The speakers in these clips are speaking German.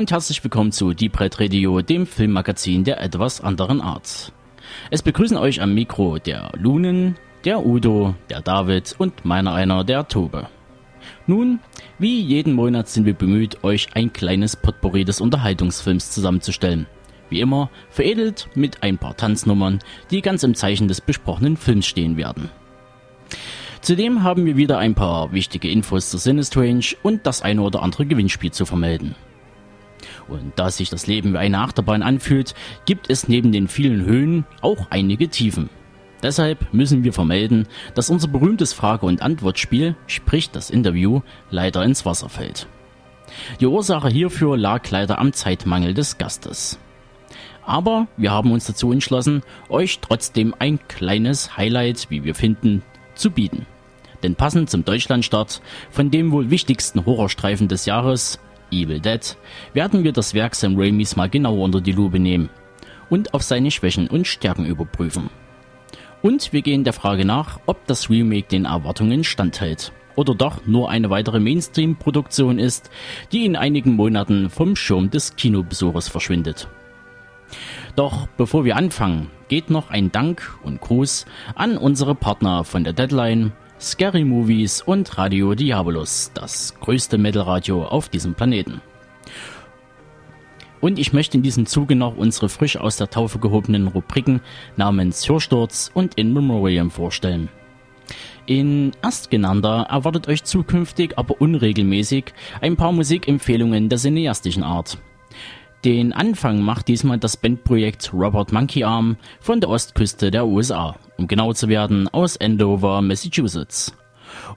und herzlich willkommen zu Deep Red Radio, dem Filmmagazin der etwas anderen Art. Es begrüßen euch am Mikro der Lunen, der Udo, der David und meiner einer, der Tobe. Nun, wie jeden Monat sind wir bemüht, euch ein kleines Potpourri des Unterhaltungsfilms zusammenzustellen. Wie immer, veredelt mit ein paar Tanznummern, die ganz im Zeichen des besprochenen Films stehen werden. Zudem haben wir wieder ein paar wichtige Infos zu Sinistrange und das eine oder andere Gewinnspiel zu vermelden. Und da sich das Leben wie eine Achterbahn anfühlt, gibt es neben den vielen Höhen auch einige Tiefen. Deshalb müssen wir vermelden, dass unser berühmtes Frage- und Antwortspiel, sprich das Interview, leider ins Wasser fällt. Die Ursache hierfür lag leider am Zeitmangel des Gastes. Aber wir haben uns dazu entschlossen, euch trotzdem ein kleines Highlight, wie wir finden, zu bieten. Denn passend zum Deutschlandstart von dem wohl wichtigsten Horrorstreifen des Jahres, Evil Dead, werden wir das Werk Sam Raimis mal genauer unter die Lupe nehmen und auf seine Schwächen und Stärken überprüfen. Und wir gehen der Frage nach, ob das Remake den Erwartungen standhält oder doch nur eine weitere Mainstream-Produktion ist, die in einigen Monaten vom Schirm des Kinobesuchers verschwindet. Doch bevor wir anfangen, geht noch ein Dank und Gruß an unsere Partner von der Deadline, Scary Movies und Radio Diabolus, das größte Metalradio auf diesem Planeten. Und ich möchte in diesem Zuge noch unsere frisch aus der Taufe gehobenen Rubriken namens Hörsturz und In Memoriam vorstellen. In Erstgenannter erwartet euch zukünftig, aber unregelmäßig, ein paar Musikempfehlungen der cineastischen Art. Den Anfang macht diesmal das Bandprojekt Robert Monkey Arm von der Ostküste der USA, um genau zu werden aus Andover, Massachusetts.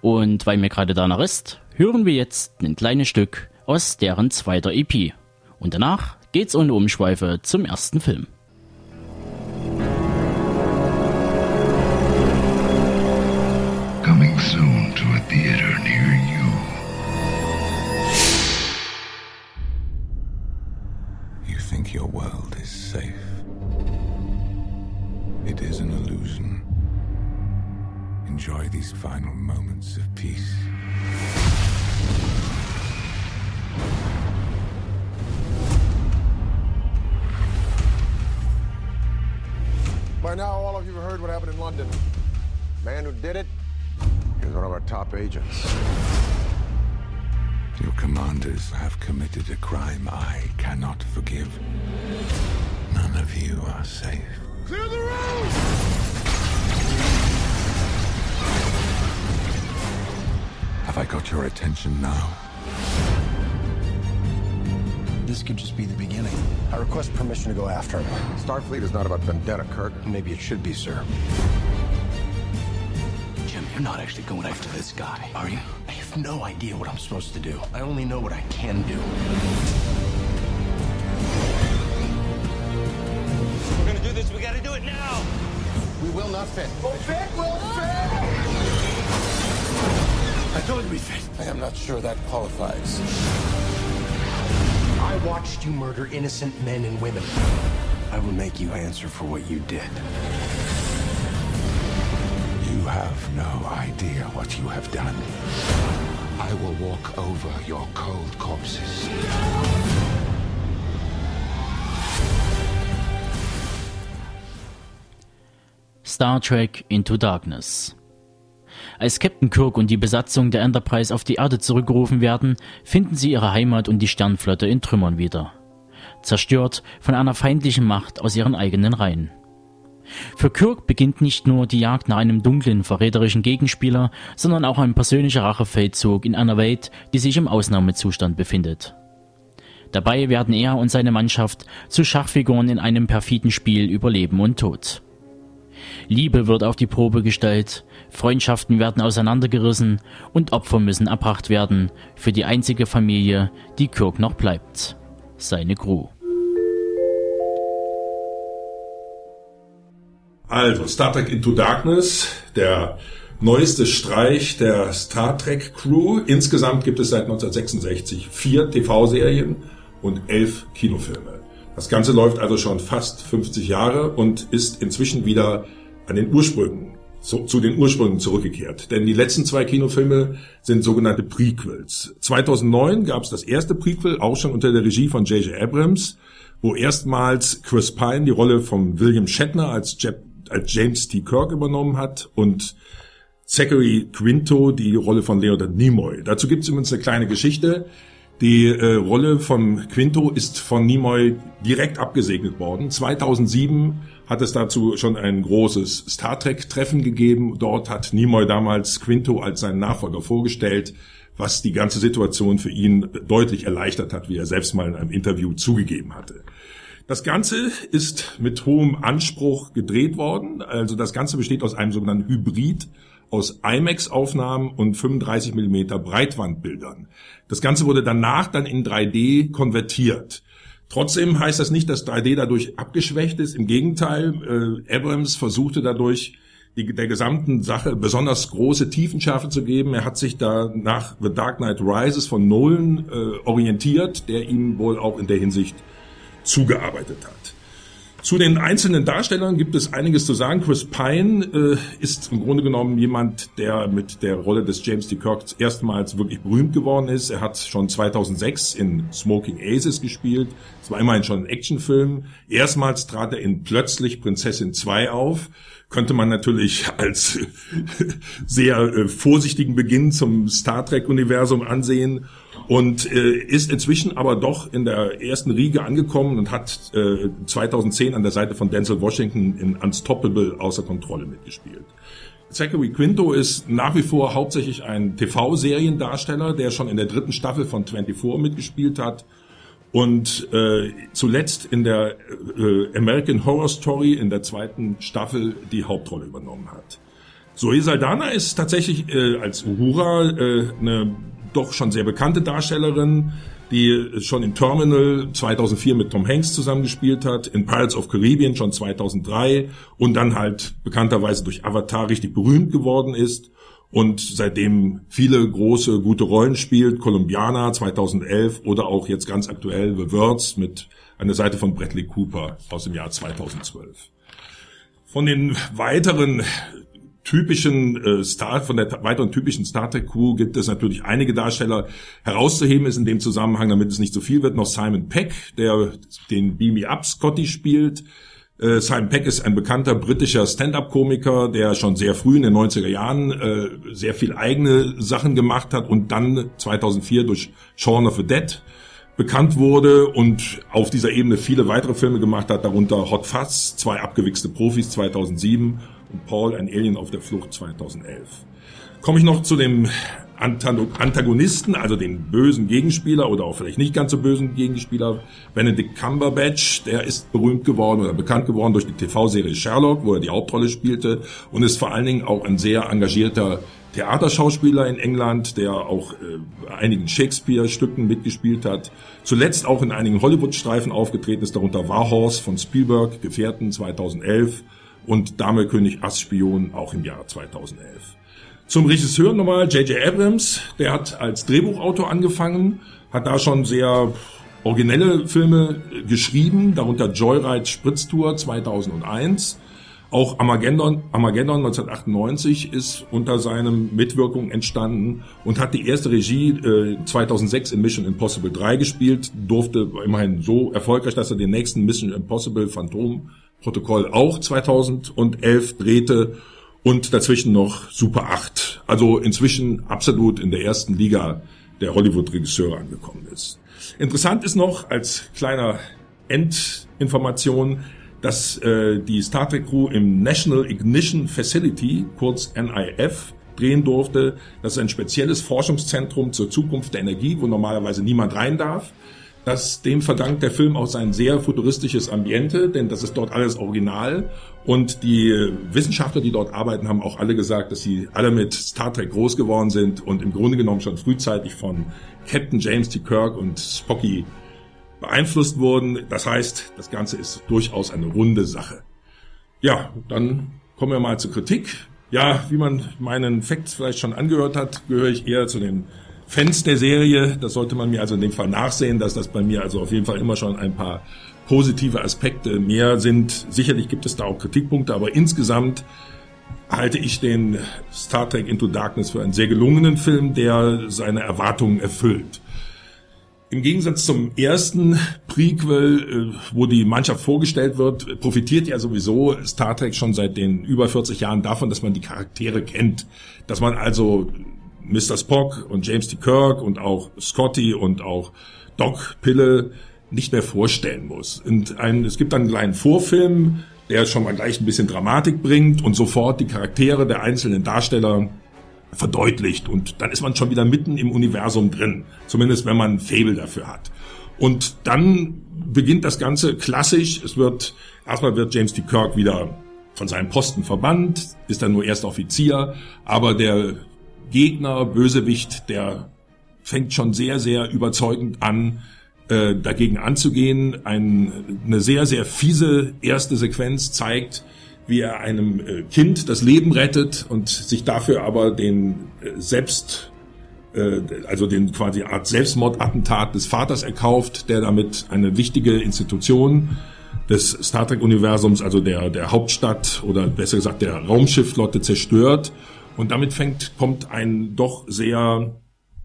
Und weil mir gerade danach ist, hören wir jetzt ein kleines Stück aus deren zweiter EP. Und danach geht's ohne Umschweife zum ersten Film. World is safe. It is an illusion. Enjoy these final moments of peace. By now, all of you have heard what happened in London. Man who did it. it is one of our top agents. Your commanders have committed a crime I cannot forgive. None of you are safe. Clear the road! Have I got your attention now? This could just be the beginning. I request permission to go after him. Starfleet is not about vendetta, Kirk. Maybe it should be, sir. Jim, you're not actually going after this guy, are you? I have no idea what I'm supposed to do. I only know what I can do. We're gonna do this. We gotta do it now. We will not fit. We'll fit, we'll fit. I told you we fit. I am not sure that qualifies. I watched you murder innocent men and women. I will make you answer for what you did. You have no idea what you have done. I will walk over your cold corpses. Star Trek Into Darkness. Als Captain Kirk und die Besatzung der Enterprise auf die Erde zurückgerufen werden, finden sie ihre Heimat und die Sternflotte in Trümmern wieder. Zerstört von einer feindlichen Macht aus ihren eigenen Reihen. Für Kirk beginnt nicht nur die Jagd nach einem dunklen, verräterischen Gegenspieler, sondern auch ein persönlicher Rachefeldzug in einer Welt, die sich im Ausnahmezustand befindet. Dabei werden er und seine Mannschaft zu Schachfiguren in einem perfiden Spiel über Leben und Tod. Liebe wird auf die Probe gestellt, Freundschaften werden auseinandergerissen und Opfer müssen erbracht werden für die einzige Familie, die Kirk noch bleibt. Seine Crew. Also, Star Trek Into Darkness, der neueste Streich der Star Trek Crew. Insgesamt gibt es seit 1966 vier TV-Serien und elf Kinofilme. Das Ganze läuft also schon fast 50 Jahre und ist inzwischen wieder an den Ursprüngen, zu, zu den Ursprüngen zurückgekehrt. Denn die letzten zwei Kinofilme sind sogenannte Prequels. 2009 gab es das erste Prequel, auch schon unter der Regie von J.J. Abrams, wo erstmals Chris Pine die Rolle von William Shatner als, Jeb, als James T. Kirk übernommen hat und Zachary Quinto die Rolle von Leonard Nimoy. Dazu gibt es übrigens eine kleine Geschichte. Die äh, Rolle von Quinto ist von Nimoy direkt abgesegnet worden. 2007 hat es dazu schon ein großes Star Trek-Treffen gegeben. Dort hat Nimoy damals Quinto als seinen Nachfolger vorgestellt, was die ganze Situation für ihn deutlich erleichtert hat, wie er selbst mal in einem Interview zugegeben hatte. Das Ganze ist mit hohem Anspruch gedreht worden. Also das Ganze besteht aus einem sogenannten Hybrid aus IMAX-Aufnahmen und 35 mm Breitwandbildern. Das Ganze wurde danach dann in 3D konvertiert. Trotzdem heißt das nicht, dass 3D dadurch abgeschwächt ist. Im Gegenteil, äh, Abrams versuchte dadurch die, der gesamten Sache besonders große Tiefenschärfe zu geben. Er hat sich da nach The Dark Knight Rises von Nolan äh, orientiert, der ihm wohl auch in der Hinsicht zugearbeitet hat. Zu den einzelnen Darstellern gibt es einiges zu sagen. Chris Pine äh, ist im Grunde genommen jemand, der mit der Rolle des James D. Kirk erstmals wirklich berühmt geworden ist. Er hat schon 2006 in Smoking Aces gespielt. Es war immerhin schon ein Actionfilm. Erstmals trat er in Plötzlich Prinzessin 2 auf. Könnte man natürlich als sehr äh, vorsichtigen Beginn zum Star Trek-Universum ansehen und äh, ist inzwischen aber doch in der ersten Riege angekommen und hat äh, 2010 an der Seite von Denzel Washington in Unstoppable außer Kontrolle mitgespielt. Zachary Quinto ist nach wie vor hauptsächlich ein TV-Seriendarsteller, der schon in der dritten Staffel von 24 mitgespielt hat und äh, zuletzt in der äh, American Horror Story in der zweiten Staffel die Hauptrolle übernommen hat. Zoe Saldana ist tatsächlich äh, als Uhura äh, eine doch schon sehr bekannte Darstellerin, die schon in Terminal 2004 mit Tom Hanks zusammengespielt hat, in Pirates of Caribbean schon 2003 und dann halt bekannterweise durch Avatar richtig berühmt geworden ist und seitdem viele große, gute Rollen spielt. Columbiana 2011 oder auch jetzt ganz aktuell The Words mit der Seite von Bradley Cooper aus dem Jahr 2012. Von den weiteren typischen äh, Star, von der weiteren typischen Star Trek Crew gibt es natürlich einige Darsteller. Herauszuheben ist in dem Zusammenhang, damit es nicht so viel wird, noch Simon Peck, der den Beam Me Up Scotty spielt. Äh, Simon Peck ist ein bekannter britischer Stand-up-Komiker, der schon sehr früh in den 90er Jahren äh, sehr viel eigene Sachen gemacht hat und dann 2004 durch Shaun of the Dead bekannt wurde und auf dieser Ebene viele weitere Filme gemacht hat, darunter Hot Fuzz, zwei abgewichste Profis 2007 und Paul, ein Alien auf der Flucht 2011. Komme ich noch zu dem Antagonisten, also den bösen Gegenspieler oder auch vielleicht nicht ganz so bösen Gegenspieler, Benedict Cumberbatch, der ist berühmt geworden oder bekannt geworden durch die TV-Serie Sherlock, wo er die Hauptrolle spielte und ist vor allen Dingen auch ein sehr engagierter Theaterschauspieler in England, der auch äh, einigen Shakespeare-Stücken mitgespielt hat. Zuletzt auch in einigen Hollywood-Streifen aufgetreten ist, darunter Warhorse von Spielberg, Gefährten 2011 und Dame König Ass Spion auch im Jahr 2011. Zum Regisseur nochmal J.J. Abrams, der hat als Drehbuchautor angefangen, hat da schon sehr originelle Filme geschrieben, darunter Joyride Spritztour 2001. Auch Armageddon, Armageddon 1998 ist unter seinem Mitwirkung entstanden und hat die erste Regie äh, 2006 in Mission Impossible 3 gespielt, durfte immerhin so erfolgreich, dass er den nächsten Mission Impossible Phantom Protokoll auch 2011 drehte und dazwischen noch Super 8. Also inzwischen absolut in der ersten Liga der Hollywood-Regisseure angekommen ist. Interessant ist noch als kleiner Endinformation, dass äh, die Star Trek Crew im National Ignition Facility, kurz NIF, drehen durfte. Das ist ein spezielles Forschungszentrum zur Zukunft der Energie, wo normalerweise niemand rein darf. Das, dem verdankt der Film auch sein sehr futuristisches Ambiente, denn das ist dort alles original. Und die Wissenschaftler, die dort arbeiten, haben auch alle gesagt, dass sie alle mit Star Trek groß geworden sind und im Grunde genommen schon frühzeitig von Captain James T. Kirk und Spocky beeinflusst wurden. Das heißt, das Ganze ist durchaus eine runde Sache. Ja, dann kommen wir mal zur Kritik. Ja, wie man meinen Facts vielleicht schon angehört hat, gehöre ich eher zu den Fans der Serie. Das sollte man mir also in dem Fall nachsehen, dass das bei mir also auf jeden Fall immer schon ein paar positive Aspekte mehr sind. Sicherlich gibt es da auch Kritikpunkte, aber insgesamt halte ich den Star Trek Into Darkness für einen sehr gelungenen Film, der seine Erwartungen erfüllt. Im Gegensatz zum ersten Prequel, äh, wo die Mannschaft vorgestellt wird, profitiert ja sowieso Star Trek schon seit den über 40 Jahren davon, dass man die Charaktere kennt. Dass man also Mr. Spock und James T. Kirk und auch Scotty und auch Doc Pille nicht mehr vorstellen muss. Und ein, es gibt einen kleinen Vorfilm, der schon mal gleich ein bisschen Dramatik bringt und sofort die Charaktere der einzelnen Darsteller verdeutlicht. Und dann ist man schon wieder mitten im Universum drin. Zumindest wenn man ein Fable dafür hat. Und dann beginnt das Ganze klassisch. Es wird, erstmal wird James T. Kirk wieder von seinem Posten verbannt, ist dann nur erster Offizier, aber der Gegner, Bösewicht, der fängt schon sehr, sehr überzeugend an, äh, dagegen anzugehen. Ein, eine sehr, sehr fiese erste Sequenz zeigt, wie er einem äh, Kind das Leben rettet und sich dafür aber den äh, selbst äh, also den quasi Art Selbstmordattentat des Vaters erkauft, der damit eine wichtige Institution des Star Trek Universums, also der der Hauptstadt oder besser gesagt der Raumschifflotte zerstört und damit fängt kommt ein doch sehr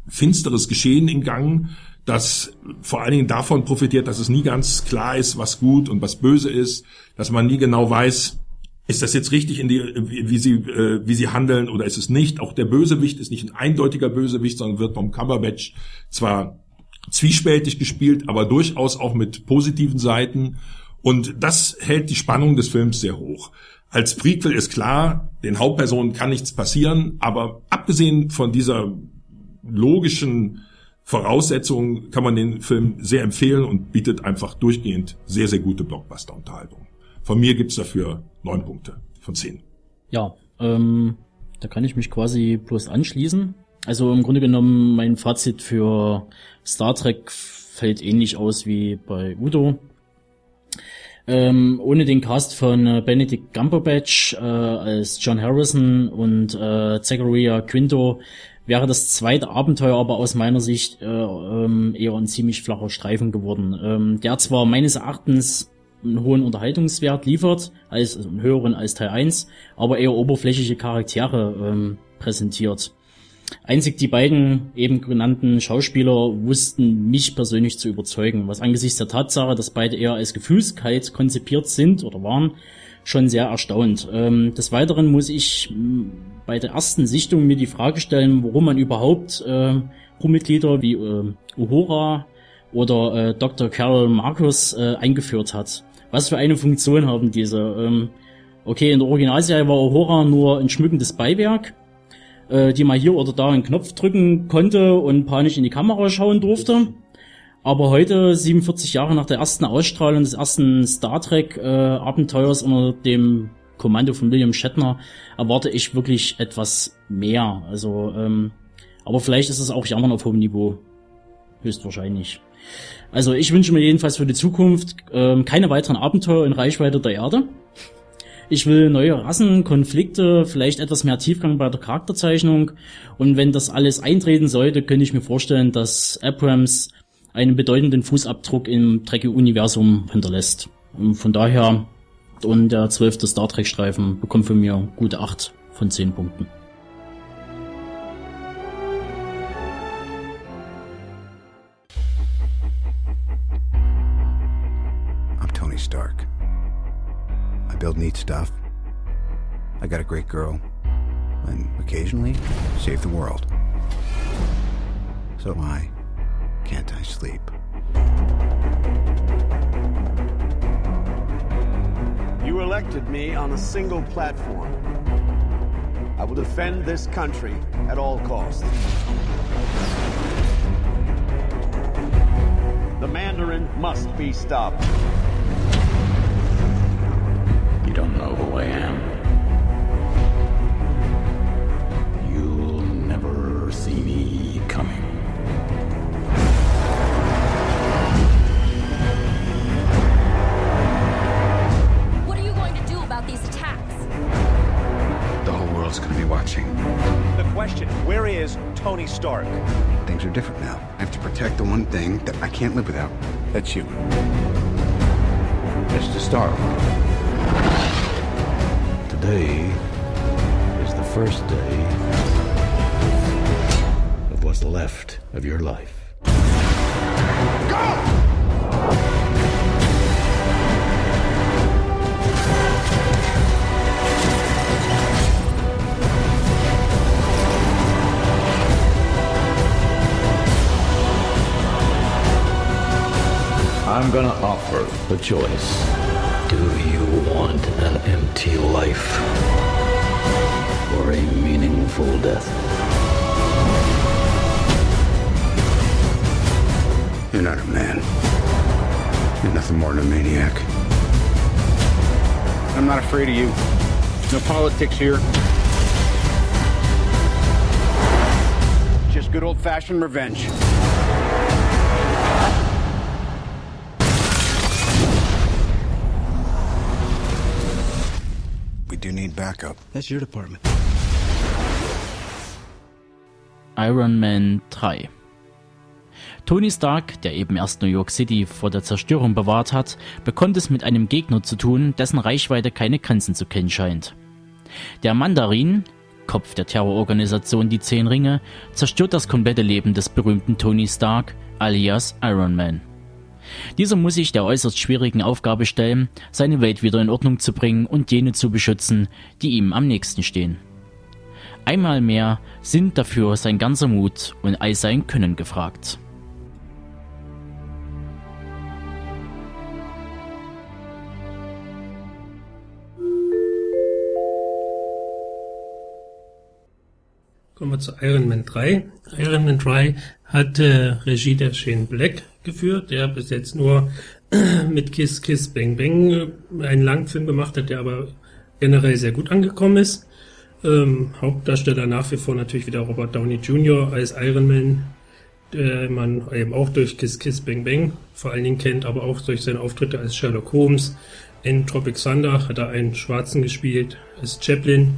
finsteres Geschehen in Gang, das vor allen Dingen davon profitiert, dass es nie ganz klar ist, was gut und was böse ist, dass man nie genau weiß, ist das jetzt richtig, in die, wie, sie, äh, wie sie handeln oder ist es nicht? Auch der Bösewicht ist nicht ein eindeutiger Bösewicht, sondern wird vom Cumberbatch zwar zwiespältig gespielt, aber durchaus auch mit positiven Seiten. Und das hält die Spannung des Films sehr hoch. Als Prequel ist klar, den Hauptpersonen kann nichts passieren, aber abgesehen von dieser logischen Voraussetzung kann man den Film sehr empfehlen und bietet einfach durchgehend sehr, sehr gute Blockbuster-Unterhaltung. Von mir gibt's dafür neun Punkte von zehn. Ja, ähm, da kann ich mich quasi bloß anschließen. Also im Grunde genommen, mein Fazit für Star Trek fällt ähnlich aus wie bei Udo. Ähm, ohne den Cast von äh, Benedict Cumberbatch äh, als John Harrison und äh, Zachariah Quinto wäre das zweite Abenteuer aber aus meiner Sicht äh, ähm, eher ein ziemlich flacher Streifen geworden. Ähm, der zwar meines Erachtens einen hohen Unterhaltungswert liefert, als also einen höheren als Teil 1, aber eher oberflächliche Charaktere ähm, präsentiert. Einzig die beiden eben genannten Schauspieler wussten mich persönlich zu überzeugen, was angesichts der Tatsache, dass beide eher als Gefühlskeit konzipiert sind oder waren, schon sehr erstaunt. Ähm, des Weiteren muss ich bei der ersten Sichtung mir die Frage stellen, warum man überhaupt äh, Crewmitglieder wie äh, Uhura oder äh, Dr. Carol Marcus äh, eingeführt hat was für eine Funktion haben diese? Ähm, okay, in der Originalserie war Aurora nur ein schmückendes Beiwerk, äh, die mal hier oder da einen Knopf drücken konnte und panisch in die Kamera schauen durfte. Aber heute, 47 Jahre nach der ersten Ausstrahlung des ersten Star Trek äh, Abenteuers unter dem Kommando von William Shatner, erwarte ich wirklich etwas mehr. Also, ähm, aber vielleicht ist es auch Jammern auf hohem Niveau. Höchstwahrscheinlich. Also ich wünsche mir jedenfalls für die Zukunft ähm, keine weiteren Abenteuer in Reichweite der Erde. Ich will neue Rassen, Konflikte, vielleicht etwas mehr Tiefgang bei der Charakterzeichnung. Und wenn das alles eintreten sollte, könnte ich mir vorstellen, dass Abrams einen bedeutenden Fußabdruck im Trekkie-Universum hinterlässt. Und von daher, und der zwölfte Star Trek-Streifen bekommt von mir gute acht von zehn Punkten. Stark. Build neat stuff. I got a great girl. And occasionally, save the world. So why can't I sleep? You elected me on a single platform. I will defend this country at all costs. The Mandarin must be stopped. You don't know who I am. You'll never see me coming. What are you going to do about these attacks? The whole world's gonna be watching. The question, where is Tony Stark? Things are different now. I have to protect the one thing that I can't live without. That's you. just a start. Today is the first day of what's left of your life. Go! I'm gonna offer a choice. Do you want an empty life or a meaningful death? You're not a man. You're nothing more than a maniac. I'm not afraid of you. No politics here. Just good old fashioned revenge. Need backup. That's your department. Iron Man 3 Tony Stark, der eben erst New York City vor der Zerstörung bewahrt hat, bekommt es mit einem Gegner zu tun, dessen Reichweite keine Grenzen zu kennen scheint. Der Mandarin, Kopf der Terrororganisation Die Zehn Ringe, zerstört das komplette Leben des berühmten Tony Stark, alias Iron Man. Dieser muss sich der äußerst schwierigen Aufgabe stellen, seine Welt wieder in Ordnung zu bringen und jene zu beschützen, die ihm am nächsten stehen. Einmal mehr sind dafür sein ganzer Mut und all sein Können gefragt. Kommen wir zu Iron Man 3. Iron Man 3 hat äh, Regie der Shane Black geführt, der bis jetzt nur mit Kiss Kiss Bang Bang äh, einen Langfilm gemacht hat, der aber generell sehr gut angekommen ist. Ähm, Hauptdarsteller nach wie vor natürlich wieder Robert Downey Jr. als Iron Man, der man eben auch durch Kiss Kiss Bang Bang vor allen Dingen kennt, aber auch durch seine Auftritte als Sherlock Holmes. In Tropic Thunder hat er einen Schwarzen gespielt, als Chaplin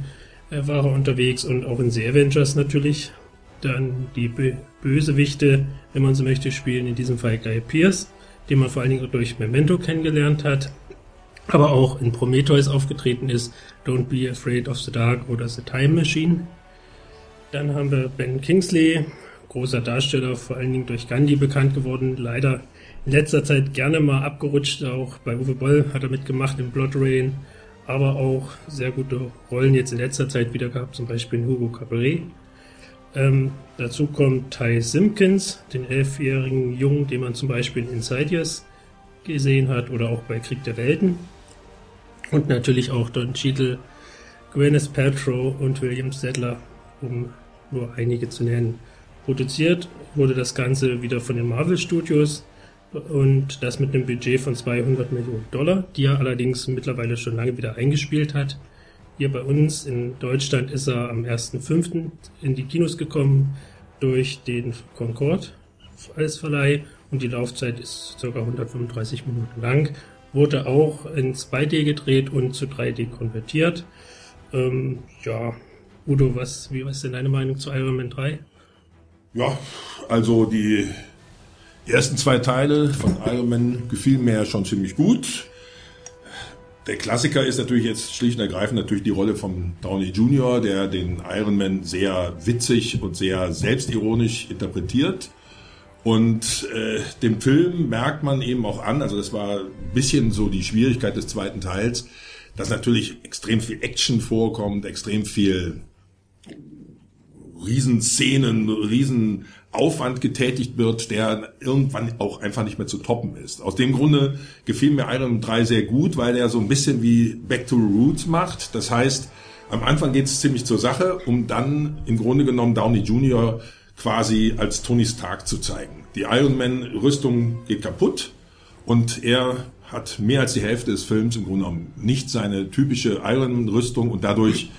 äh, war er unterwegs und auch in The Avengers natürlich. Dann die Bö Bösewichte, wenn man so möchte, spielen in diesem Fall Guy Pierce, den man vor allen Dingen durch Memento kennengelernt hat, aber auch in Prometheus aufgetreten ist, Don't Be Afraid of the Dark oder The Time Machine. Dann haben wir Ben Kingsley, großer Darsteller, vor allen Dingen durch Gandhi bekannt geworden, leider in letzter Zeit gerne mal abgerutscht, auch bei Uwe Boll hat er mitgemacht in Blood Rain, aber auch sehr gute Rollen jetzt in letzter Zeit wieder gehabt, zum Beispiel in Hugo Cabaret. Ähm, dazu kommt Ty Simpkins, den elfjährigen Jungen, den man zum Beispiel in Insidious gesehen hat oder auch bei Krieg der Welten. Und natürlich auch Don Cheadle, Gwyneth Paltrow und William Sadler, um nur einige zu nennen. Produziert wurde das Ganze wieder von den Marvel Studios und das mit einem Budget von 200 Millionen Dollar, die er allerdings mittlerweile schon lange wieder eingespielt hat. Hier bei uns in Deutschland ist er am 1.5. in die Kinos gekommen durch den Concorde als Verleih und die Laufzeit ist ca. 135 Minuten lang. Wurde auch in 2D gedreht und zu 3D konvertiert. Ähm, ja, Udo, was, wie ist denn deine Meinung zu Iron Man 3? Ja, also die ersten zwei Teile von Iron Man gefielen mir ja schon ziemlich gut. Der Klassiker ist natürlich jetzt schlicht und ergreifend natürlich die Rolle von Downey Jr., der den Iron Man sehr witzig und sehr selbstironisch interpretiert. Und äh, dem Film merkt man eben auch an, also das war ein bisschen so die Schwierigkeit des zweiten Teils, dass natürlich extrem viel Action vorkommt, extrem viel Riesenszenen, Riesenaufwand getätigt wird, der irgendwann auch einfach nicht mehr zu toppen ist. Aus dem Grunde gefiel mir Iron Man 3 sehr gut, weil er so ein bisschen wie Back to Roots macht. Das heißt, am Anfang geht es ziemlich zur Sache, um dann im Grunde genommen Downey Jr. quasi als Tony Stark zu zeigen. Die Iron Man Rüstung geht kaputt und er hat mehr als die Hälfte des Films im Grunde genommen nicht seine typische Iron Man Rüstung und dadurch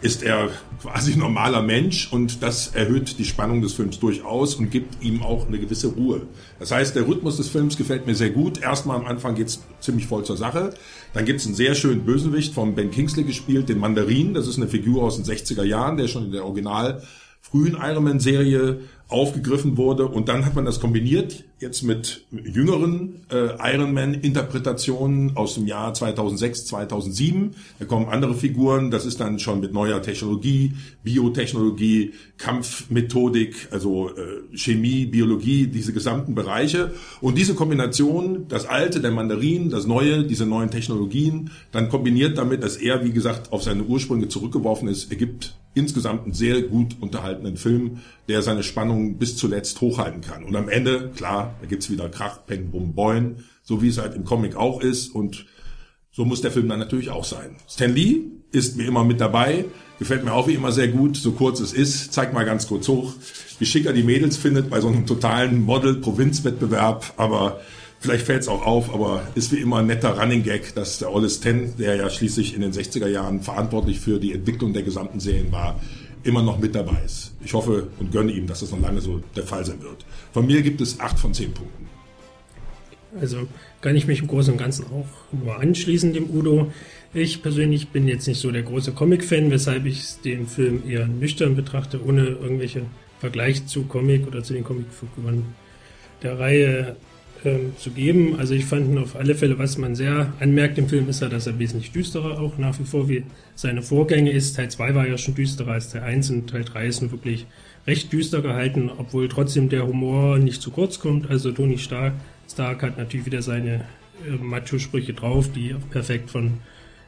ist er quasi normaler Mensch und das erhöht die Spannung des Films durchaus und gibt ihm auch eine gewisse Ruhe. Das heißt, der Rhythmus des Films gefällt mir sehr gut. Erstmal am Anfang geht's ziemlich voll zur Sache. Dann gibt's einen sehr schönen Bösewicht von Ben Kingsley gespielt, den Mandarin. Das ist eine Figur aus den 60er Jahren, der schon in der Original frühen Iron Man Serie aufgegriffen wurde. Und dann hat man das kombiniert jetzt mit jüngeren äh, Iron Man-Interpretationen aus dem Jahr 2006, 2007. Da kommen andere Figuren. Das ist dann schon mit neuer Technologie, Biotechnologie, Kampfmethodik, also äh, Chemie, Biologie, diese gesamten Bereiche. Und diese Kombination, das Alte, der Mandarin, das Neue, diese neuen Technologien, dann kombiniert damit, dass er, wie gesagt, auf seine Ursprünge zurückgeworfen ist, ergibt insgesamt einen sehr gut unterhaltenen Film, der seine Spannung bis zuletzt hochhalten kann. Und am Ende, klar, da gibt's wieder Krach, Peng, Bum, Boin, so wie es halt im Comic auch ist. Und so muss der Film dann natürlich auch sein. Stan Lee ist wie immer mit dabei, gefällt mir auch wie immer sehr gut, so kurz es ist. Zeig mal ganz kurz hoch, wie schicker die Mädels findet bei so einem totalen Model-Provinzwettbewerb, aber Vielleicht fällt es auch auf, aber ist wie immer ein netter Running Gag, dass der Olis Ten, der ja schließlich in den 60er Jahren verantwortlich für die Entwicklung der gesamten Serien war, immer noch mit dabei ist. Ich hoffe und gönne ihm, dass das noch lange so der Fall sein wird. Von mir gibt es acht von zehn Punkten. Also kann ich mich im Großen und Ganzen auch nur anschließen dem Udo. Ich persönlich bin jetzt nicht so der große Comic-Fan, weshalb ich den Film eher nüchtern betrachte, ohne irgendwelche Vergleich zu Comic oder zu den Comicfiguren der Reihe ähm, zu geben. Also ich fand auf alle Fälle, was man sehr anmerkt im Film, ist ja, dass er wesentlich düsterer auch nach wie vor wie seine Vorgänge ist. Teil 2 war ja schon düsterer als Teil 1 und Teil 3 ist nun wirklich recht düster gehalten, obwohl trotzdem der Humor nicht zu kurz kommt. Also Tony Stark, Stark hat natürlich wieder seine äh, Macho-Sprüche drauf, die perfekt von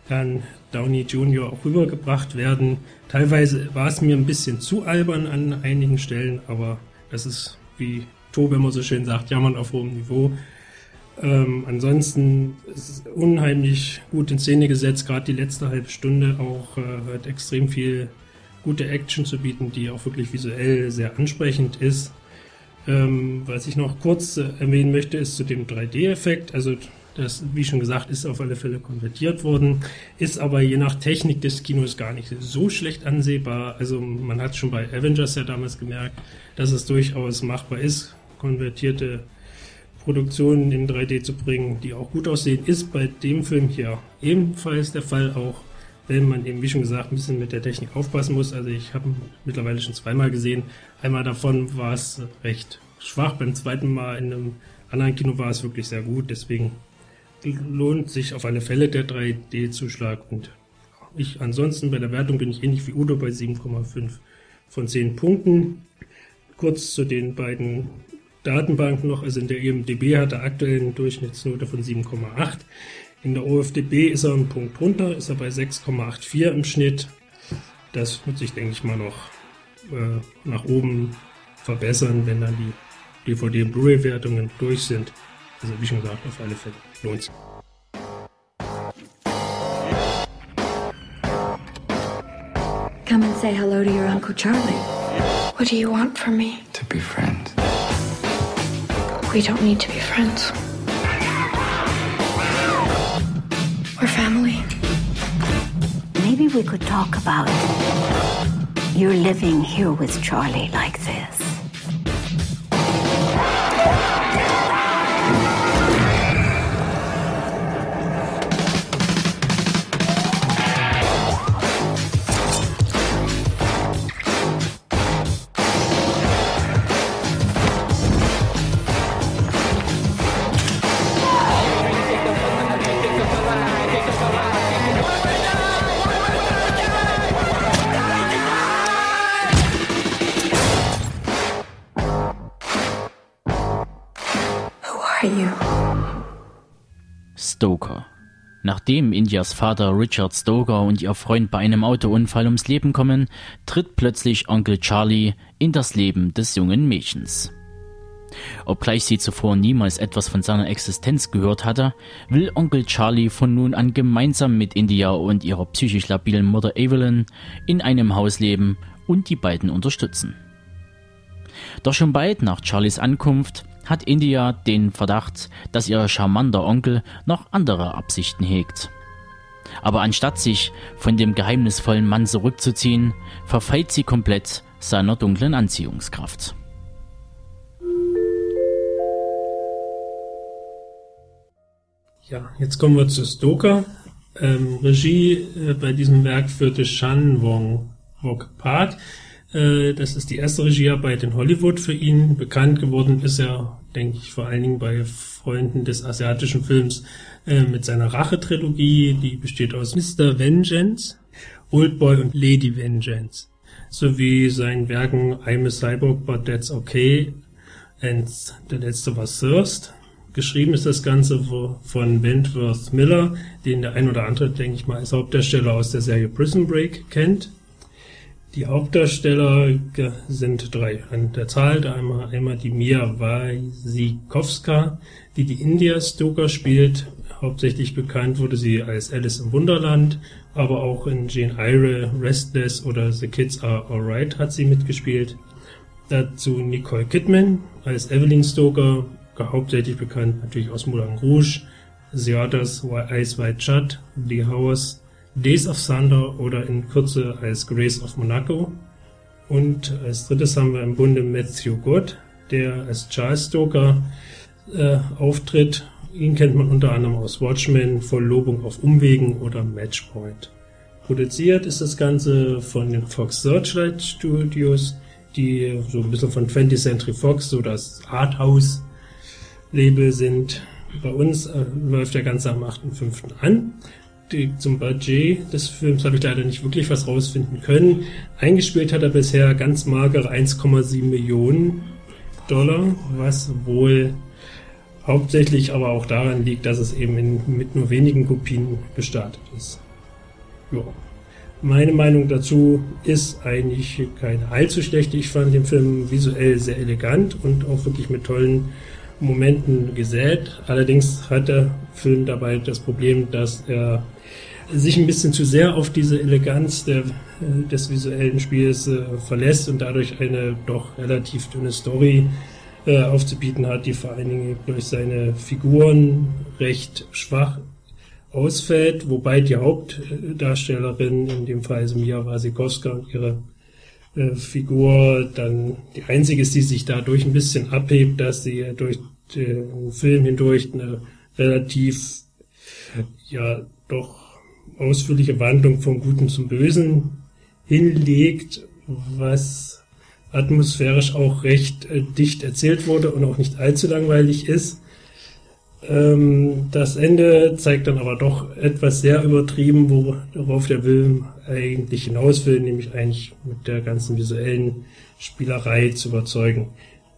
Herrn Downey Jr. auch rübergebracht werden. Teilweise war es mir ein bisschen zu albern an einigen Stellen, aber das ist wie Tobe immer so schön sagt, jammern auf hohem Niveau. Ähm, ansonsten ist es unheimlich gut in Szene gesetzt, gerade die letzte halbe Stunde auch äh, hat extrem viel gute Action zu bieten, die auch wirklich visuell sehr ansprechend ist. Ähm, was ich noch kurz äh, erwähnen möchte, ist zu dem 3D-Effekt. Also das, wie schon gesagt, ist auf alle Fälle konvertiert worden, ist aber je nach Technik des Kinos gar nicht so schlecht ansehbar. Also man hat schon bei Avengers ja damals gemerkt, dass es durchaus machbar ist, konvertierte Produktionen in 3D zu bringen, die auch gut aussehen, ist bei dem Film hier ebenfalls der Fall, auch wenn man eben, wie schon gesagt, ein bisschen mit der Technik aufpassen muss. Also ich habe mittlerweile schon zweimal gesehen. Einmal davon war es recht schwach, beim zweiten Mal in einem anderen Kino war es wirklich sehr gut. Deswegen lohnt sich auf alle Fälle der 3D-Zuschlag. Und ich ansonsten bei der Wertung bin ich ähnlich wie Udo bei 7,5 von 10 Punkten. Kurz zu den beiden Datenbank noch, also in der EMDB hat er aktuell eine Durchschnittsnote von 7,8. In der OFDB ist er einen Punkt runter, ist er bei 6,84 im Schnitt. Das wird sich, denke ich mal, noch äh, nach oben verbessern, wenn dann die DVD- und Blu-ray-Wertungen durch sind. Also wie schon gesagt, auf alle Fälle lohnt sich. Come and say hello to your Uncle Charlie. What do you want from me? To be friends. We don't need to be friends. We're family. Maybe we could talk about you living here with Charlie like this. Nachdem Indias Vater Richard Stoker und ihr Freund bei einem Autounfall ums Leben kommen, tritt plötzlich Onkel Charlie in das Leben des jungen Mädchens. Obgleich sie zuvor niemals etwas von seiner Existenz gehört hatte, will Onkel Charlie von nun an gemeinsam mit India und ihrer psychisch labilen Mutter Evelyn in einem Haus leben und die beiden unterstützen. Doch schon bald nach Charlies Ankunft hat India den Verdacht, dass ihr charmanter Onkel noch andere Absichten hegt. Aber anstatt sich von dem geheimnisvollen Mann zurückzuziehen, verfällt sie komplett seiner dunklen Anziehungskraft. Ja, jetzt kommen wir zu Stoker. Ähm, Regie äh, bei diesem Werk führte Shan Wong Wok Part. Äh, das ist die erste Regiearbeit in Hollywood für ihn. Bekannt geworden ist er, denke ich, vor allen Dingen bei Freunden des asiatischen Films äh, mit seiner Rache-Trilogie. Die besteht aus Mr. Vengeance, Oldboy und Lady Vengeance. Sowie seinen Werken I'm a Cyborg, but that's okay. Und der letzte war Thirst. Geschrieben ist das Ganze von Wentworth Miller, den der ein oder andere, denke ich mal, als Hauptdarsteller aus der Serie Prison Break kennt. Die Hauptdarsteller sind drei an der Zahl. Einmal, einmal die Mia Wasikowska, die die India Stoker spielt. Hauptsächlich bekannt wurde sie als Alice im Wunderland, aber auch in Jane Eyre, Restless oder The Kids Are Alright hat sie mitgespielt. Dazu Nicole Kidman als Evelyn Stoker, hauptsächlich bekannt natürlich aus Moulin Rouge, Others, Ice White Shut, The House, Days of Thunder oder in Kürze als Grace of Monaco. Und als drittes haben wir im Bunde Matthew Gott, der als Charles Stoker äh, auftritt. Ihn kennt man unter anderem aus Watchmen, Verlobung auf Umwegen oder Matchpoint. Produziert ist das Ganze von den Fox Searchlight Studios, die so ein bisschen von 20th Century Fox, so das Arthouse Label sind. Bei uns äh, läuft der Ganze am 8.5. an. Die, zum Budget des Films habe ich leider nicht wirklich was rausfinden können. Eingespielt hat er bisher ganz magere 1,7 Millionen Dollar, was wohl hauptsächlich aber auch daran liegt, dass es eben in, mit nur wenigen Kopien gestartet ist. Ja. Meine Meinung dazu ist eigentlich keine allzu schlechte. Ich fand den Film visuell sehr elegant und auch wirklich mit tollen Momenten gesät. Allerdings hat der Film dabei das Problem, dass er sich ein bisschen zu sehr auf diese Eleganz der, des visuellen Spiels äh, verlässt und dadurch eine doch relativ dünne Story äh, aufzubieten hat, die vor allen Dingen durch seine Figuren recht schwach ausfällt, wobei die Hauptdarstellerin, in dem Fall Mia Wasikowska und ihre äh, Figur dann die einzige ist, die sich dadurch ein bisschen abhebt, dass sie durch den Film hindurch eine relativ, ja, doch ausführliche Wandlung vom Guten zum Bösen hinlegt, was atmosphärisch auch recht äh, dicht erzählt wurde und auch nicht allzu langweilig ist. Ähm, das Ende zeigt dann aber doch etwas sehr übertrieben, worauf der Film eigentlich hinaus will, nämlich eigentlich mit der ganzen visuellen Spielerei zu überzeugen.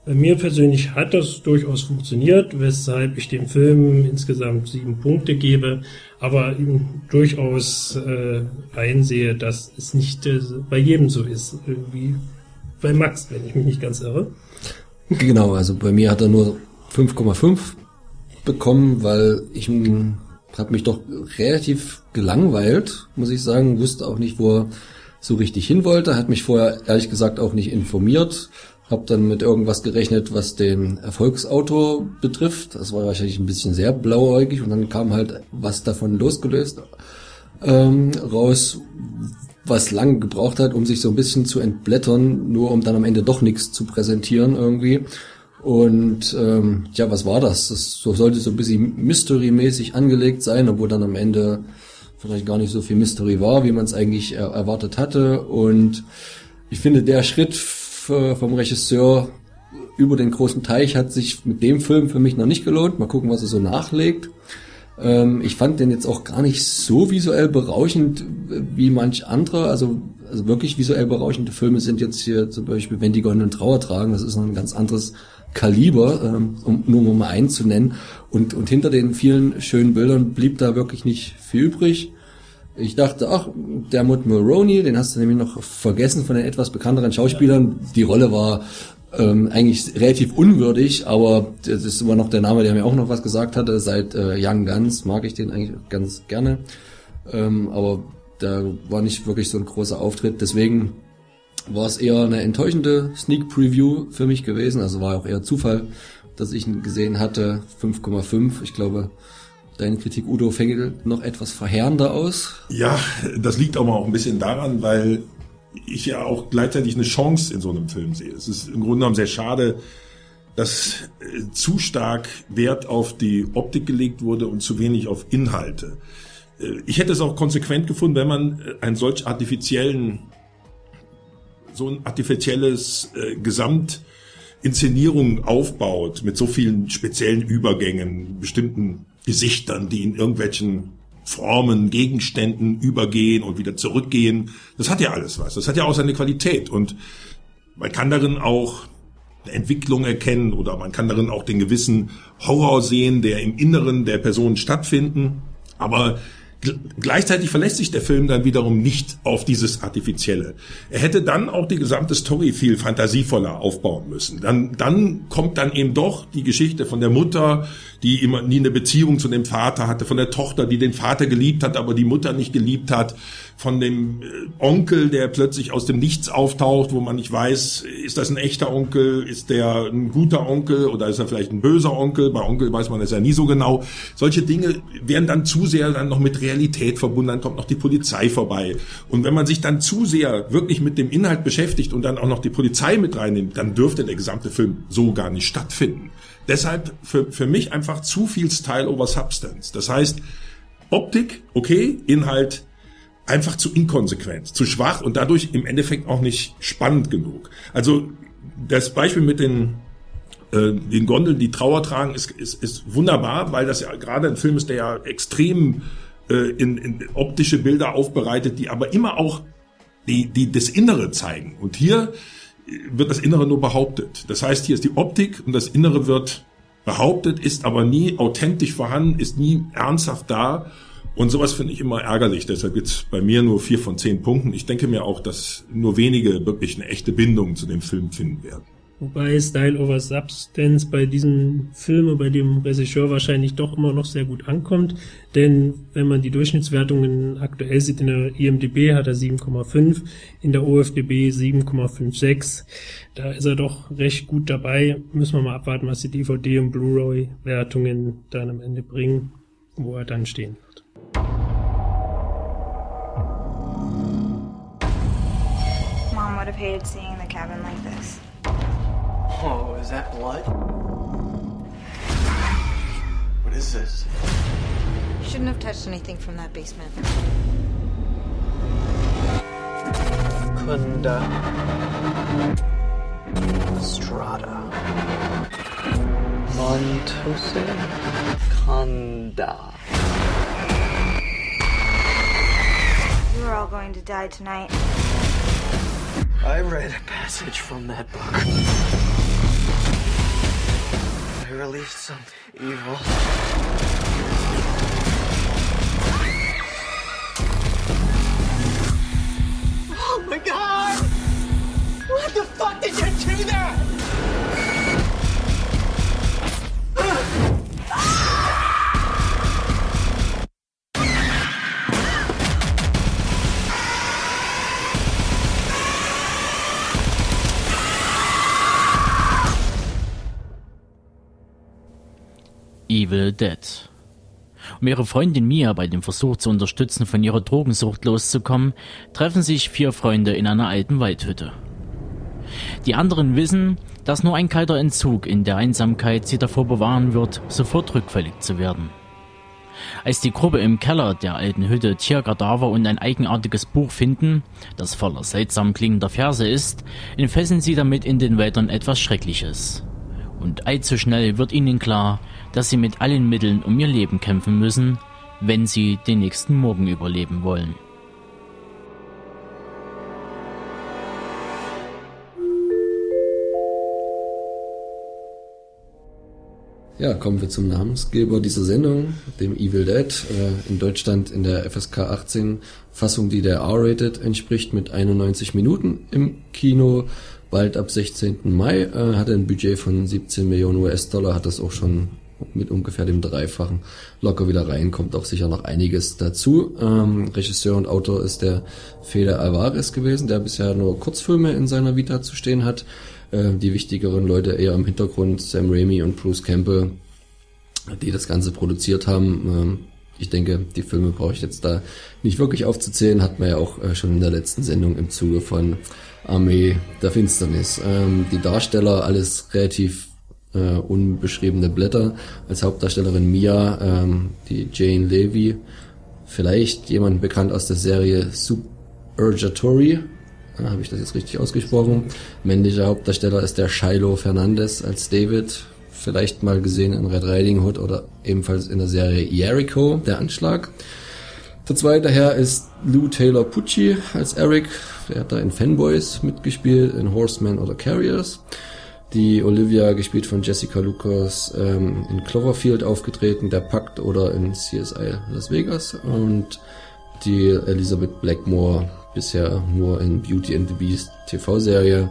Bei mir persönlich hat das durchaus funktioniert, weshalb ich dem Film insgesamt sieben Punkte gebe, aber eben durchaus äh, einsehe, dass es nicht äh, bei jedem so ist, wie bei Max, wenn ich mich nicht ganz irre. Genau, also bei mir hat er nur 5,5 bekommen, weil ich habe mich doch relativ gelangweilt, muss ich sagen, wusste auch nicht, wo er so richtig hin wollte, hat mich vorher ehrlich gesagt auch nicht informiert, habe dann mit irgendwas gerechnet, was den Erfolgsautor betrifft. Das war wahrscheinlich ein bisschen sehr blauäugig und dann kam halt was davon losgelöst ähm, raus, was lang gebraucht hat, um sich so ein bisschen zu entblättern, nur um dann am Ende doch nichts zu präsentieren irgendwie. Und ähm, ja, was war das? Das so sollte so ein bisschen Mystery-mäßig angelegt sein, obwohl dann am Ende vielleicht gar nicht so viel Mystery war, wie man es eigentlich er erwartet hatte. Und ich finde, der Schritt vom Regisseur über den großen Teich hat sich mit dem Film für mich noch nicht gelohnt. Mal gucken, was er so nachlegt. Ähm, ich fand den jetzt auch gar nicht so visuell berauschend wie manch andere. Also, also wirklich visuell berauschende Filme sind jetzt hier zum Beispiel Wenn die Goldenen Trauer tragen. Das ist noch ein ganz anderes Kaliber, ähm, um nur mal einen zu nennen. Und, und hinter den vielen schönen Bildern blieb da wirklich nicht viel übrig. Ich dachte, ach, der Mud Mulroney, den hast du nämlich noch vergessen von den etwas bekannteren Schauspielern. Die Rolle war ähm, eigentlich relativ unwürdig, aber das ist immer noch der Name, der mir auch noch was gesagt hatte. Seit äh, Young Guns mag ich den eigentlich ganz gerne. Ähm, aber da war nicht wirklich so ein großer Auftritt. Deswegen war es eher eine enttäuschende Sneak Preview für mich gewesen. Also war auch eher Zufall, dass ich ihn gesehen hatte. 5,5. Ich glaube, deine Kritik, Udo, fängt noch etwas verheerender aus. Ja, das liegt mal auch ein bisschen daran, weil ich ja auch gleichzeitig eine Chance in so einem Film sehe. Es ist im Grunde genommen sehr schade, dass äh, zu stark Wert auf die Optik gelegt wurde und zu wenig auf Inhalte. Äh, ich hätte es auch konsequent gefunden, wenn man äh, einen solch artifiziellen so ein artifizielles äh, Gesamtinszenierung aufbaut mit so vielen speziellen Übergängen, bestimmten Gesichtern, die in irgendwelchen Formen, Gegenständen übergehen und wieder zurückgehen. Das hat ja alles was. Das hat ja auch seine Qualität und man kann darin auch eine Entwicklung erkennen oder man kann darin auch den gewissen Horror sehen, der im Inneren der Person stattfinden. Aber Gleichzeitig verlässt sich der Film dann wiederum nicht auf dieses Artifizielle. Er hätte dann auch die gesamte Story viel fantasievoller aufbauen müssen. Dann, dann kommt dann eben doch die Geschichte von der Mutter, die immer nie eine Beziehung zu dem Vater hatte, von der Tochter, die den Vater geliebt hat, aber die Mutter nicht geliebt hat, von dem äh, Onkel, der plötzlich aus dem Nichts auftaucht, wo man nicht weiß, ist das ein echter Onkel, ist der ein guter Onkel oder ist er vielleicht ein böser Onkel? Bei Onkel weiß man das ja nie so genau. Solche Dinge werden dann zu sehr dann noch mit Realität verbunden, dann kommt noch die Polizei vorbei. Und wenn man sich dann zu sehr wirklich mit dem Inhalt beschäftigt und dann auch noch die Polizei mit reinnimmt, dann dürfte der gesamte Film so gar nicht stattfinden. Deshalb für, für mich einfach zu viel Style over Substance. Das heißt, Optik, okay, Inhalt einfach zu inkonsequent, zu schwach und dadurch im Endeffekt auch nicht spannend genug. Also das Beispiel mit den äh, den Gondeln, die Trauer tragen, ist, ist, ist wunderbar, weil das ja gerade ein Film ist, der ja extrem äh, in, in optische Bilder aufbereitet, die aber immer auch die, die das Innere zeigen. Und hier wird das Innere nur behauptet. Das heißt, hier ist die Optik und das Innere wird behauptet, ist aber nie authentisch vorhanden, ist nie ernsthaft da. Und sowas finde ich immer ärgerlich. Deshalb gibt's bei mir nur vier von zehn Punkten. Ich denke mir auch, dass nur wenige wirklich eine echte Bindung zu dem Film finden werden. Wobei Style over Substance bei diesem Film und bei dem Regisseur wahrscheinlich doch immer noch sehr gut ankommt. Denn wenn man die Durchschnittswertungen aktuell sieht, in der IMDB hat er 7,5, in der OFDB 7,56. Da ist er doch recht gut dabei. Müssen wir mal abwarten, was die DVD und Blu-ray-Wertungen dann am Ende bringen, wo er dann stehen. Mom would have hated seeing the cabin like this. Oh, is that blood? What is this? You Shouldn't have touched anything from that basement. Kunda. Strata. Montose. Kanda. You are all going to die tonight. I read a passage from that book. I released some evil. Oh my god! What the fuck did you do that? Ah! Evil Dead. Um ihre Freundin Mia bei dem Versuch zu unterstützen, von ihrer Drogensucht loszukommen, treffen sich vier Freunde in einer alten Waldhütte. Die anderen wissen, dass nur ein kalter Entzug in der Einsamkeit sie davor bewahren wird, sofort rückfällig zu werden. Als die Gruppe im Keller der alten Hütte Tierkadaver und ein eigenartiges Buch finden, das voller seltsam klingender Verse ist, entfesseln sie damit in den Wäldern etwas Schreckliches. Und allzu schnell wird ihnen klar, dass sie mit allen Mitteln um ihr Leben kämpfen müssen, wenn sie den nächsten Morgen überleben wollen. Ja, kommen wir zum Namensgeber dieser Sendung, dem Evil Dead. Äh, in Deutschland in der FSK 18 Fassung, die der R-Rated entspricht, mit 91 Minuten im Kino. Bald ab 16. Mai äh, hat ein Budget von 17 Millionen US-Dollar, hat das auch schon mit ungefähr dem Dreifachen locker wieder rein, kommt auch sicher noch einiges dazu. Ähm, Regisseur und Autor ist der Fede Alvarez gewesen, der bisher nur Kurzfilme in seiner Vita zu stehen hat. Äh, die wichtigeren Leute eher im Hintergrund, Sam Raimi und Bruce Campbell, die das Ganze produziert haben. Ähm, ich denke, die Filme brauche ich jetzt da nicht wirklich aufzuzählen, hat man ja auch äh, schon in der letzten Sendung im Zuge von Armee der Finsternis. Ähm, die Darsteller, alles relativ äh, unbeschriebene Blätter. Als Hauptdarstellerin Mia, ähm, die Jane Levy, vielleicht jemand bekannt aus der Serie Suburgatory, äh, habe ich das jetzt richtig ausgesprochen. Männlicher Hauptdarsteller ist der Shiloh Fernandez als David, vielleicht mal gesehen in Red Riding Hood oder ebenfalls in der Serie Jericho, der Anschlag. Der zweite Herr ist Lou Taylor Pucci als Eric. Er hat da in Fanboys mitgespielt, in Horsemen oder Carriers. Die Olivia, gespielt von Jessica Lucas, ähm, in Cloverfield aufgetreten, Der Pakt oder in CSI Las Vegas. Und die Elizabeth Blackmore bisher nur in Beauty and the Beast TV-Serie.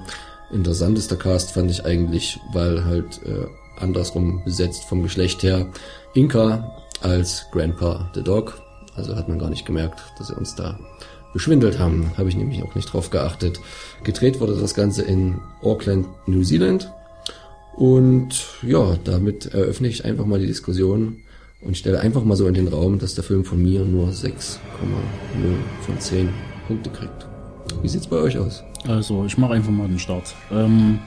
Interessantester Cast fand ich eigentlich, weil halt äh, andersrum besetzt vom Geschlecht her. Inka als Grandpa the Dog. Also hat man gar nicht gemerkt, dass sie uns da beschwindelt haben. Habe ich nämlich auch nicht drauf geachtet. Gedreht wurde das Ganze in Auckland, New Zealand. Und ja, damit eröffne ich einfach mal die Diskussion und stelle einfach mal so in den Raum, dass der Film von mir nur 6,0 von 10 Punkte kriegt. Wie sieht's bei euch aus? Also, ich mache einfach mal den Start. Ähm,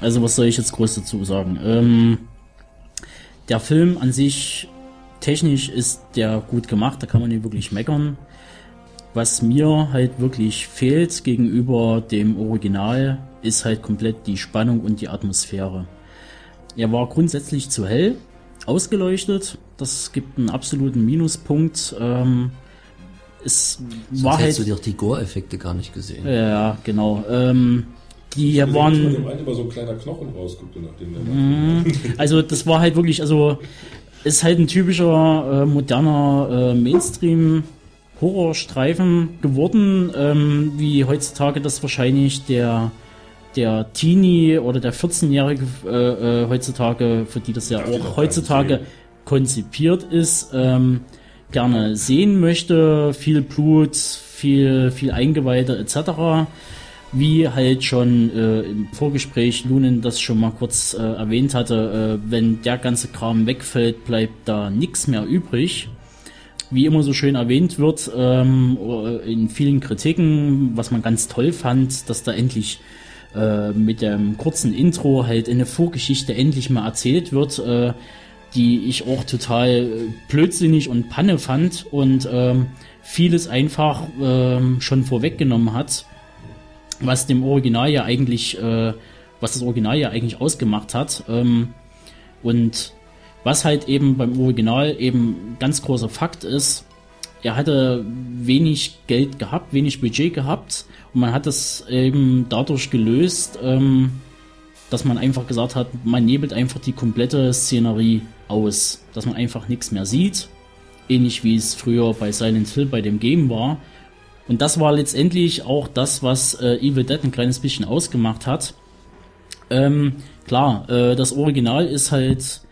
also, was soll ich jetzt groß dazu sagen? Ähm, der Film an sich, technisch ist der gut gemacht, da kann man nicht wirklich meckern. Was mir halt wirklich fehlt gegenüber dem Original, ist halt komplett die Spannung und die Atmosphäre. Er war grundsätzlich zu hell, ausgeleuchtet. Das gibt einen absoluten Minuspunkt. Ähm, es Sonst war hättest halt. du dir die Gore-Effekte gar nicht gesehen. Ja, genau. Ähm, die Also, waren. Dem einen immer so ein kleiner Knochen rausguckte, nachdem der Mhm. Also das war halt wirklich, also ist halt ein typischer äh, moderner äh, Mainstream Horrorstreifen geworden, ähm, wie heutzutage das wahrscheinlich der der Teenie oder der 14-Jährige äh, äh, heutzutage, für die das ja auch heutzutage konzipiert ist, ähm, gerne sehen möchte. Viel Blut, viel, viel Eingeweide etc. Wie halt schon äh, im Vorgespräch Lunen das schon mal kurz äh, erwähnt hatte, äh, wenn der ganze Kram wegfällt, bleibt da nichts mehr übrig. Wie immer so schön erwähnt wird, ähm, in vielen Kritiken, was man ganz toll fand, dass da endlich äh, mit dem kurzen Intro halt eine Vorgeschichte endlich mal erzählt wird, äh, die ich auch total äh, blödsinnig und Panne fand und ähm, vieles einfach ähm, schon vorweggenommen hat, was dem Original ja eigentlich, äh, was das Original ja eigentlich ausgemacht hat. Ähm, und was halt eben beim Original eben ganz großer Fakt ist, er hatte wenig Geld gehabt, wenig Budget gehabt und man hat es eben dadurch gelöst, ähm, dass man einfach gesagt hat, man nebelt einfach die komplette Szenerie aus, dass man einfach nichts mehr sieht, ähnlich wie es früher bei Silent Hill bei dem Game war. Und das war letztendlich auch das, was äh, Evil Dead ein kleines bisschen ausgemacht hat. Ähm, klar, äh, das Original ist halt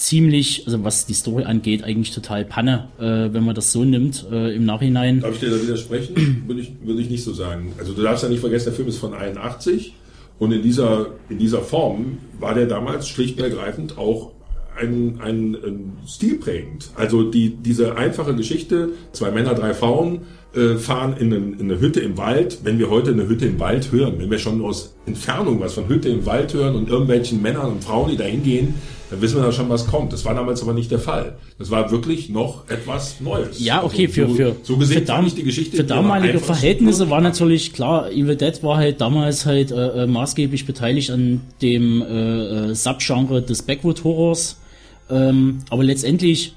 ziemlich, also was die Story angeht, eigentlich total Panne, äh, wenn man das so nimmt äh, im Nachhinein. Darf ich dir da widersprechen? würde, ich, würde ich nicht so sagen. Also du darfst ja nicht vergessen, der Film ist von 81 und in dieser, in dieser Form war der damals schlicht und ergreifend auch ein, ein, ein stilprägend. Also die, diese einfache Geschichte, zwei Männer, drei Frauen, äh, fahren in, in eine Hütte im Wald. Wenn wir heute eine Hütte im Wald hören, wenn wir schon aus Entfernung was von Hütte im Wald hören und irgendwelchen Männern und Frauen, die da hingehen, dann wissen wir da schon, was kommt. Das war damals aber nicht der Fall. Das war wirklich noch etwas Neues. Ja, okay, Also für, so, für, so gesehen für, dam fand ich die Geschichte für damalige Verhältnisse war natürlich klar, Evil Dead war halt damals halt äh, äh, maßgeblich beteiligt an dem äh, äh, Subgenre des Backwood Horrors. Ähm, aber letztendlich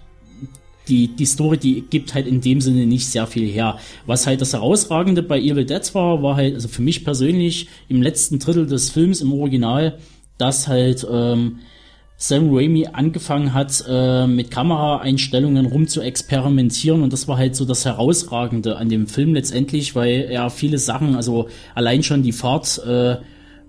die, die Story, die gibt halt in dem Sinne nicht sehr viel her. Was halt das Herausragende bei Evil Dead war, war halt, also für mich persönlich, im letzten Drittel des Films im Original, dass halt ähm, Sam Raimi angefangen hat, äh, mit Kameraeinstellungen rum zu experimentieren und das war halt so das Herausragende an dem Film letztendlich, weil er viele Sachen, also allein schon die Fahrt äh,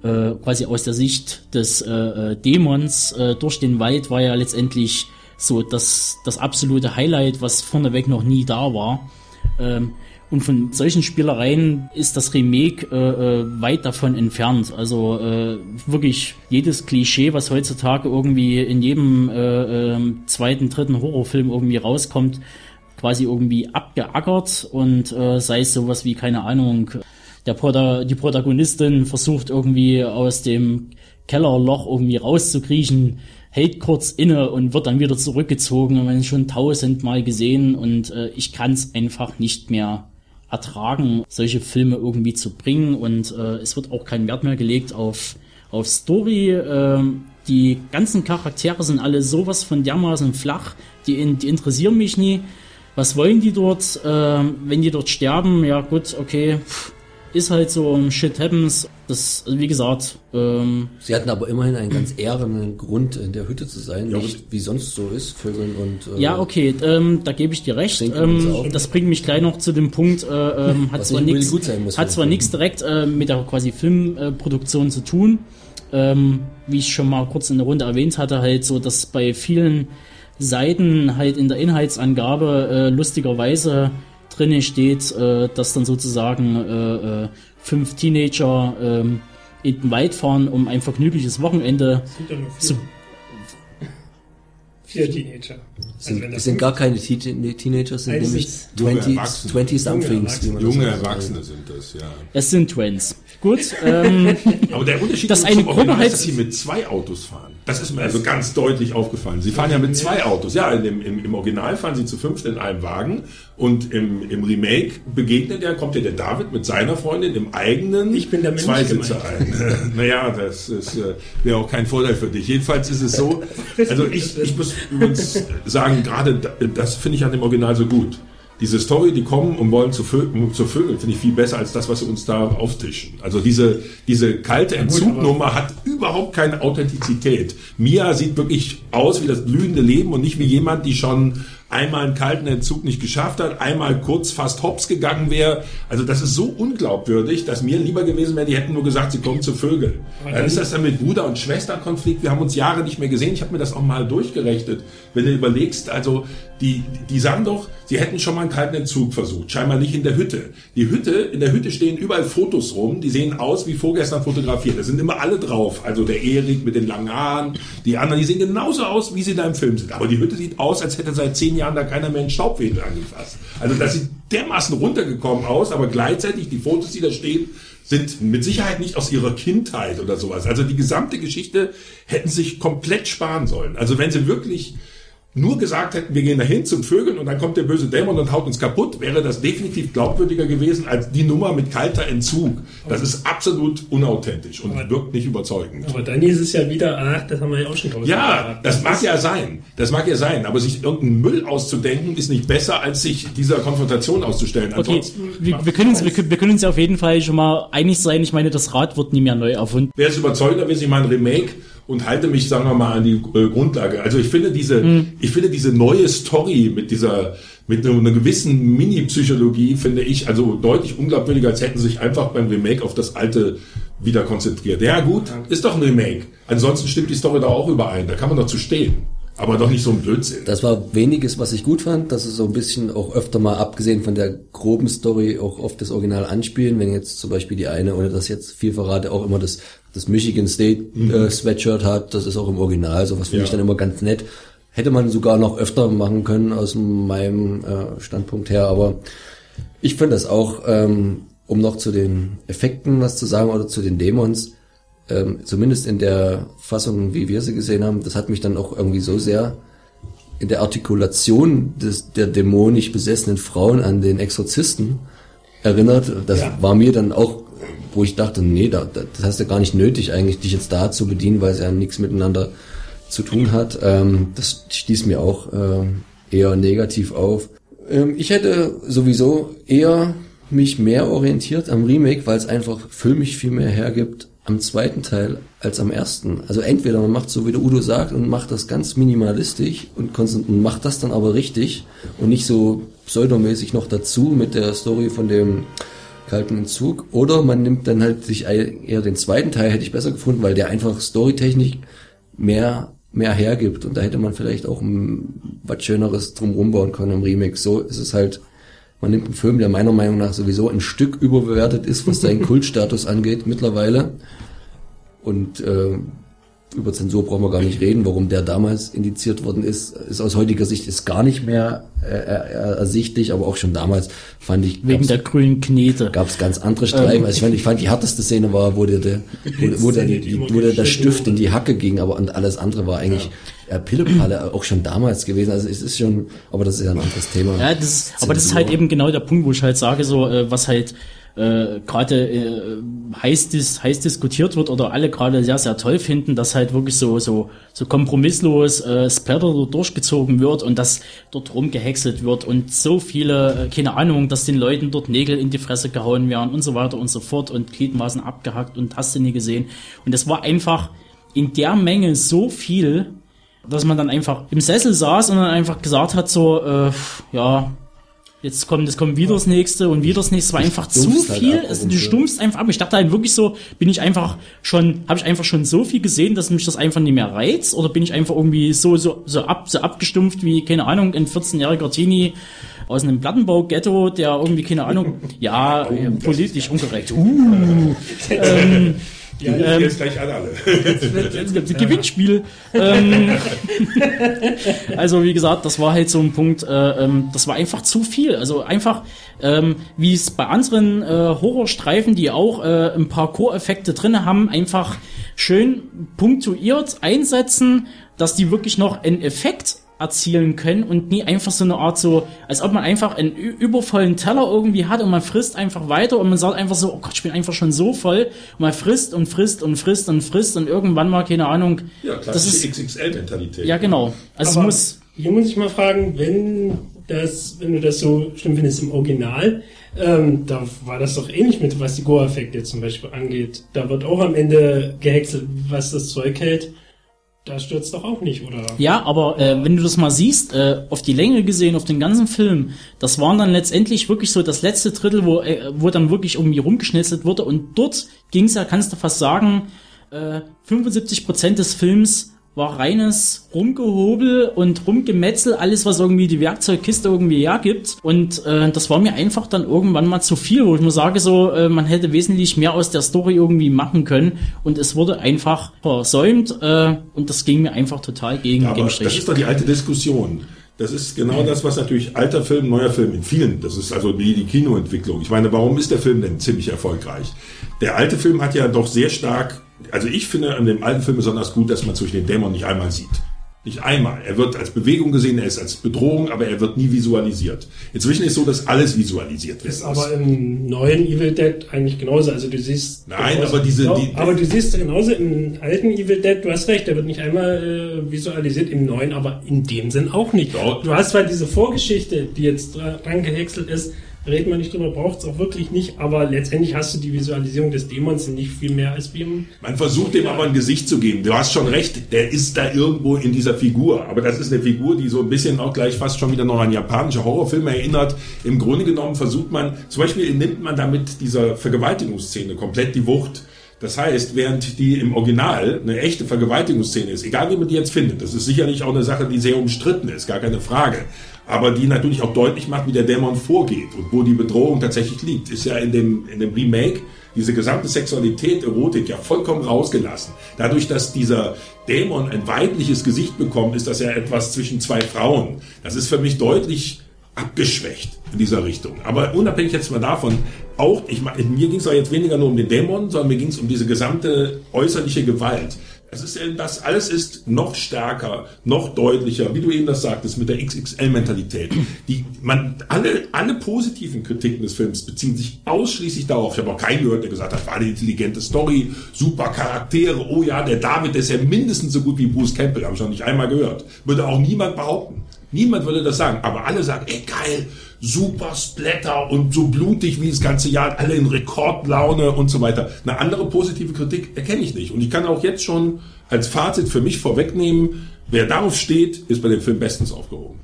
äh, quasi aus der Sicht des äh, äh, Dämons äh, durch den Wald war ja letztendlich so das, das absolute Highlight, was vorneweg noch nie da war. Ähm, und von solchen Spielereien ist das Remake äh, äh, weit davon entfernt. Also äh, wirklich jedes Klischee, was heutzutage irgendwie in jedem äh, äh, zweiten, dritten Horrorfilm irgendwie rauskommt, quasi irgendwie abgeackert und äh, sei es sowas wie, keine Ahnung, der Prota die Protagonistin versucht irgendwie aus dem Kellerloch irgendwie rauszukriechen, hält kurz inne und wird dann wieder zurückgezogen und man schon tausendmal gesehen und äh, ich kann es einfach nicht mehr ertragen, solche Filme irgendwie zu bringen und äh, es wird auch kein Wert mehr gelegt auf, auf Story. Ähm, die ganzen Charaktere sind alle sowas von dermaßen flach, die, die interessieren mich nie. Was wollen die dort? Ähm, wenn die dort sterben, ja gut, okay, pff, ist halt so, shit happens. Das, also wie gesagt, ähm, Sie hatten aber immerhin einen ganz ehrenden Grund, in der Hütte zu sein, nicht wie sonst so ist, Vögeln und... Äh, Ja, okay, ähm, da gebe ich dir recht. Ähm, das bringt mich gleich noch zu dem Punkt, äh, ähm, hat Was zwar muss hat zwar nichts direkt äh, mit der quasi Filmproduktion zu tun, ähm, wie ich schon mal kurz in der Runde erwähnt hatte, halt so, dass bei vielen Seiten halt in der Inhaltsangabe äh, lustigerweise drinne steht, äh, dass dann sozusagen äh, äh, fünf Teenager ähm, in den Wald fahren, um ein vergnügliches Wochenende Sind ja nur vier. zu Vier Teenager. sind, wenn das es sind gar keine Te Teenager, es sind nämlich ist- 20, Erwachsene. 20 somethings. wie man das Junge sagt. Erwachsene sind das, ja. Es sind Twins. Gut. Ähm, Aber der Unterschied dass ist eine Gruppe halt dass sie mit zwei Autos fahren. Das ist mir also ganz deutlich aufgefallen. Sie fahren ja mit zwei Autos. Ja, dem, im, im Original fahren sie zu fünft in einem Wagen und im, im Remake begegnet er, kommt ja der David mit seiner Freundin im eigenen Ich bin der Mensch Zweisitzer ein. naja, das ist, äh, wäre auch kein Vorteil für dich. Jedenfalls ist es so, also ich, ich muss übrigens sagen, gerade da- das finde ich an dem Original so gut. Diese Story, die kommen und wollen zu, Vö zu Vögeln, finde ich viel besser als das, was sie uns da auftischen. Also diese, diese kalte Entzugnummer hat überhaupt keine Authentizität. Mia sieht wirklich aus wie das blühende Leben und nicht wie jemand, die schon einmal einen kalten Entzug nicht geschafft hat, einmal kurz fast hops gegangen wäre. Also das ist so unglaubwürdig, dass mir lieber gewesen wäre, die hätten nur gesagt, sie kommen zu Vögeln. Dann ist das dann mit Bruder- und Schwesterkonflikt. Wir haben uns Jahre nicht mehr gesehen. Ich habe mir das auch mal durchgerechnet. Wenn du überlegst, also die, die sagen doch, sie hätten schon mal einen kalten Entzug versucht. Scheinbar nicht in der Hütte. Die Hütte, in der Hütte stehen überall Fotos rum. Die sehen aus wie vorgestern fotografiert. Da sind immer alle drauf. Also der Erik mit den langen Haaren, die anderen, die sehen genauso aus, wie sie da im Film sind. Aber die Hütte sieht aus, als hätte seit zehn Jahren da keiner mehr einen Staubwedel angefasst. Also das sieht dermaßen runtergekommen aus, aber gleichzeitig die Fotos, die da stehen, sind mit Sicherheit nicht aus ihrer Kindheit oder sowas. Also die gesamte Geschichte hätten sich komplett sparen sollen. Also wenn sie wirklich nur gesagt hätten, wir gehen dahin zum Vögeln und dann kommt der böse Dämon und haut uns kaputt, wäre das definitiv glaubwürdiger gewesen als die Nummer mit kalter Entzug. Das ist absolut unauthentisch und wirkt nicht überzeugend. Aber dann ist es ja wieder, ach, das haben wir ja auch schon tausendmal Ja, das mag ja sein. Das mag ja sein. Aber sich irgendeinen Müll auszudenken, ist nicht besser, als sich dieser Konfrontation auszustellen. Okay, wir, wir, können uns, wir, wir können uns ja auf jeden Fall schon mal einig sein. Ich meine, das Rad wird nie mehr neu erfunden. wäre es überzeugender, wenn ich mal ein Remake und halte mich, sagen wir mal, an die äh, Grundlage. Also ich finde diese, ich finde diese neue Story mit dieser, mit einer gewissen Mini-Psychologie, finde ich also deutlich unglaubwürdiger, als hätten sie sich einfach beim Remake auf das alte wieder konzentriert. Ja gut, ist doch ein Remake. Ansonsten stimmt die Story da auch überein. Da kann man doch zu stehen. Aber doch nicht so ein Blödsinn. Das war weniges, was ich gut fand, dass es so ein bisschen auch öfter mal, abgesehen von der groben Story, auch auf das Original anspielen. Wenn jetzt zum Beispiel die eine, ohne dass jetzt viel verrate, auch immer das, das Michigan State äh, Sweatshirt hat, das ist auch im Original, sowas finde Ja. ich dann immer ganz nett. Hätte man sogar noch öfter machen können aus meinem äh, Standpunkt her, aber ich finde das auch, ähm, um noch zu den Effekten was zu sagen oder zu den Dämons, ähm, zumindest in der Fassung, wie wir sie gesehen haben, das hat mich dann auch irgendwie so sehr in der Artikulation des, der dämonisch besessenen Frauen an den Exorzisten erinnert. Das Ja. war mir dann auch, wo ich dachte, nee, da, da- das hast du gar nicht nötig, eigentlich dich jetzt da zu bedienen, weil es ja nichts miteinander zu tun hat. Ähm, das stieß mir auch ähm, eher negativ auf. Ähm, ich hätte sowieso eher mich mehr orientiert am Remake, weil es einfach filmisch viel mehr hergibt am zweiten Teil als am ersten. Also entweder man macht so, wie der Udo sagt, und macht das ganz minimalistisch und, und macht das dann aber richtig und nicht so pseudomäßig noch dazu mit der Story von dem kalten Entzug. Oder man nimmt dann halt sich eher den zweiten Teil, hätte ich besser gefunden, weil der einfach storytechnisch mehr mehr hergibt und da hätte man vielleicht auch was Schöneres drumrum bauen können im Remake. So ist es halt, man nimmt einen Film, der meiner Meinung nach sowieso ein Stück überbewertet ist, was seinen Kultstatus angeht mittlerweile. Und äh, über Zensur brauchen wir gar nicht reden, warum der damals indiziert worden ist, ist aus heutiger Sicht ist gar nicht mehr äh, äh, ersichtlich, aber auch schon damals fand ich Wegen der grünen Knete. gab es ganz andere Streifen. Ähm. Also ich fand, ich fand die härteste Szene war, wo der, der, wo, wo der, die, wo der, der Stift in die Hacke ging, aber und alles andere war eigentlich ja, Pillepalle auch schon damals gewesen. Also es ist schon, aber das ist ja ein anderes Thema. Ja, das aber das ist halt eben genau der Punkt, wo ich halt sage, so äh, was halt äh, gerade äh, heiß, dis, heiß diskutiert wird oder alle gerade sehr, sehr toll finden, dass halt wirklich so, so, so kompromisslos äh, Splatter durchgezogen wird und dass dort rumgehäckselt wird und so viele, äh, keine Ahnung, dass den Leuten dort Nägel in die Fresse gehauen werden und so weiter und so fort und Gliedmaßen abgehackt und hast du nie gesehen. Und das war einfach in der Menge so viel, dass man dann einfach im Sessel saß und dann einfach gesagt hat, so, äh, ja, jetzt kommt, es kommt wieder das nächste und wieder das nächste. War einfach zu halt viel. ab Also, du stumpfst einfach ab. Ich dachte halt wirklich so, bin ich einfach schon, habe ich einfach schon so viel gesehen, dass mich das einfach nicht mehr reizt? Oder bin ich einfach irgendwie so, so, so ab, so abgestumpft wie, keine Ahnung, ein 14-jähriger Teenie aus einem Plattenbau-Ghetto, der irgendwie, keine Ahnung, ja, äh, politisch unkorrekt. Uh, ähm, Die rufen ähm, jetzt gleich an alle. Jetzt gibt's ein Gewinnspiel. ähm, also wie gesagt, das war halt so ein Punkt, äh, ähm, das war einfach zu viel. Also einfach, ähm, wie es bei anderen äh, Horrorstreifen, die auch äh, ein paar Core-Effekte drin haben, einfach schön punktuiert einsetzen, dass die wirklich noch einen Effekt erzielen können und nie einfach so eine Art so, als ob man einfach einen übervollen Teller irgendwie hat und man frisst einfach weiter und man sagt einfach so, oh Gott, ich bin einfach schon so voll und man frisst und frisst und frisst und frisst und irgendwann mal, keine Ahnung, Ja, das ist, XXL-Mentalität. ja genau, also es Aber muss, Hier muss ich mal fragen, wenn das, wenn du das so schlimm findest im Original, ähm, da war das doch ähnlich mit, was die Gore-Effekte zum Beispiel angeht. Da wird auch am Ende gehäckselt, was das Zeug hält. Da stürzt doch auch nicht, oder? Ja, aber äh, wenn du das mal siehst, äh, auf die Länge gesehen, auf den ganzen Film, das waren dann letztendlich wirklich so das letzte Drittel, wo, äh, wo dann wirklich irgendwie rumgeschnitzelt wurde. Und dort ging es ja, kannst du fast sagen, äh, 75 Prozent des Films war reines Rumgehobel und Rumgemetzel, alles, was irgendwie die Werkzeugkiste irgendwie hergibt. Und äh, das war mir einfach dann irgendwann mal zu viel, wo ich mir sage, so, äh, man hätte wesentlich mehr aus der Story irgendwie machen können. Und es wurde einfach versäumt äh, und das ging mir einfach total gegen Ja, aber das ist doch die alte Diskussion. Das ist genau das, was natürlich alter Film, neuer Film in vielen, das ist also wie die Kinoentwicklung. Ich meine, warum ist der Film denn ziemlich erfolgreich? Der alte Film hat ja doch sehr stark, also ich finde an dem alten Film besonders gut, dass man zwischen den Dämon nicht einmal sieht. Nicht einmal. Er wird als Bewegung gesehen, er ist als Bedrohung, aber er wird nie visualisiert. Inzwischen ist so, dass alles visualisiert wird. Ist aber im neuen Evil Dead eigentlich genauso. Also du siehst. Nein, genauso, aber diese- Doch, die- aber du siehst genauso im alten Evil Dead, du hast recht, der wird nicht einmal äh, visualisiert, im neuen aber in dem Sinn auch nicht. Du hast zwar diese Vorgeschichte, die jetzt dra- dran gehäckselt ist, reden wir nicht drüber, braucht es auch wirklich nicht, aber letztendlich hast du die Visualisierung des Dämons nicht viel mehr als wie im. Man versucht dem aber ein Gesicht zu geben. Du hast schon recht, der ist da irgendwo in dieser Figur. Aber das ist eine Figur, die so ein bisschen auch gleich fast schon wieder noch an japanische Horrorfilme erinnert. Im Grunde genommen versucht man, zum Beispiel nimmt man damit dieser Vergewaltigungsszene komplett die Wucht. Das heißt, während die im Original eine echte Vergewaltigungsszene ist, egal wie man die jetzt findet, das ist sicherlich auch eine Sache, die sehr umstritten ist, gar keine Frage. Aber die natürlich auch deutlich macht, wie der Dämon vorgeht und wo die Bedrohung tatsächlich liegt, ist ja in dem, in dem Remake diese gesamte Sexualität, Erotik ja vollkommen rausgelassen. Dadurch, dass dieser Dämon ein weibliches Gesicht bekommt, ist das ja etwas zwischen zwei Frauen. Das ist für mich deutlich abgeschwächt in dieser Richtung. Aber unabhängig jetzt mal davon, auch, ich mir ging es jetzt weniger nur um den Dämon, sondern mir ging es um diese gesamte äußerliche Gewalt. Es ist, das alles ist noch stärker, noch deutlicher, wie du eben das sagtest, mit der XXL-Mentalität. Die, man, alle, alle positiven Kritiken des Films beziehen sich ausschließlich darauf. Ich habe auch keinen gehört, der gesagt hat, war eine intelligente Story, super Charaktere, oh ja, der David, ist ja mindestens so gut wie Bruce Campbell, habe ich noch nicht einmal gehört. Würde auch niemand behaupten. Niemand würde das sagen, aber alle sagen, ey geil, super Splatter und so blutig wie das ganze Jahr, alle in Rekordlaune und so weiter. Eine andere positive Kritik erkenne ich nicht. Und ich kann auch jetzt schon als Fazit für mich vorwegnehmen, wer darauf steht, ist bei dem Film bestens aufgehoben.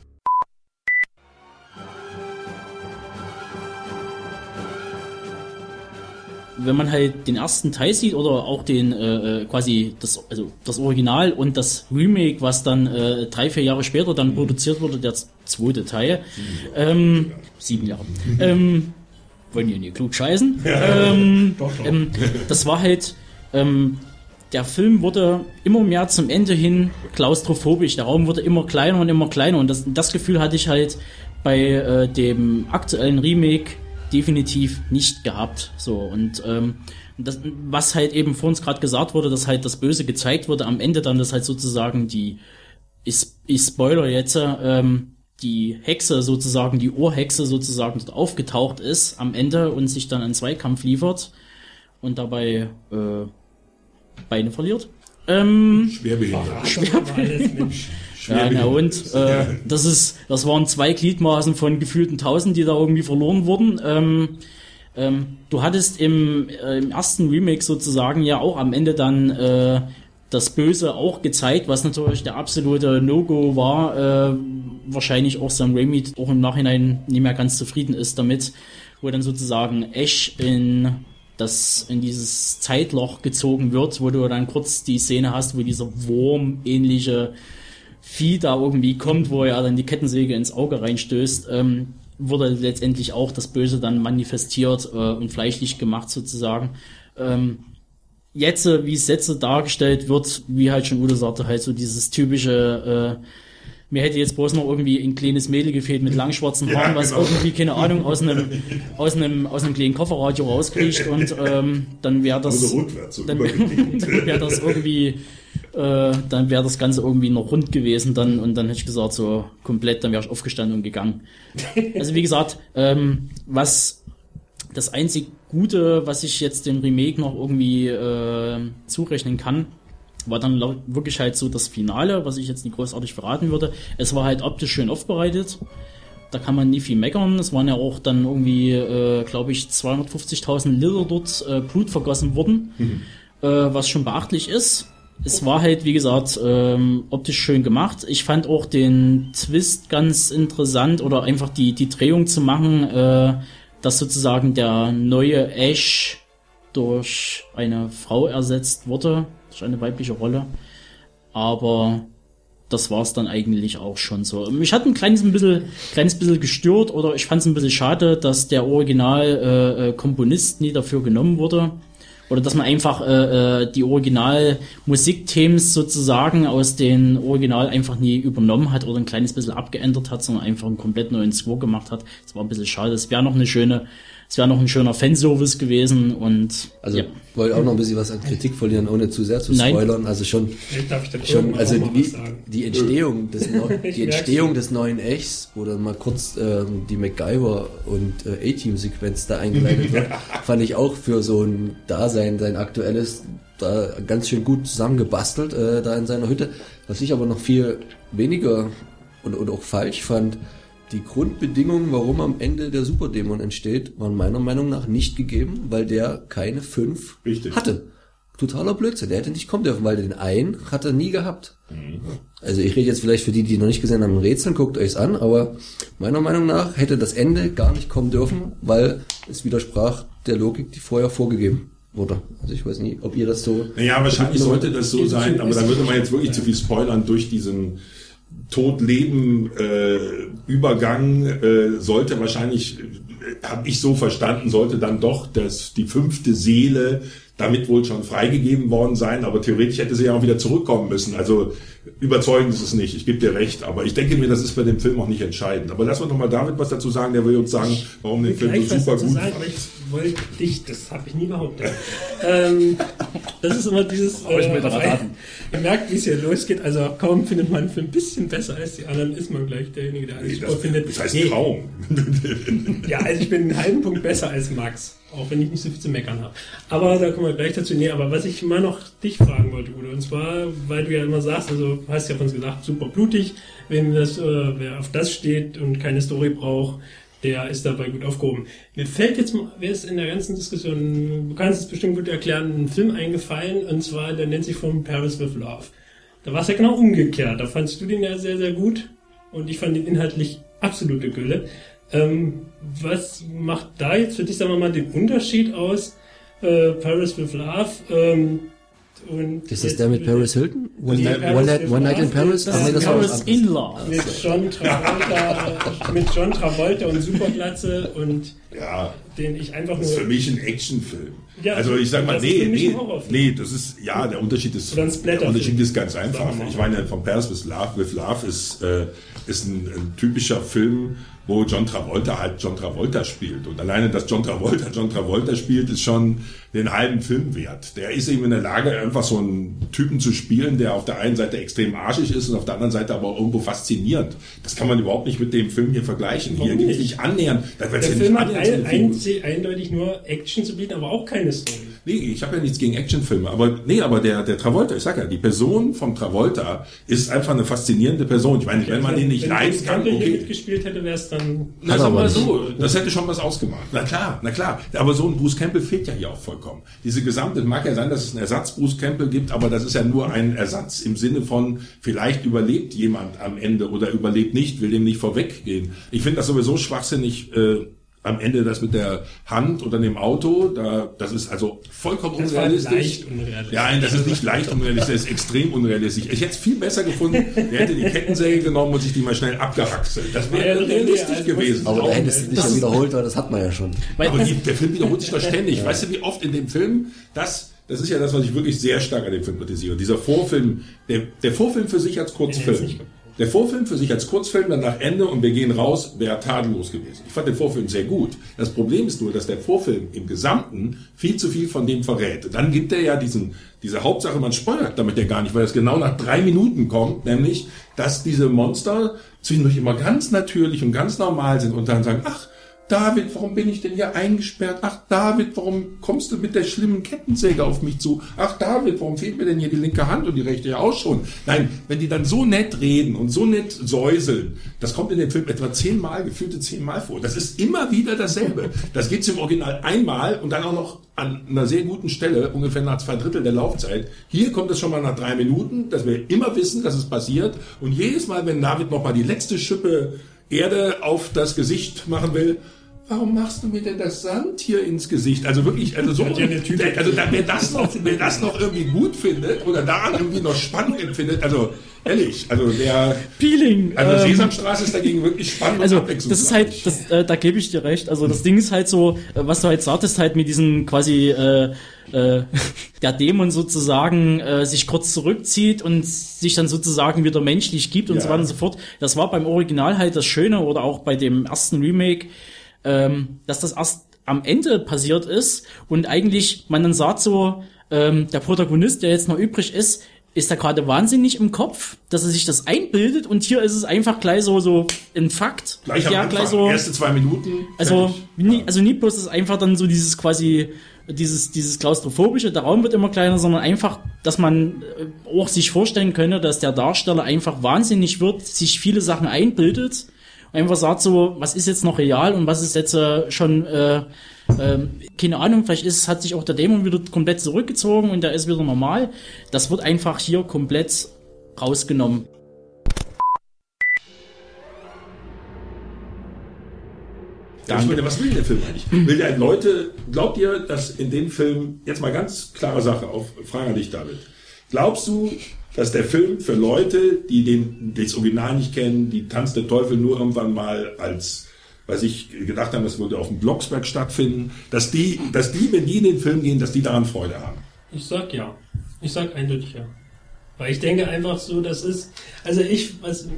Wenn man halt den ersten Teil sieht oder auch den äh, äh, quasi das also das Original und das Remake, was dann äh, drei vier Jahre später dann produziert wurde, der zweite Teil, ähm, sieben Jahre, ähm, wollen ja nicht klug scheißen, ähm, Doch, doch. ähm, das war halt ähm, der Film wurde immer mehr zum Ende hin klaustrophobisch. Der Raum wurde immer kleiner und immer kleiner. Und das, das Gefühl hatte ich halt bei äh, dem aktuellen Remake definitiv nicht gehabt. So und ähm, das, was halt eben vor uns gerade gesagt wurde, dass halt das Böse gezeigt wurde, am Ende dann, dass halt sozusagen die ich, ich spoiler jetzt, ähm, die Hexe sozusagen, die Ohrhexe sozusagen dort aufgetaucht ist am Ende und sich dann einen Zweikampf liefert und dabei äh, Beine verliert. Ähm, Schwerbehindert. Schwerbehindert. Ja, na und äh, das ist, das waren zwei Gliedmaßen von gefühlten Tausend, die da irgendwie verloren wurden. Ähm, ähm, du hattest im, äh, im ersten Remake sozusagen ja auch am Ende dann äh, das Böse auch gezeigt, was natürlich der absolute No-Go war. Äh, wahrscheinlich auch Sam Raimi auch im Nachhinein nicht mehr ganz zufrieden ist damit, wo dann sozusagen Ash in das in dieses Zeitloch gezogen wird, wo du dann kurz die Szene hast, wo dieser Wurm-ähnliche Vieh da irgendwie kommt, wo er dann die Kettensäge ins Auge reinstößt, ähm, wurde letztendlich auch das Böse dann manifestiert äh, und fleischlich gemacht sozusagen. Ähm, jetzt, äh, wie es jetzt dargestellt wird, wie halt schon Udo sagte, halt so dieses typische, äh, mir hätte jetzt bloß noch irgendwie ein kleines Mädel gefehlt mit lang schwarzen Haaren, ja, was genau. irgendwie, keine Ahnung, aus einem, aus einem, aus einem kleinen Kofferradio rauskriecht und ähm, dann wäre das, also dann, dann wäre das irgendwie, äh, dann wäre das Ganze irgendwie noch rund gewesen dann und dann hätte ich gesagt, so komplett, dann wäre ich aufgestanden und gegangen. Also wie gesagt, ähm, was das einzig Gute, was ich jetzt dem Remake noch irgendwie äh, zurechnen kann, war dann wirklich halt so das Finale, was ich jetzt nicht großartig verraten würde. Es war halt optisch schön aufbereitet. Da kann man nie viel meckern. Es waren ja auch dann irgendwie, äh, glaube ich, 250.000 Liter dort äh, Blut vergossen worden, mhm. äh, was schon beachtlich ist. Es war halt, wie gesagt, ähm, optisch schön gemacht. Ich fand auch den Twist ganz interessant oder einfach die, die Drehung zu machen, äh, dass sozusagen der neue Ash durch eine Frau ersetzt wurde, durch eine weibliche Rolle. Aber das war es dann eigentlich auch schon so. Mich hat ein kleines bisschen, kleines bisschen gestört oder ich fand es ein bisschen schade, dass der Original-Komponist äh, nie dafür genommen wurde. Oder dass man einfach äh, äh die Original-Musikthemes sozusagen aus den Original einfach nie übernommen hat oder ein kleines bisschen abgeändert hat, sondern einfach einen komplett neuen Score gemacht hat. Das war ein bisschen schade. Das wäre noch eine schöne es wäre noch ein schöner Fanservice gewesen und also ja. wollte auch noch ein bisschen was an Kritik verlieren, ohne zu sehr zu spoilern. Nein. Also schon, schon also die, die Entstehung des die Entstehung des neuen Echs, wo dann mal kurz ähm, die MacGyver und äh, A-Team-Sequenz da eingeleitet wird, fand ich auch für so ein Dasein, sein aktuelles, da ganz schön gut zusammengebastelt äh, da in seiner Hütte. Was ich aber noch viel weniger und, und auch falsch fand, die Grundbedingungen, warum am Ende der Superdämon entsteht, waren meiner Meinung nach nicht gegeben, weil der keine fünf Richtig. hatte. Totaler Blödsinn. Der hätte nicht kommen dürfen, weil den einen hat er nie gehabt. Mhm. Also ich rede jetzt vielleicht für die, die noch nicht gesehen haben, Rätseln, guckt euch's an, aber meiner Meinung nach hätte das Ende gar nicht kommen dürfen, weil es widersprach der Logik, die vorher vorgegeben wurde. Also ich weiß nicht, ob ihr das so... Naja, wahrscheinlich sollte das so sein, aber da würde man jetzt wirklich zu viel spoilern durch diesen Tod-Leben-Übergang äh, sollte wahrscheinlich, äh, habe ich so verstanden, sollte dann doch das, die fünfte Seele damit wohl schon freigegeben worden sein, aber theoretisch hätte sie ja auch wieder zurückkommen müssen. Also überzeugend ist es nicht, ich gebe dir recht, aber ich denke mir, das ist bei dem Film auch nicht entscheidend. Aber lass uns doch mal David was dazu sagen, der will uns sagen, warum den Film so super gut sagen, ich wollte dich, das habe ich nie behauptet. ähm, das ist immer dieses, äh, ich ihr merkt, wie es hier losgeht, also kaum findet man einen Film ein bisschen besser als die anderen, ist man gleich derjenige, der alles nee, das, findet. Das heißt nee. kaum. ja, also ich bin einen halben Punkt besser als Max. Auch wenn ich nicht so viel zu meckern habe. Aber da kommen wir gleich dazu. Nee, aber was ich mal noch dich fragen wollte, Udo, und zwar, weil du ja immer sagst, also hast ja von uns gesagt, super blutig, wenn das, äh, wer auf das steht und keine Story braucht, der ist dabei gut aufgehoben. Mir fällt jetzt mal, wer ist in der ganzen Diskussion, du kannst es bestimmt gut erklären, ein Film eingefallen, und zwar, der nennt sich von Paris with Love. Da war es ja genau umgekehrt. Da fandst du den ja sehr, sehr gut und ich fand den inhaltlich absolute Gülle. Ähm, was macht da jetzt für dich, sagen wir mal, den Unterschied aus äh, Paris with Love? Ähm, und ist das der mit Paris Hilton? One, night, one, night, one night, in Paris? Das ist Paris in Love. Mit John Travolta, mit John Travolta und Superglatze und ja, den ich einfach nur. Das ist für mich ein Actionfilm. Ja, also ich sag mal, nee, nee, nee, das ist, ja, der Unterschied ist, der Unterschied ist ganz einfach. Ich meine, von Paris with Love, with Love ist, äh, ist ein, ein typischer Film, wo John Travolta halt John Travolta spielt. Und alleine, dass John Travolta John Travolta spielt, ist schon den halben Film wert. Der ist eben in der Lage, einfach so einen Typen zu spielen, der auf der einen Seite extrem arschig ist und auf der anderen Seite aber irgendwo faszinierend. Das kann man überhaupt nicht mit dem Film hier vergleichen. Warum hier geht es nicht? annähernd. Der ja Film nicht hat ein, ein, eindeutig nur Action zu bieten, aber auch keine Story. Nee, ich habe ja nichts gegen Actionfilme, aber nee, aber der der Travolta, ich sag ja, die Person vom Travolta ist einfach eine faszinierende Person. Ich meine, wenn man den nicht leiden kann, okay. mitgespielt hätte, wäre es dann... Na, sag mal so, das hätte schon was ausgemacht. Na klar, na klar. Aber so ein Bruce Campbell fehlt ja hier auch vollkommen. Diese gesamte, mag ja sein, dass es einen Ersatz Bruce Campbell gibt, aber das ist ja nur ein Ersatz im Sinne von, vielleicht überlebt jemand am Ende oder überlebt nicht, will dem nicht vorweggehen. Ich finde das sowieso schwachsinnig, äh, am Ende das mit der Hand oder dem Auto, da, das ist also vollkommen Das war unrealistisch. leicht unrealistisch. Ja, nein, das ist nicht leicht unrealistisch, das ist extrem unrealistisch. Ich hätte es viel besser gefunden, der hätte die Kettensäge genommen und sich die mal schnell abgehackselt. Das wäre Ja, ja, realistisch also gewesen. Aber da hättest du dich ja Das- wiederholt, weil das hat man ja schon. aber die, der Film wiederholt sich doch ständig. Weißt du, wie oft in dem Film das, das ist ja das, was ich wirklich sehr stark an dem Film kritisiere. Dieser Vorfilm, der, der Vorfilm für sich als Kurzfilm. Der Vorfilm für sich als Kurzfilm, dann nach Ende und wir gehen raus, wäre tadellos gewesen. Ich fand den Vorfilm sehr gut. Das Problem ist nur, dass der Vorfilm im Gesamten viel zu viel von dem verrät. Dann gibt er ja diesen, diese Hauptsache, man spoilert damit ja gar nicht, weil das genau nach drei Minuten kommt, nämlich, dass diese Monster zwischendurch immer ganz natürlich und ganz normal sind und dann sagen, ach, David, warum bin ich denn hier eingesperrt? Ach, David, warum kommst du mit der schlimmen Kettensäge auf mich zu? Ach, David, warum fehlt mir denn hier die linke Hand und die rechte ja auch schon? Nein, wenn die dann so nett reden und so nett säuseln, das kommt in dem Film etwa zehnmal, gefühlte zehnmal vor. Das ist immer wieder dasselbe. Das geht im Original einmal und dann auch noch an einer sehr guten Stelle, ungefähr nach zwei Drittel der Laufzeit. Hier kommt es schon mal nach drei Minuten, dass wir immer wissen, dass es passiert. Und jedes Mal, wenn David noch mal die letzte Schippe Erde auf das Gesicht machen will, warum machst du mir denn das Sand hier ins Gesicht? Also wirklich, also so, ja also da, wer das noch, wer das noch irgendwie gut findet oder daran irgendwie noch Spannung empfindet, also ehrlich, also der Peeling. Also ähm, Sesamstraße ist dagegen wirklich spannend Also das ist halt, das, äh, da gebe ich dir recht. Also das Ding ist halt so, äh, was du halt sagtest, halt mit diesem quasi äh, äh, der Dämon sozusagen äh, sich kurz zurückzieht und sich dann sozusagen wieder menschlich gibt und Ja. so weiter und so fort. Das war beim Original halt das Schöne oder auch bei dem ersten Remake, ähm, dass das erst am Ende passiert ist und eigentlich man dann sagt so, ähm, der Protagonist, der jetzt noch übrig ist, ist da gerade wahnsinnig im Kopf, dass er sich das einbildet und hier ist es einfach gleich so so ein Fakt. Gleich ja, gleich so. erste zwei Minuten. Also nie, also nie bloß ist einfach dann so dieses quasi dieses dieses klaustrophobische, der Raum wird immer kleiner, sondern einfach, dass man äh, auch sich vorstellen könnte, dass der Darsteller einfach wahnsinnig wird, sich viele Sachen einbildet einfach sagt so, was ist jetzt noch real und was ist jetzt äh, schon äh, ähm, keine Ahnung, vielleicht ist, hat sich auch der Dämon wieder komplett zurückgezogen und der ist wieder normal. Das wird einfach hier komplett rausgenommen. Ich meine, was will der Film eigentlich? Will der Leute, glaubt ihr, dass in dem Film, jetzt mal ganz klare Sache auf Frage an dich, David. Glaubst du, dass der Film für Leute, die den, das Original nicht kennen, die Tanz der Teufel nur irgendwann mal als, weiß ich, gedacht haben, das würde auf dem Blocksberg stattfinden, dass die, dass die, wenn die in den Film gehen, dass die daran Freude haben? Ich sag ja. Ich sag eindeutig ja. Weil ich denke einfach so, das ist, also ich, was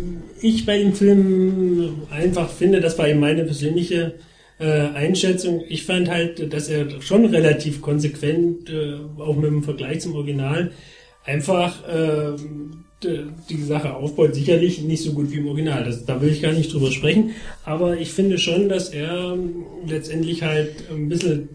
ich bei dem Film einfach finde, das war eben meine persönliche äh, Einschätzung. Ich fand halt, dass er schon relativ konsequent, äh, auch mit dem Vergleich zum Original, einfach äh, die Sache aufbaut. Sicherlich nicht so gut wie im Original. Das, da will ich gar nicht drüber sprechen. Aber ich finde schon, dass er ähm, letztendlich halt ein bisschen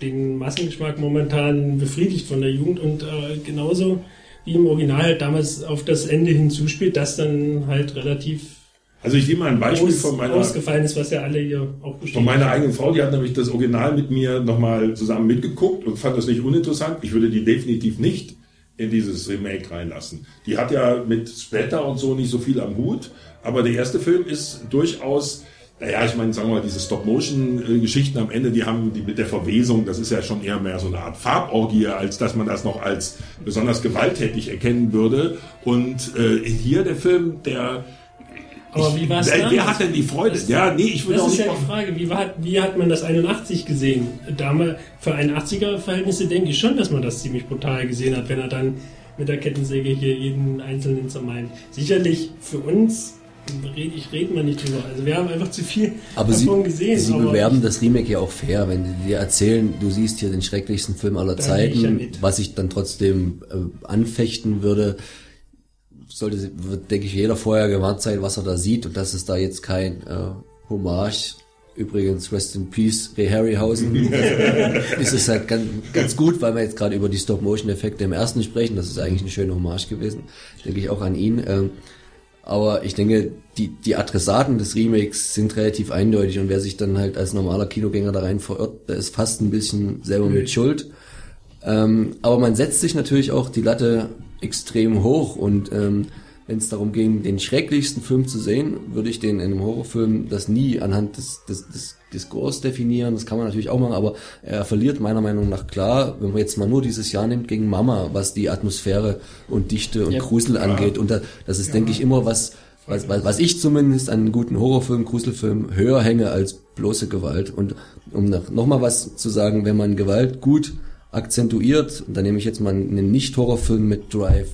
den Massengeschmack momentan befriedigt von der Jugend und äh, genauso wie im Original halt damals auf das Ende hinzuspielt, das dann halt relativ Also ich gebe mal ein Beispiel von meiner, ausgefallen ist, was ja alle hier auch. Von meiner eigenen Frau, die hat nämlich das Original mit mir nochmal zusammen mitgeguckt und fand das nicht uninteressant. Ich würde die definitiv nicht in dieses Remake reinlassen. Die hat ja mit Splatter und so nicht so viel am Hut, aber der erste Film ist durchaus, naja, ich meine, sagen wir mal, diese Stop-Motion-Geschichten am Ende, die haben die mit der Verwesung, das ist ja schon eher mehr so eine Art Farborgie, als dass man das noch als besonders gewalttätig erkennen würde. Und äh, hier der Film, der Aber wie war's wer, wer damals? hat denn die Freude? ja, nee, ich würde Das auch ist nicht ja die Frage, wie, war, wie hat man das 81 gesehen? Damals, für 81er-Verhältnisse denke ich schon, dass man das ziemlich brutal gesehen hat, wenn er dann mit der Kettensäge hier jeden Einzelnen zermeint. Sicherlich für uns Red, ich rede mal nicht drüber. Also wir haben einfach zu viel Aber sie, davon gesehen. sie aber bewerben das Remake ja auch fair, wenn sie dir erzählen, du siehst hier den schrecklichsten Film aller gehe ich ja Zeiten, was ich dann trotzdem äh, anfechten würde, sollte, wird, denke ich, jeder vorher gewarnt sein, was er da sieht und dass es da jetzt kein äh, Hommage Übrigens, Rest in Peace, Ray Harryhausen. ist es halt ganz, ganz gut, weil wir jetzt gerade über die Stop-Motion-Effekte im ersten sprechen. Das ist eigentlich eine schöne Hommage gewesen. Denke ich auch an ihn. Ähm, aber ich denke, die, die Adressaten des Remakes sind relativ eindeutig und wer sich dann halt als normaler Kinogänger da rein verirrt, der ist fast ein bisschen selber mit Schuld. Ähm, aber man setzt sich natürlich auch die Latte extrem hoch und ähm, wenn es darum ging, den schrecklichsten Film zu sehen, würde ich den in einem Horrorfilm das nie anhand des, des, des, des Scores definieren. Das kann man natürlich auch machen, aber er verliert meiner Meinung nach klar, wenn man jetzt mal nur dieses Jahr nimmt, gegen Mama, was die Atmosphäre und Dichte und Ja. Grusel angeht. Und da, das ist, denke ich, immer was, was, was, was ich zumindest an guten Horrorfilm, Gruselfilm höher hänge als bloße Gewalt. Und um noch, noch mal was zu sagen, wenn man Gewalt gut akzentuiert, und da nehme ich jetzt mal einen Nicht-Horrorfilm mit Drive,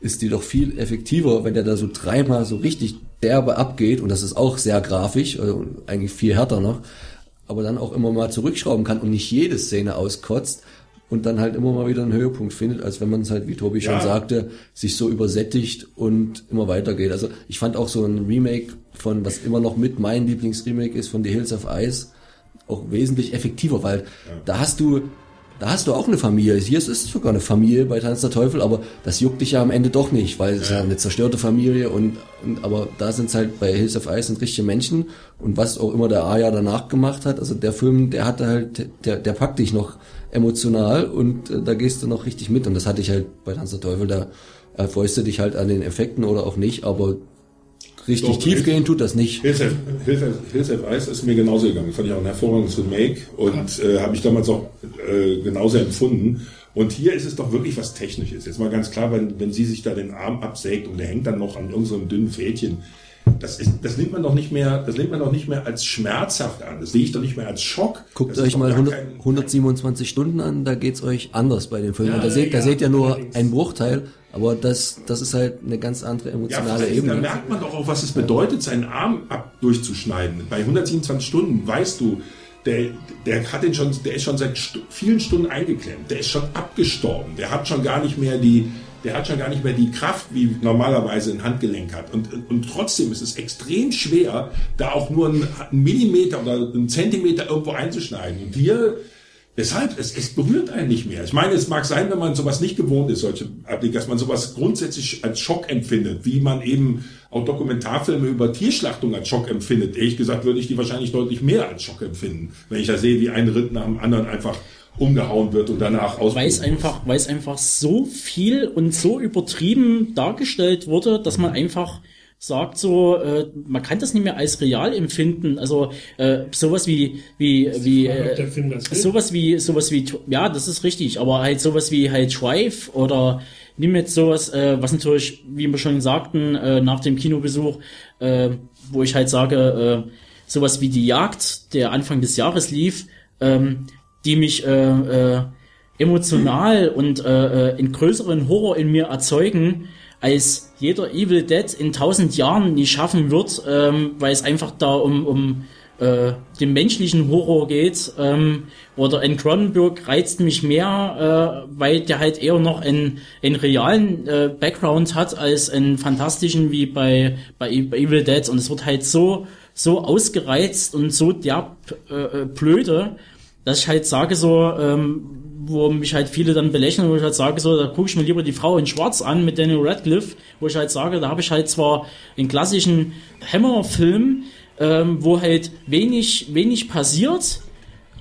ist die doch viel effektiver, wenn der da so dreimal so richtig derbe abgeht, und das ist auch sehr grafisch, also eigentlich viel härter noch, aber dann auch immer mal zurückschrauben kann und nicht jede Szene auskotzt und dann halt immer mal wieder einen Höhepunkt findet, als wenn man es halt, wie Tobi schon Ja. sagte, sich so übersättigt und immer weitergeht. Also ich fand auch so ein Remake von, was immer noch mit mein Lieblingsremake ist, von The Hills of Ice, auch wesentlich effektiver, weil da hast du da hast du auch eine Familie. Hier ist es sogar eine Familie bei Tanz der Teufel, aber das juckt dich ja am Ende doch nicht, weil es ist ja eine zerstörte Familie und, und aber da sind es halt bei Hills of Ice sind richtige Menschen und was auch immer der Aya danach gemacht hat, also der Film, der hatte halt, der, der packt dich noch emotional und äh, da gehst du noch richtig mit und das hatte ich halt bei Tanz der Teufel, da erfreust du dich halt an den Effekten oder auch nicht, aber richtig Doch, tiefgehend tut das nicht. Hills Have, Hills Have, Hills Have Ice ist mir genauso gegangen. Fand ich auch ein hervorragendes Remake und äh, habe ich damals auch äh, genauso empfunden. Und hier ist es doch wirklich was Technisches. Jetzt mal ganz klar, wenn, wenn sie sich da den Arm absägt und der hängt dann noch an irgendeinem dünnen Fädchen, das, ist, das nimmt man doch nicht mehr, das nimmt man doch nicht mehr als schmerzhaft an. Das sehe ich doch nicht mehr als Schock. Guckt euch mal gar 100, kein- 127 Stunden an, da geht's euch anders bei dem Film. Ja, da seht, da ja, seht ihr nur allerdings. einen Bruchteil, aber das, das ist halt eine ganz andere Ja, emotionale vielleicht, Ebene. da merkt man doch auch, was es bedeutet, seinen Arm ab durchzuschneiden. Bei 127 Stunden weißt du, der, der hat den schon, der ist schon seit vielen Stunden eingeklemmt. Der ist schon abgestorben. Der hat schon gar nicht mehr die, der hat schon gar nicht mehr die Kraft, wie normalerweise ein Handgelenk hat. Und, und trotzdem ist es extrem schwer, da auch nur einen, Millimeter oder einen Zentimeter irgendwo einzuschneiden. Und wir, Weshalb? Es, es berührt einen nicht mehr. Ich meine, es mag sein, wenn man sowas nicht gewohnt ist, solche Applikationen, dass man sowas grundsätzlich als Schock empfindet, wie man eben auch Dokumentarfilme über Tierschlachtung als Schock empfindet. Ehrlich gesagt würde ich die wahrscheinlich deutlich mehr als Schock empfinden, wenn ich da sehe, wie ein Ritt nach dem anderen einfach umgehauen wird und danach aus. Weil es einfach, weil es einfach so viel und so übertrieben dargestellt wurde, dass man einfach sagt so, äh, man kann das nicht mehr als real empfinden. Also äh, sowas wie wie wie äh, sowas wie sowas wie ja, das ist richtig, aber halt sowas wie halt Drive oder nimm jetzt sowas, äh, was natürlich, wie wir schon sagten, äh, nach dem Kinobesuch, äh, wo ich halt sage, äh, sowas wie die Jagd, der Anfang des Jahres lief, ähm, die mich äh, äh, emotional und äh, äh, in größeren Horror in mir erzeugen, als jeder Evil Dead in tausend Jahren nie schaffen wird, ähm, weil es einfach da um, um äh, den menschlichen Horror geht. Ähm, oder in Cronenberg reizt mich mehr, äh, weil der halt eher noch einen, einen realen äh, Background hat als einen fantastischen wie bei, bei, bei Evil Dead. Und es wird halt so, so ausgereizt und so derb äh, äh, blöde, dass ich halt sage so, ähm, wo mich halt viele dann belächeln, wo ich halt sage so, da gucke ich mir lieber die Frau in Schwarz an mit Daniel Radcliffe, wo ich halt sage, da habe ich halt zwar einen klassischen Hammer-Film, ähm, wo halt wenig, wenig passiert,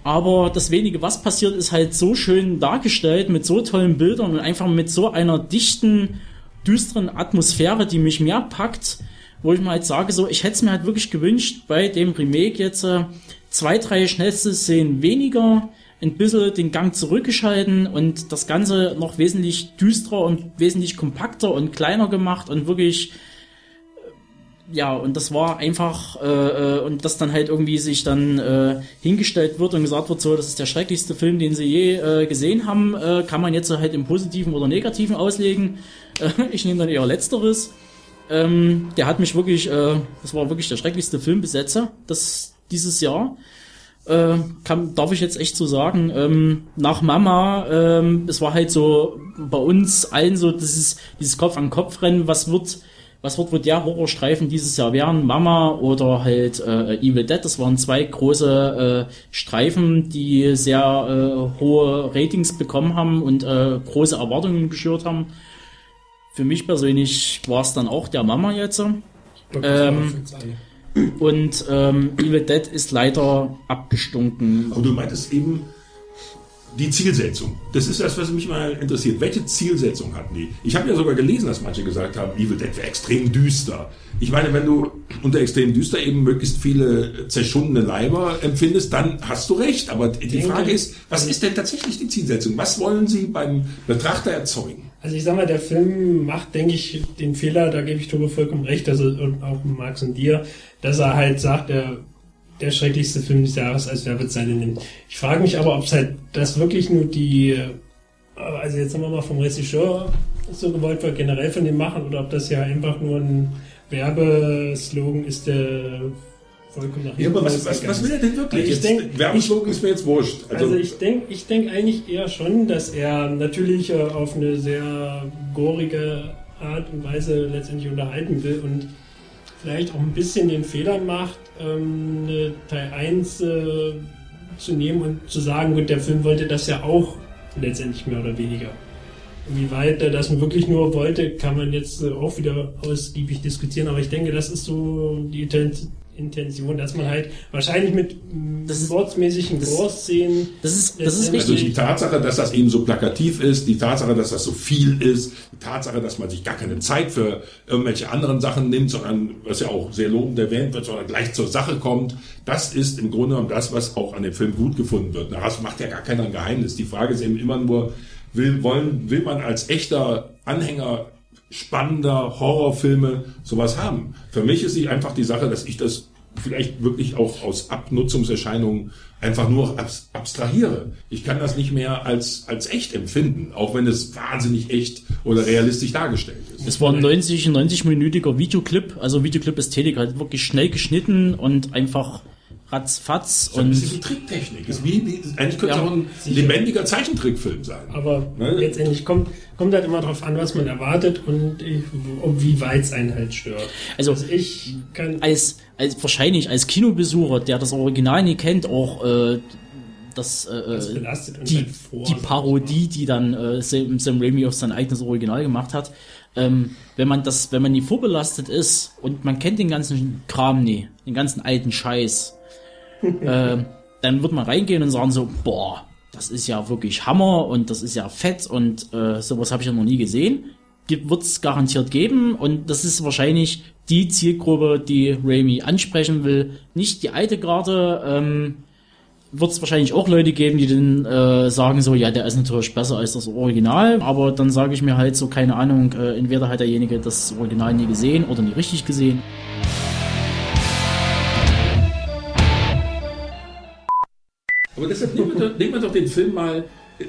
aber das wenige, was passiert, ist halt so schön dargestellt, mit so tollen Bildern und einfach mit so einer dichten, düsteren Atmosphäre, die mich mehr packt, wo ich mir halt sage, so, ich hätte es mir halt wirklich gewünscht, bei dem Remake jetzt äh, zwei, drei schnellste Szenen weniger, ein bisschen den Gang zurückgeschalten und das Ganze noch wesentlich düsterer und wesentlich kompakter und kleiner gemacht und wirklich äh, ja, und das war einfach, äh, äh, und das dann halt irgendwie sich dann äh, hingestellt wird und gesagt wird, so, das ist der schrecklichste Film, den sie je äh, gesehen haben, äh, kann man jetzt halt im Positiven oder Negativen auslegen. Äh, ich nehme dann eher Letzteres. Ähm, der hat mich wirklich, äh, das war wirklich der schrecklichste Filmbesetzer das dieses Jahr. Äh, kann, darf ich jetzt echt so sagen. Ähm, nach Mama, ähm, es war halt so bei uns allen so dieses, dieses Kopf-an-Kopf-Rennen, was wird, was wird wohl der Horrorstreifen dieses Jahr werden? Mama oder halt äh, Evil Dead. Das waren zwei große äh, Streifen, die sehr äh, hohe Ratings bekommen haben und äh, große Erwartungen geschürt haben. Für mich persönlich war es dann auch der Mama jetzt. Ähm, und ähm, Evil Dead ist leider abgestunken. Aber du meintest eben die Zielsetzung. Das ist das, was mich mal interessiert. Welche Zielsetzung hatten die? Ich habe ja sogar gelesen, dass manche gesagt haben, Evil Dead wäre extrem düster. Ich meine, wenn du unter extrem düster eben möglichst viele zerschundene Leiber empfindest, dann hast du recht. Aber die Frage ist, was ist denn tatsächlich die Zielsetzung? Was wollen sie beim Betrachter erzeugen? Also ich sag mal, der Film macht, denke ich, den Fehler, da gebe ich Tobe vollkommen recht, also und auch Max und dir, dass er halt sagt, der, der schrecklichste Film des Jahres als Werbezeile nimmt. Ich frage mich aber, ob es halt das wirklich nur die, also jetzt sagen wir mal vom Regisseur so gewollt war, generell von dem Machen, oder ob das ja einfach nur ein Werbeslogan ist, der vollkommen nach Ja, aber was, hinten was, was will er denn wirklich? Ich Jetzt, denk- Werbeslogan ist mir jetzt wurscht. Also, ich denke ich denk eigentlich eher schon, dass er natürlich äh, auf eine sehr gorige Art und Weise letztendlich unterhalten will und vielleicht auch ein bisschen den Fehler macht, ähm, eine Teil 1 äh, zu nehmen und zu sagen, gut, der Film wollte das ja auch letztendlich mehr oder weniger. Wie weit er das wirklich nur wollte, kann man jetzt äh, auch wieder ausgiebig diskutieren, aber ich denke, das ist so die Intention, dass man halt wahrscheinlich mit sportsmäßigen Gore-Szenen das ist, Also die Tatsache, dass das eben so plakativ ist, die Tatsache, dass das so viel ist, die Tatsache, dass man sich gar keine Zeit für irgendwelche anderen Sachen nimmt, sondern, was ja auch sehr lobend erwähnt wird, sondern gleich zur Sache kommt, das ist im Grunde genommen das, was auch an dem Film gut gefunden wird. Daraus macht ja gar keiner ein Geheimnis. Die Frage ist eben immer nur, will, wollen, will man als echter Anhänger spannender Horrorfilme sowas haben? Für mich ist sie einfach die Sache, dass ich das vielleicht wirklich auch aus Abnutzungserscheinungen einfach nur abs abstrahiere. Ich kann das nicht mehr als, als echt empfinden, auch wenn es wahnsinnig echt oder realistisch dargestellt ist. Es war ein 90, 90-minütiger Videoclip, also Videoclip-Ästhetik, halt wirklich schnell geschnitten und einfach ratzfatz So ein und bisschen wie Tricktechnik. Ist wie, wie, eigentlich könnte es Ja, auch ein sicher. lebendiger Zeichentrickfilm sein. Aber Ne? letztendlich kommt, kommt halt immer darauf an, was man erwartet und ich, ob wie weit es einen halt stört. Also, ich kann als, als wahrscheinlich als Kinobesucher, der das Original nie kennt, auch äh, das, äh, Das belastet uns die, halt vor, die Parodie, die dann äh, Sam, Sam Raimi auf sein eigenes Original gemacht hat. Ähm, wenn man das, wenn man nie vorbelastet ist und man kennt den ganzen Kram nie, den ganzen alten Scheiß, äh, dann wird man reingehen und sagen so, boah, das ist ja wirklich Hammer und das ist ja fett und äh, sowas habe ich ja noch nie gesehen. Wird es garantiert geben und das ist wahrscheinlich die Zielgruppe, die Raimi ansprechen will. Nicht die alte Garde, ähm, wird es wahrscheinlich auch Leute geben, die dann äh, sagen so, ja, der ist natürlich besser als das Original, aber dann sage ich mir halt so, keine Ahnung, äh, entweder hat derjenige das Original nie gesehen oder nie richtig gesehen. Aber deshalb nehmen wir, doch, nehmen wir doch den Film mal,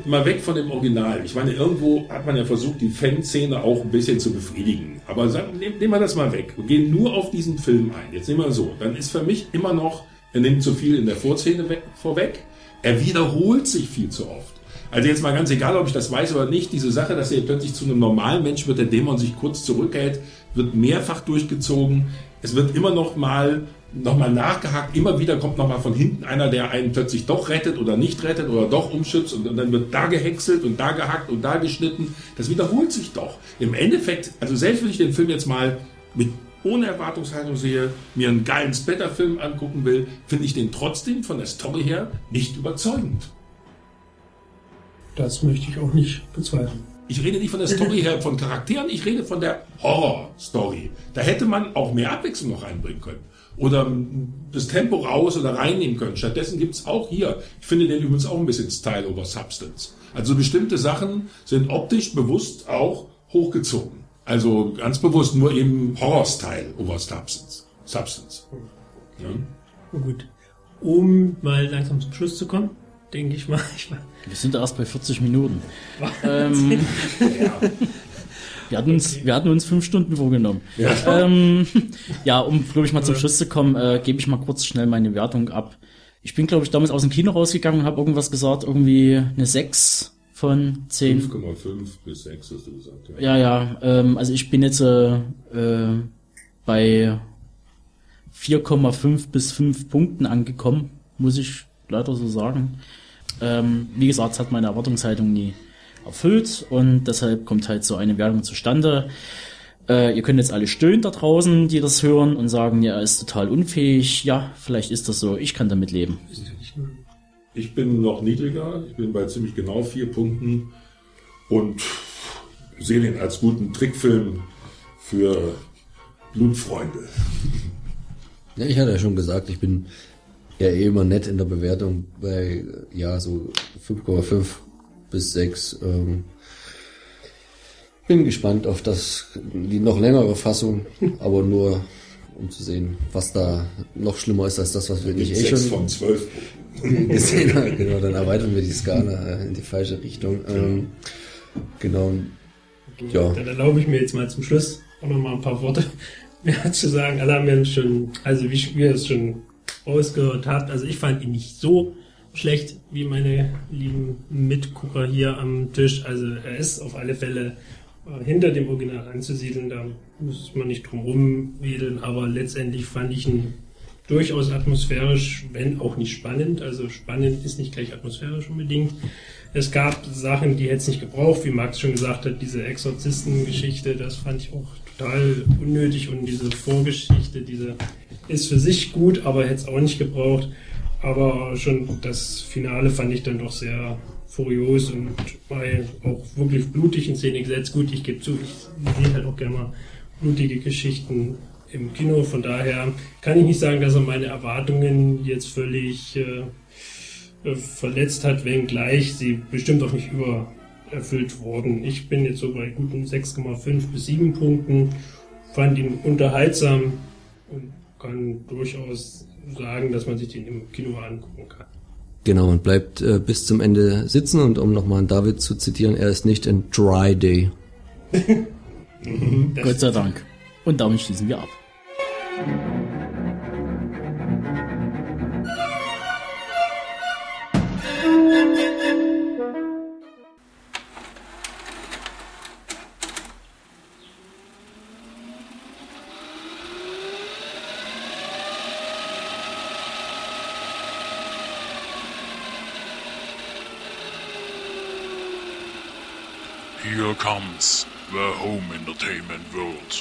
mal weg von dem Original. Ich meine, irgendwo hat man ja versucht, die Fanszene auch ein bisschen zu befriedigen. Aber sagen, nehmen, nehmen wir das mal weg und gehen nur auf diesen Film ein. Jetzt nehmen wir so. Dann ist für mich immer noch, er nimmt zu viel in der Vorszene weg, vorweg. Er wiederholt sich viel zu oft. Also jetzt mal ganz egal, ob ich das weiß oder nicht, diese Sache, dass er plötzlich zu einem normalen Mensch wird, der Dämon sich kurz zurückhält, wird mehrfach durchgezogen. Es wird immer noch mal nochmal nachgehakt. Immer wieder kommt nochmal von hinten einer, der einen plötzlich doch rettet oder nicht rettet oder doch umschützt und dann wird da gehäckselt und da gehackt und da geschnitten. Das wiederholt sich doch. Im Endeffekt, also selbst wenn ich den Film jetzt mal mit ohne Erwartungshaltung sehe, mir einen geilen Splatter-Film angucken will, finde ich den trotzdem von der Story her nicht überzeugend. Das möchte ich auch nicht bezweifeln. Ich rede nicht von der Story her, von Charakteren, ich rede von der Horror-Story. Da hätte man auch mehr Abwechslung noch reinbringen können. Oder das Tempo raus oder reinnehmen können. Stattdessen gibt's auch hier, ich finde den übrigens auch ein bisschen Style over Substance. Also bestimmte Sachen sind optisch bewusst auch hochgezogen. Also ganz bewusst nur eben Horror-Style over Substance. Substance. Ja. Gut. Um mal langsam zum Schluss zu kommen, denke ich mal. Ich Wir sind erst bei 40 Minuten. Ähm, Wir hatten uns, wir hatten uns fünf Stunden vorgenommen. Ja. Ähm, ja, um, glaube ich, mal zum Schluss zu kommen, äh, gebe ich mal kurz schnell meine Wertung ab. Ich bin, glaube ich, damals aus dem Kino rausgegangen und habe irgendwas gesagt, irgendwie eine 6 von 10. 5,5 bis 6 hast du gesagt. Ja, ja. Ähm, also ich bin jetzt äh, äh, bei 4,5 bis 5 Punkten angekommen, muss ich leider so sagen. Ähm, wie gesagt, es hat meine Erwartungshaltung nie erfüllt und deshalb kommt halt so eine Wertung zustande. Äh, ihr könnt jetzt alle stöhnen da draußen, die das hören und sagen, ja, er ist total unfähig. Ja, vielleicht ist das so. Ich kann damit leben. Ich bin noch niedriger. Ich bin bei ziemlich genau vier Punkten und sehe den als guten Trickfilm für Blutfreunde. Ja, ich hatte ja schon gesagt, ich bin ja eh immer nett in der Bewertung bei, ja, so 5,5 bis 6. Ähm, bin gespannt auf das, die noch längere Fassung, aber nur um zu sehen, was da noch schlimmer ist als das, was wir nicht eh Sechs schon von zwölf gesehen haben. Genau, dann erweitern wir die Skala äh, in die falsche Richtung. Ähm, genau. Ja. Dann erlaube ich mir jetzt mal zum Schluss auch noch mal ein paar Worte mehr zu sagen. Alle haben ja schon, also wie ihr es schon ausgehört habt, also ich fand ihn nicht so schlecht wie meine lieben Mitgucker hier am Tisch. Also er ist auf alle Fälle äh, hinter dem Original anzusiedeln, da muss man nicht drum rumwedeln, aber letztendlich fand ich ihn durchaus atmosphärisch, wenn auch nicht spannend. Also spannend ist nicht gleich atmosphärisch unbedingt. Es gab Sachen, die hätte es nicht gebraucht, wie Max schon gesagt hat, diese Exorzistengeschichte, das fand ich auch total unnötig und diese Vorgeschichte, diese ist für sich gut, aber hätte es auch nicht gebraucht. Aber schon das Finale fand ich dann doch sehr furios und war auch wirklich blutig in Szene gesetzt. Gut, ich gebe zu, ich sehe halt auch gerne mal blutige Geschichten im Kino. Von daher kann ich nicht sagen, dass er meine Erwartungen jetzt völlig äh, äh, verletzt hat, wenngleich sie bestimmt auch nicht übererfüllt wurden. Ich bin jetzt so bei guten 6,5 bis 7 Punkten, fand ihn unterhaltsam und kann durchaus sagen, dass man sich den im Kino angucken kann. Genau, und bleibt äh, bis zum Ende sitzen und um nochmal David zu zitieren, er ist nicht in Dry Day. Mhm, Gott sei Dank. Und damit schließen wir ab. Comes the home entertainment world.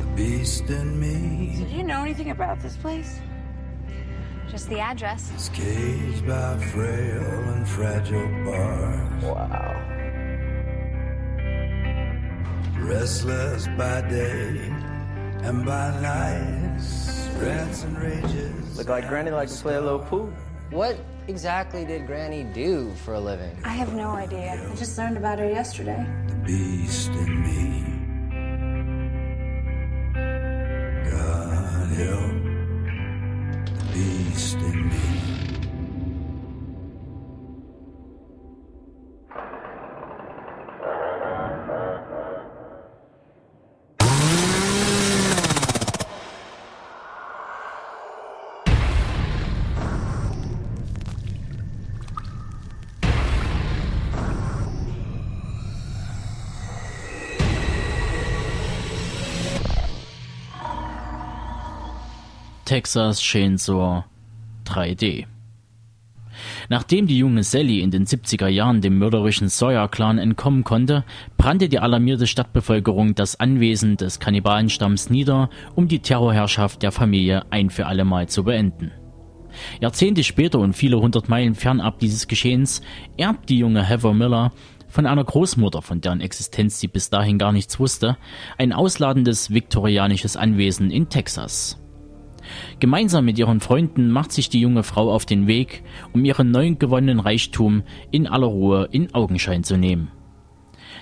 The beast in me Did you know anything about this place? Just the address. is caged by frail and fragile bars. Wow. Restless by day and by night, rants and rages. Look like Granny likes to play a little pool. What exactly did Granny do for a living? I have no idea. I just learned about her yesterday. The beast in me. Texas Chainsaw 3D. Nachdem die junge Sally in den 70er Jahren dem mörderischen Sawyer-Clan entkommen konnte, brannte die alarmierte Stadtbevölkerung das Anwesen des Kannibalenstamms nieder, um die Terrorherrschaft der Familie ein für allemal zu beenden. Jahrzehnte später und viele hundert Meilen fernab dieses Geschehens erbt die junge Heather Miller von einer Großmutter, von deren Existenz sie bis dahin gar nichts wusste, ein ausladendes viktorianisches Anwesen in Texas. Gemeinsam mit ihren Freunden macht sich die junge Frau auf den Weg, um ihren neu gewonnenen Reichtum in aller Ruhe in Augenschein zu nehmen.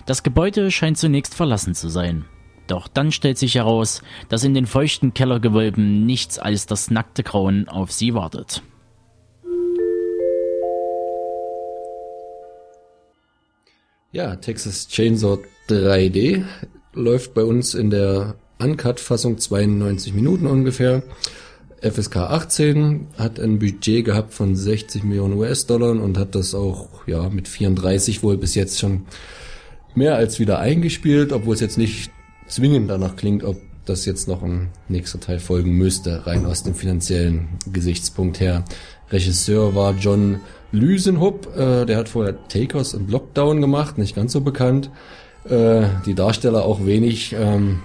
Das Gebäude scheint zunächst verlassen zu sein. Doch dann stellt sich heraus, dass in den feuchten Kellergewölben nichts als das nackte Grauen auf sie wartet. Ja, Texas Chainsaw 3D läuft bei uns in der Uncut-Fassung 92 Minuten ungefähr. FSK 18 hat ein Budget gehabt von 60 Millionen US-Dollar und hat das auch ja mit 34 wohl bis jetzt schon mehr als wieder eingespielt, obwohl es jetzt nicht zwingend danach klingt, ob das jetzt noch ein nächster Teil folgen müsste, rein aus dem finanziellen Gesichtspunkt her. Regisseur war John Lüsenhupp, äh, der hat vorher Takers und Lockdown gemacht, nicht ganz so bekannt. Äh, die Darsteller auch wenig ähm,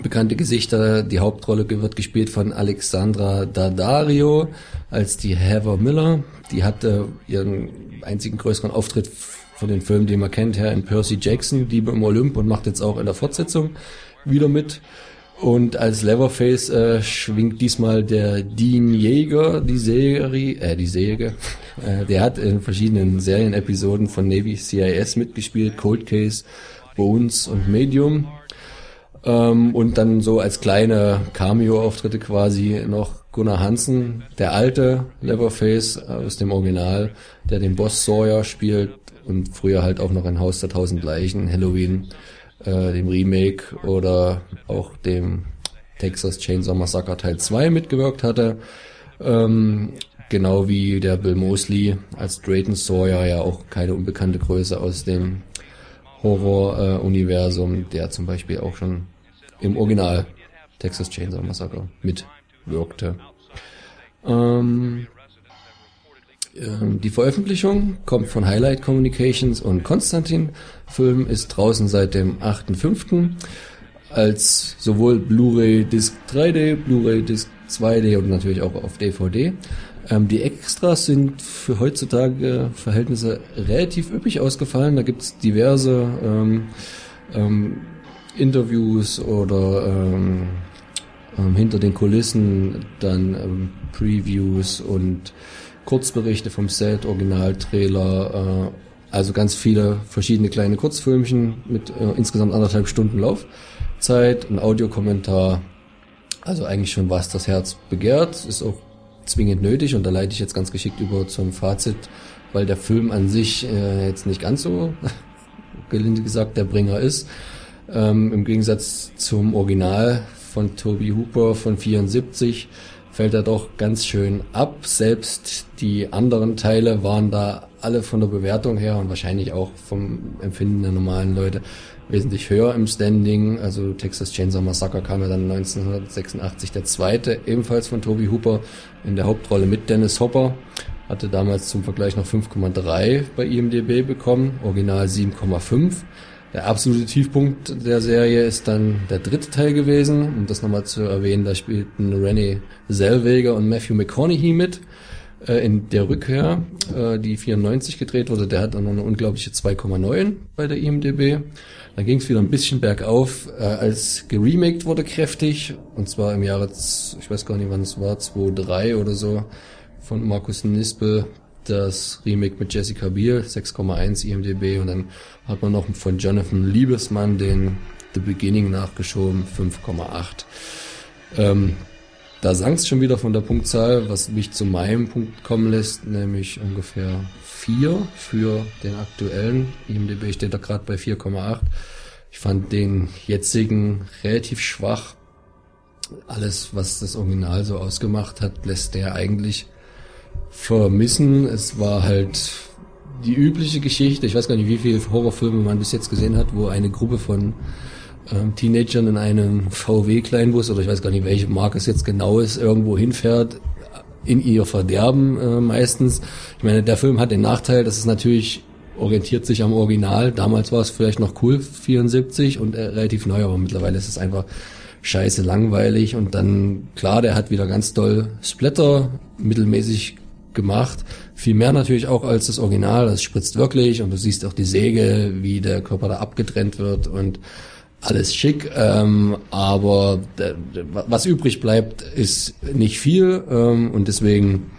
bekannte Gesichter. Die Hauptrolle wird gespielt von Alexandra Daddario als die Heather Miller. Die hatte ihren einzigen größeren Auftritt von den Filmen, die man kennt, her in Percy Jackson, Diebe im Olymp und macht jetzt auch in der Fortsetzung wieder mit. Und als Leverface äh, schwingt diesmal der Dean Jäger, die Serie, äh, die Säge. Äh, der hat in verschiedenen Serienepisoden von Navy CIS mitgespielt, Cold Case, Bones und Medium. Ähm, und dann so als kleine Cameo-Auftritte quasi noch Gunnar Hansen, der alte Leverface aus dem Original, der den Boss Sawyer spielt und früher halt auch noch in Haus der Tausend Leichen, Halloween, äh, dem Remake oder auch dem Texas Chainsaw Massacre Teil 2 mitgewirkt hatte. Ähm, genau wie der Bill Mosley als Drayton Sawyer ja auch keine unbekannte Größe aus dem Horror-Universum, äh, der zum Beispiel auch schon im Original Texas Chainsaw Massacre mitwirkte. Ähm, ähm, die Veröffentlichung kommt von Highlight Communications und Konstantin. Film ist draußen seit dem 8.5. als sowohl Blu-ray Disc 3D, Blu-ray Disc 2D und natürlich auch auf DVD. Ähm, die Extras sind für heutzutage Verhältnisse relativ üppig ausgefallen. Da gibt's diverse ähm, ähm, Interviews oder ähm, ähm, hinter den Kulissen, dann ähm, Previews und Kurzberichte vom Set, Originaltrailer, äh, also ganz viele verschiedene kleine Kurzfilmchen mit äh, insgesamt anderthalb Stunden Laufzeit, ein Audiokommentar, also eigentlich schon was das Herz begehrt, ist auch zwingend nötig und da leite ich jetzt ganz geschickt über zum Fazit, weil der Film an sich äh, jetzt nicht ganz so gelinde gesagt der Bringer ist. Ähm, Im Gegensatz zum Original von Toby Hooper von 74 fällt er doch ganz schön ab. Selbst die anderen Teile waren da alle von der Bewertung her und wahrscheinlich auch vom Empfinden der normalen Leute wesentlich höher im Standing. Also Texas Chainsaw Massacre kam ja dann 1986 der zweite, ebenfalls von Toby Hooper in der Hauptrolle mit Dennis Hopper. Hatte damals zum Vergleich noch 5,3 bei IMDB bekommen, original 7,5. Der absolute Tiefpunkt der Serie ist dann der dritte Teil gewesen. Um das nochmal zu erwähnen, da spielten Rennie Zellweger und Matthew McConaughey mit äh, in der Rückkehr, äh, die 94 gedreht wurde. Der hat dann noch eine unglaubliche 2,9 bei der IMDb. Dann ging es wieder ein bisschen bergauf, äh, als geremaked wurde kräftig. Und zwar im Jahre, ich weiß gar nicht wann es war, 2003 oder so, von Markus Nispel das Remake mit Jessica Biel, 6,1 IMDB und dann hat man noch von Jonathan Liebesmann den The Beginning nachgeschoben, 5,8. Ähm, da sank es schon wieder von der Punktzahl, was mich zu meinem Punkt kommen lässt, nämlich ungefähr 4 für den aktuellen. IMDB steht da gerade bei 4,8. Ich fand den jetzigen relativ schwach. Alles, was das Original so ausgemacht hat, lässt der eigentlich vermissen. Es war halt die übliche Geschichte. Ich weiß gar nicht, wie viele Horrorfilme man bis jetzt gesehen hat, wo eine Gruppe von ähm, Teenagern in einem VW-Kleinbus oder ich weiß gar nicht, welche Marke es jetzt genau ist, irgendwo hinfährt, in ihr Verderben äh, meistens. Ich meine, der Film hat den Nachteil, dass es natürlich orientiert sich am Original. Damals war es vielleicht noch cool, 74 und äh, relativ neu, aber mittlerweile ist es einfach scheiße langweilig und dann, klar, der hat wieder ganz doll Splatter, mittelmäßig gemacht. Viel mehr natürlich auch als das Original. Das spritzt wirklich und du siehst auch die Säge, wie der Körper da abgetrennt wird und alles schick. Ähm, aber was übrig bleibt, ist nicht viel ähm, und deswegen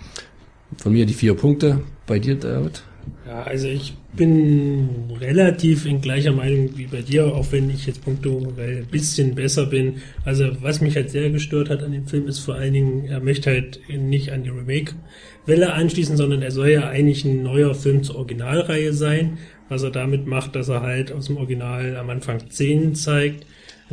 von mir die vier Punkte. Bei dir, David? Ja, also ich bin relativ in gleicher Meinung wie bei dir, auch wenn ich jetzt punktuell ein bisschen besser bin. Also was mich halt sehr gestört hat an dem Film ist vor allen Dingen, er möchte halt nicht an die Remake-Welle anschließen, sondern er soll ja eigentlich ein neuer Film zur Originalreihe sein. Was er damit macht, dass er halt aus dem Original am Anfang Szenen zeigt,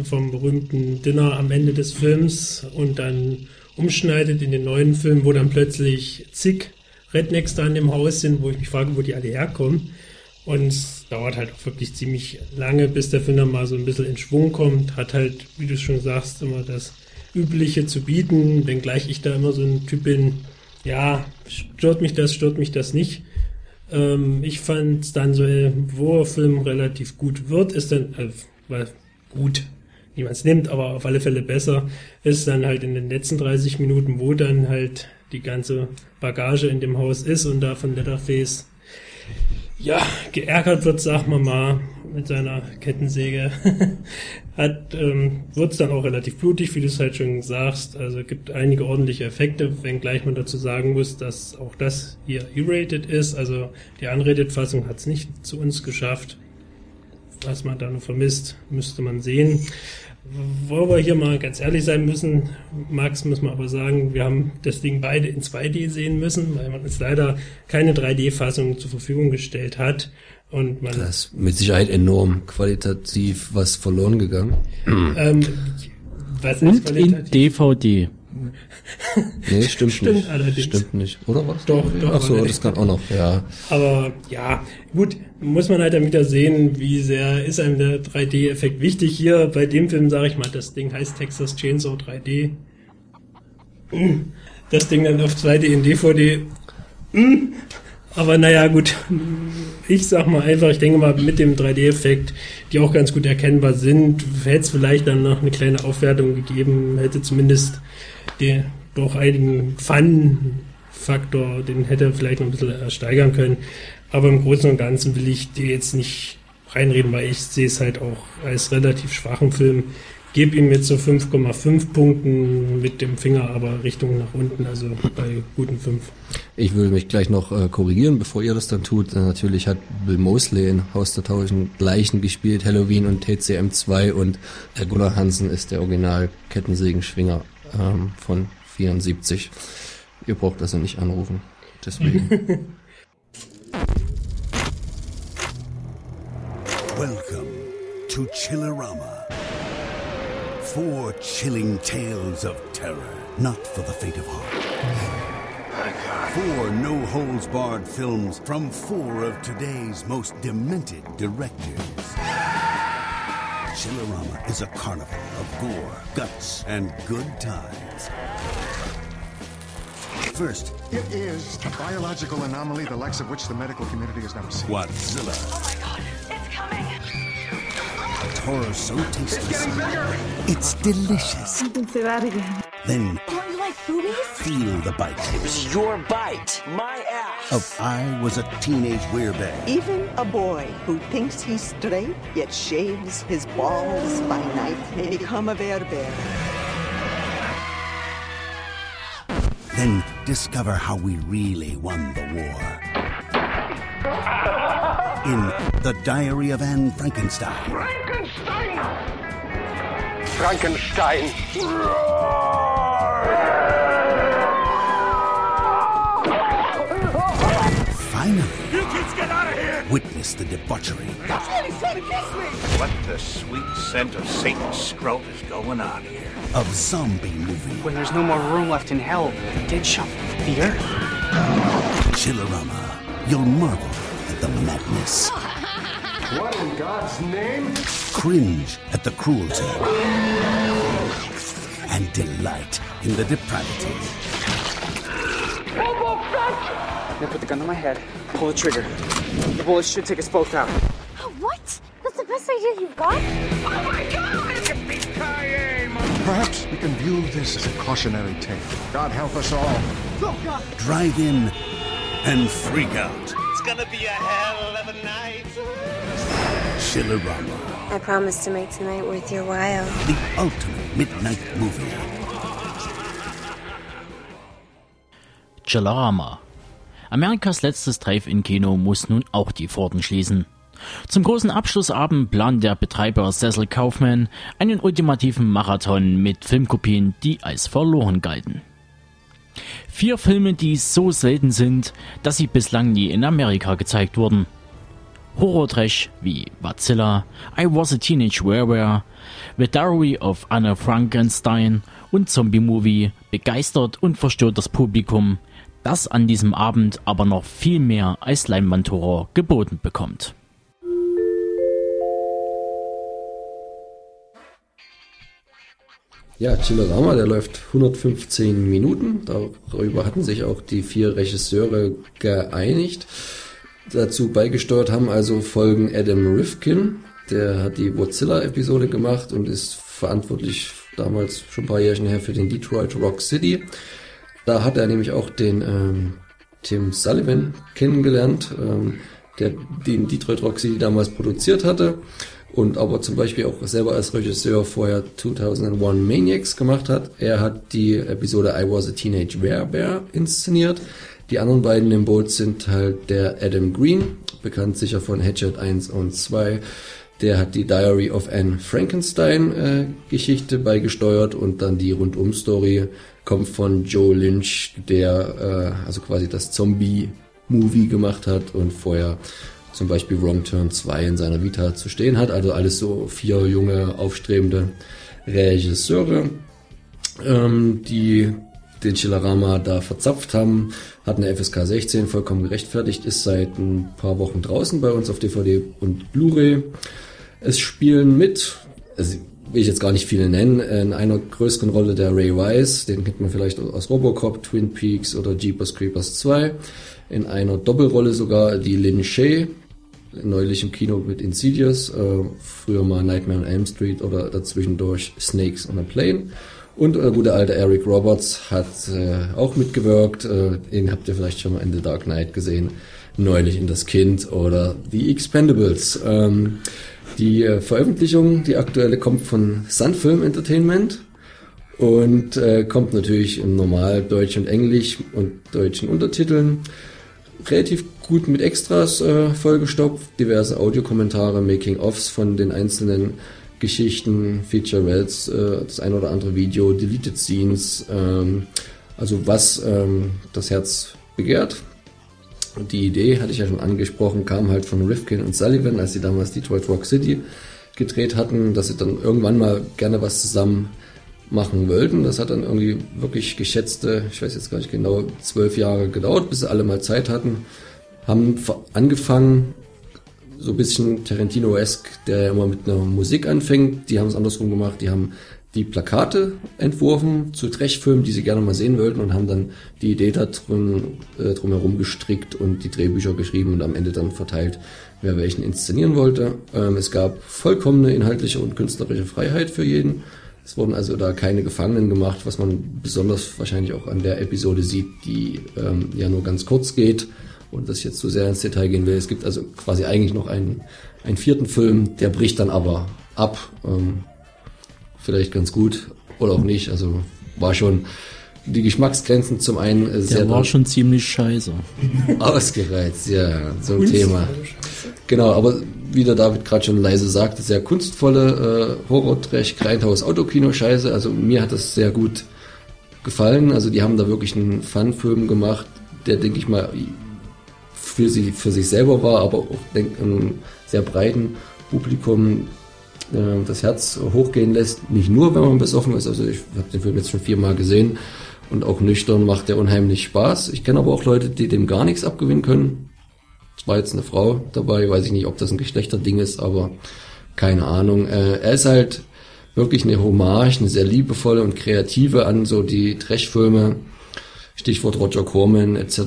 vom berühmten Dinner am Ende des Films und dann umschneidet in den neuen Film, wo dann plötzlich zig Rednecks da in dem Haus sind, wo ich mich frage, wo die alle herkommen. Und es dauert halt auch wirklich ziemlich lange, bis der Film dann mal so ein bisschen in Schwung kommt. Hat halt, wie du schon sagst, immer das Übliche zu bieten, wenngleich ich da immer so ein Typ bin, ja, stört mich das, stört mich das nicht. Ähm, ich fand dann so, wo der Film relativ gut wird, ist dann, äh, weil gut, wie man es nimmt, aber auf alle Fälle besser, ist dann halt in den letzten 30 Minuten, wo dann halt die ganze Bagage in dem Haus ist und da von Leatherface ja, geärgert wird, sag mal mal, mit seiner Kettensäge, hat, ähm, wird's dann auch relativ blutig, wie du es halt schon sagst. Also gibt einige ordentliche Effekte, wenngleich man dazu sagen muss, dass auch das hier E-rated ist. Also die Unrated-Fassung hat's nicht zu uns geschafft. Was man da noch vermisst, müsste man sehen. Wo wir hier mal ganz ehrlich sein müssen, Max, muss man aber sagen, wir haben das Ding beide in 2D sehen müssen, weil man uns leider keine 3D-Fassung zur Verfügung gestellt hat. Und man Da ist mit Sicherheit enorm qualitativ was verloren gegangen. ähm, was ist Und in qualitativ? DVD. Nee, stimmt, Stimmt nicht. allerdings. Stimmt nicht. Oder was? Doch, doch, Ach so, das kann auch noch, ja. Aber ja, gut, muss man halt dann wieder sehen, wie sehr ist einem der 3D-Effekt wichtig. Hier bei dem Film sage ich mal, das Ding heißt Texas Chainsaw 3D. Das Ding dann auf 2D in DVD. Aber naja, gut. Ich sag mal einfach, ich denke mal, mit dem 3D-Effekt, die auch ganz gut erkennbar sind, hätte es vielleicht dann noch eine kleine Aufwertung gegeben, hätte zumindest den doch einigen Fun-Faktor, den hätte er vielleicht noch ein bisschen steigern können. Aber im Großen und Ganzen will ich dir jetzt nicht reinreden, weil ich sehe es halt auch als relativ schwachen Film. Gebe ihm jetzt so 5,5 Punkten mit dem Finger aber Richtung nach unten, also bei guten 5. Ich will mich gleich noch äh, korrigieren, bevor ihr das dann tut. Äh, natürlich hat Bill Mosley in Haus der Tausend Leichen gespielt, Halloween und TCM 2 und äh, Gunnar Hansen ist der Original Kettensägenschwinger ähm, von 74. Ihr braucht also nicht anrufen. Deswegen. Welcome to Chillerama. Four chilling tales of terror, not for the faint of heart. Four no holds barred films from four of today's most demented directors. Chillerama is a carnival of gore, guts, and good times. First, It is a biological anomaly the likes of which the medical community has never seen. Godzilla. Oh horror so tasteless, it's delicious. You can say that again. Then Don't you like boobies? feel the bite It was your bite, my ass. of I was a teenage werebag. Even a boy who thinks he's straight yet shaves his balls by night may become a bear. Then discover how we really won the war. In The Diary of Anne Frankenstein. Frankenstein. Frankenstein! Finally, You kids get out of here! witness the debauchery He's trying kiss me! What the sweet scent of Satan's scrote is going on here? of zombie movie. When there's no more room left in hell, the dead shall the earth. Chillerama. You'll marvel at the madness. What in God's name? Cringe at the cruelty. And delight in the depravity. Now put the gun on my head, pull the trigger. The bullet should take us both out. Uh, what? That's the best idea you've got? Oh my god! Perhaps we can view this as a cautionary tale. God help us all. Drive in and freak out. It's gonna be a hell of a night. Chillerama. I promise to make tonight worth your while. The ultimate midnight movie. Chillerama. Amerikas letztes Drive-In-Kino muss nun auch die Pforten schließen. Zum großen Abschlussabend plant der Betreiber Cecil Kaufman einen ultimativen Marathon mit Filmkopien, die als verloren galten. Vier Filme, die so selten sind, dass sie bislang nie in Amerika gezeigt wurden. Horror-Trash wie Godzilla, I Was a Teenage Werewere, The Diary of Anna Frankenstein und Zombie-Movie begeistert und verstört das Publikum, das an diesem Abend aber noch viel mehr als Leinwandhorror geboten bekommt. Ja, Chillerama, der läuft 115 Minuten. Darüber hatten sich auch die vier Regisseure geeinigt. Dazu beigesteuert haben also Folgen Adam Rifkin, der hat die Godzilla-Episode gemacht und ist verantwortlich damals schon ein paar Jährchen her für den Detroit Rock City. Da hat er nämlich auch den ähm, Tim Sullivan kennengelernt, ähm, der den Detroit Rock City damals produziert hatte und aber zum Beispiel auch selber als Regisseur vorher 2001 Maniacs gemacht hat. Er hat die Episode I Was a Teenage Bear inszeniert. Die anderen beiden im Boot sind halt der Adam Green, bekannt sicher von Hatchet 1 und 2. Der hat die Diary of Anne Frankenstein äh, Geschichte beigesteuert und dann die Rundum-Story kommt von Joe Lynch, der äh, also quasi das Zombie-Movie gemacht hat und vorher zum Beispiel Wrong Turn 2 in seiner Vita zu stehen hat. Also alles so vier junge, aufstrebende Regisseure, ähm, die den Chillerama da verzapft haben, hat eine FSK 16 vollkommen gerechtfertigt, ist seit ein paar Wochen draußen bei uns auf DVD und Blu-ray. Es spielen mit, also will ich jetzt gar nicht viele nennen, in einer größeren Rolle der Ray Wise, den kennt man vielleicht aus Robocop, Twin Peaks oder Jeepers Creepers 2. In einer Doppelrolle sogar die Lin Shay, neulich im Kino mit Insidious, äh, früher mal Nightmare on Elm Street oder dazwischendurch Snakes on a Plane. Und der gute alte Eric Roberts hat äh, auch mitgewirkt. Äh, den habt ihr vielleicht schon mal in The Dark Knight gesehen. Neulich in Das Kind oder The Expendables. Ähm, die äh, Veröffentlichung, die aktuelle, kommt von Sun Film Entertainment und äh, kommt natürlich im Normal Deutsch und Englisch und deutschen Untertiteln relativ gut mit Extras äh, vollgestopft, diverse Audiokommentare, Making-ofs von den einzelnen Geschichten, Featurettes, äh, das ein oder andere Video, Deleted Scenes, ähm, also was ähm, das Herz begehrt. Die Idee, hatte ich ja schon angesprochen, kam halt von Rifkin und Sullivan, als sie damals Detroit Rock City gedreht hatten, dass sie dann irgendwann mal gerne was zusammen machen wollten. Das hat dann irgendwie wirklich geschätzte, ich weiß jetzt gar nicht genau, zwölf Jahre gedauert, bis sie alle mal Zeit hatten. Haben angefangen, so ein bisschen Tarantino-esque, der ja immer mit einer Musik anfängt. Die haben es andersrum gemacht. Die haben die Plakate entworfen zu Trechfilmen, die sie gerne mal sehen wollten und haben dann die Idee da drum, äh, drumherum gestrickt und die Drehbücher geschrieben und am Ende dann verteilt, wer welchen inszenieren wollte. Ähm, es gab vollkommene inhaltliche und künstlerische Freiheit für jeden. Es wurden also da keine Gefangenen gemacht, was man besonders wahrscheinlich auch an der Episode sieht, die ähm, ja nur ganz kurz geht und das jetzt zu so sehr ins Detail gehen will. Es gibt also quasi eigentlich noch einen, einen vierten Film, der bricht dann aber ab. Ähm, vielleicht ganz gut oder auch nicht. Also war schon die Geschmacksgrenzen zum einen äh, sehr. Der war schon ziemlich scheiße. Ausgereizt, ja, so ein Thema. Genau, aber wie der David gerade schon leise sagte, sehr kunstvolle äh, Horror-Trash, Grindhouse, Autokino-Scheiße. Also mir hat das sehr gut gefallen. Also die haben da wirklich einen Fun-Film gemacht, der, denke ich mal, für, sie, für sich selber war, aber auch denk, einem sehr breiten Publikum äh, das Herz hochgehen lässt. Nicht nur, wenn man besoffen ist. Also ich habe den Film jetzt schon viermal gesehen und auch nüchtern macht der unheimlich Spaß. Ich kenne aber auch Leute, die dem gar nichts abgewinnen können. Es war jetzt eine Frau dabei, weiß ich nicht, ob das ein Geschlechterding ist, aber keine Ahnung. Äh, er ist halt wirklich eine Hommage, eine sehr liebevolle und kreative an so die Trashfilme, Stichwort Roger Corman etc.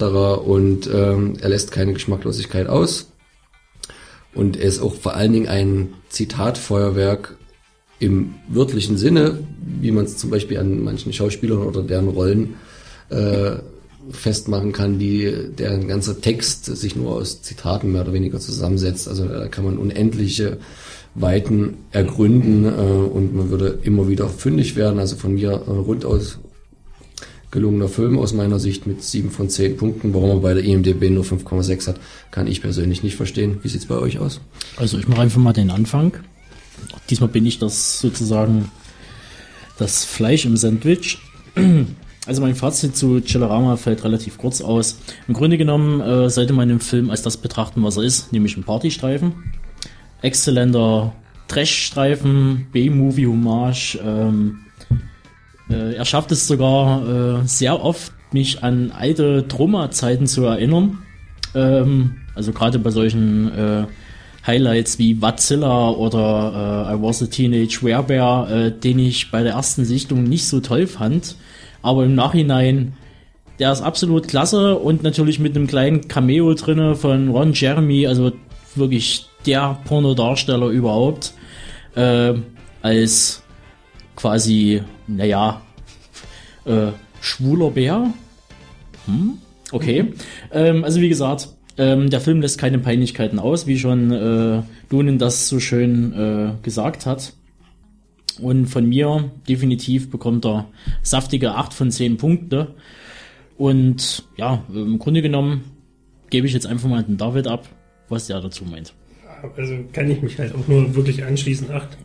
Und ähm, er lässt keine Geschmacklosigkeit aus. Und er ist auch vor allen Dingen ein Zitatfeuerwerk im wörtlichen Sinne, wie man es zum Beispiel an manchen Schauspielern oder deren Rollen äh, festmachen kann, die deren ganzer Text sich nur aus Zitaten mehr oder weniger zusammensetzt. Also da kann man unendliche Weiten ergründen äh, und man würde immer wieder fündig werden. Also von mir äh, rund aus gelungener Film aus meiner Sicht mit 7 von 10 Punkten. Warum er bei der IMDB nur 5,6 hat, kann ich persönlich nicht verstehen. Wie sieht's bei euch aus? Also ich mache einfach mal den Anfang. Diesmal bin ich das sozusagen das Fleisch im Sandwich. Also mein Fazit zu Chillerama fällt relativ kurz aus. Im Grunde genommen äh, sollte man den Film als das betrachten, was er ist, nämlich ein Partystreifen. Exzellenter Trash-Streifen, B-Movie-Hommage. Ähm, äh, er schafft es sogar äh, sehr oft, mich an alte Troma-Zeiten zu erinnern. Ähm, also gerade bei solchen äh, Highlights wie Godzilla oder äh, I Was a Teenage Werebear, äh, den ich bei der ersten Sichtung nicht so toll fand. Aber im Nachhinein, der ist absolut klasse und natürlich mit einem kleinen Cameo drinne von Ron Jeremy, also wirklich der Pornodarsteller überhaupt, äh, als quasi, naja, äh, schwuler Bär. Hm? Okay. Mhm. Ähm, also wie gesagt, ähm, der Film lässt keine Peinlichkeiten aus, wie schon äh, Lunen das so schön äh, gesagt hat. Und von mir definitiv bekommt er saftige 8 von 10 Punkte. Und ja, im Grunde genommen gebe ich jetzt einfach mal den David ab, was der dazu meint. Also kann ich mich halt auch nur wirklich anschließen. 8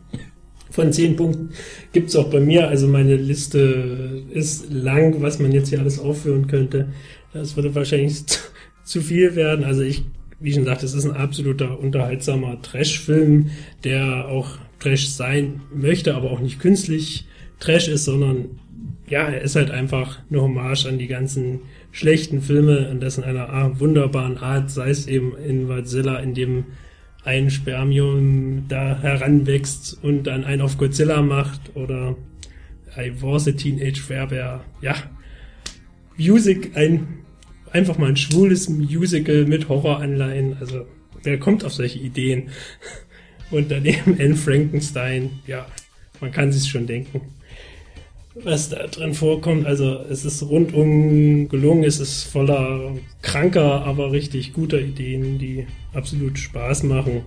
von 10 Punkten gibt es auch bei mir. Also meine Liste ist lang, was man jetzt hier alles aufführen könnte. Das würde wahrscheinlich zu viel werden. Also ich, wie schon gesagt, es ist ein absoluter unterhaltsamer Trash-Film, der auch Trash sein möchte, aber auch nicht künstlich Trash ist, sondern ja, er ist halt einfach eine Hommage an die ganzen schlechten Filme und das in einer wunderbaren Art, sei es eben in Godzilla, in dem ein Spermium da heranwächst und dann einen auf Godzilla macht oder I was a Teenage Werber, ja, Music, ein, einfach mal ein schwules Musical mit Horroranleihen, also wer kommt auf solche Ideen? Und daneben Anne Frankenstein, ja, man kann sich schon denken, was da drin vorkommt. Also es ist rundum gelungen, es ist voller kranker, aber richtig guter Ideen, die absolut Spaß machen.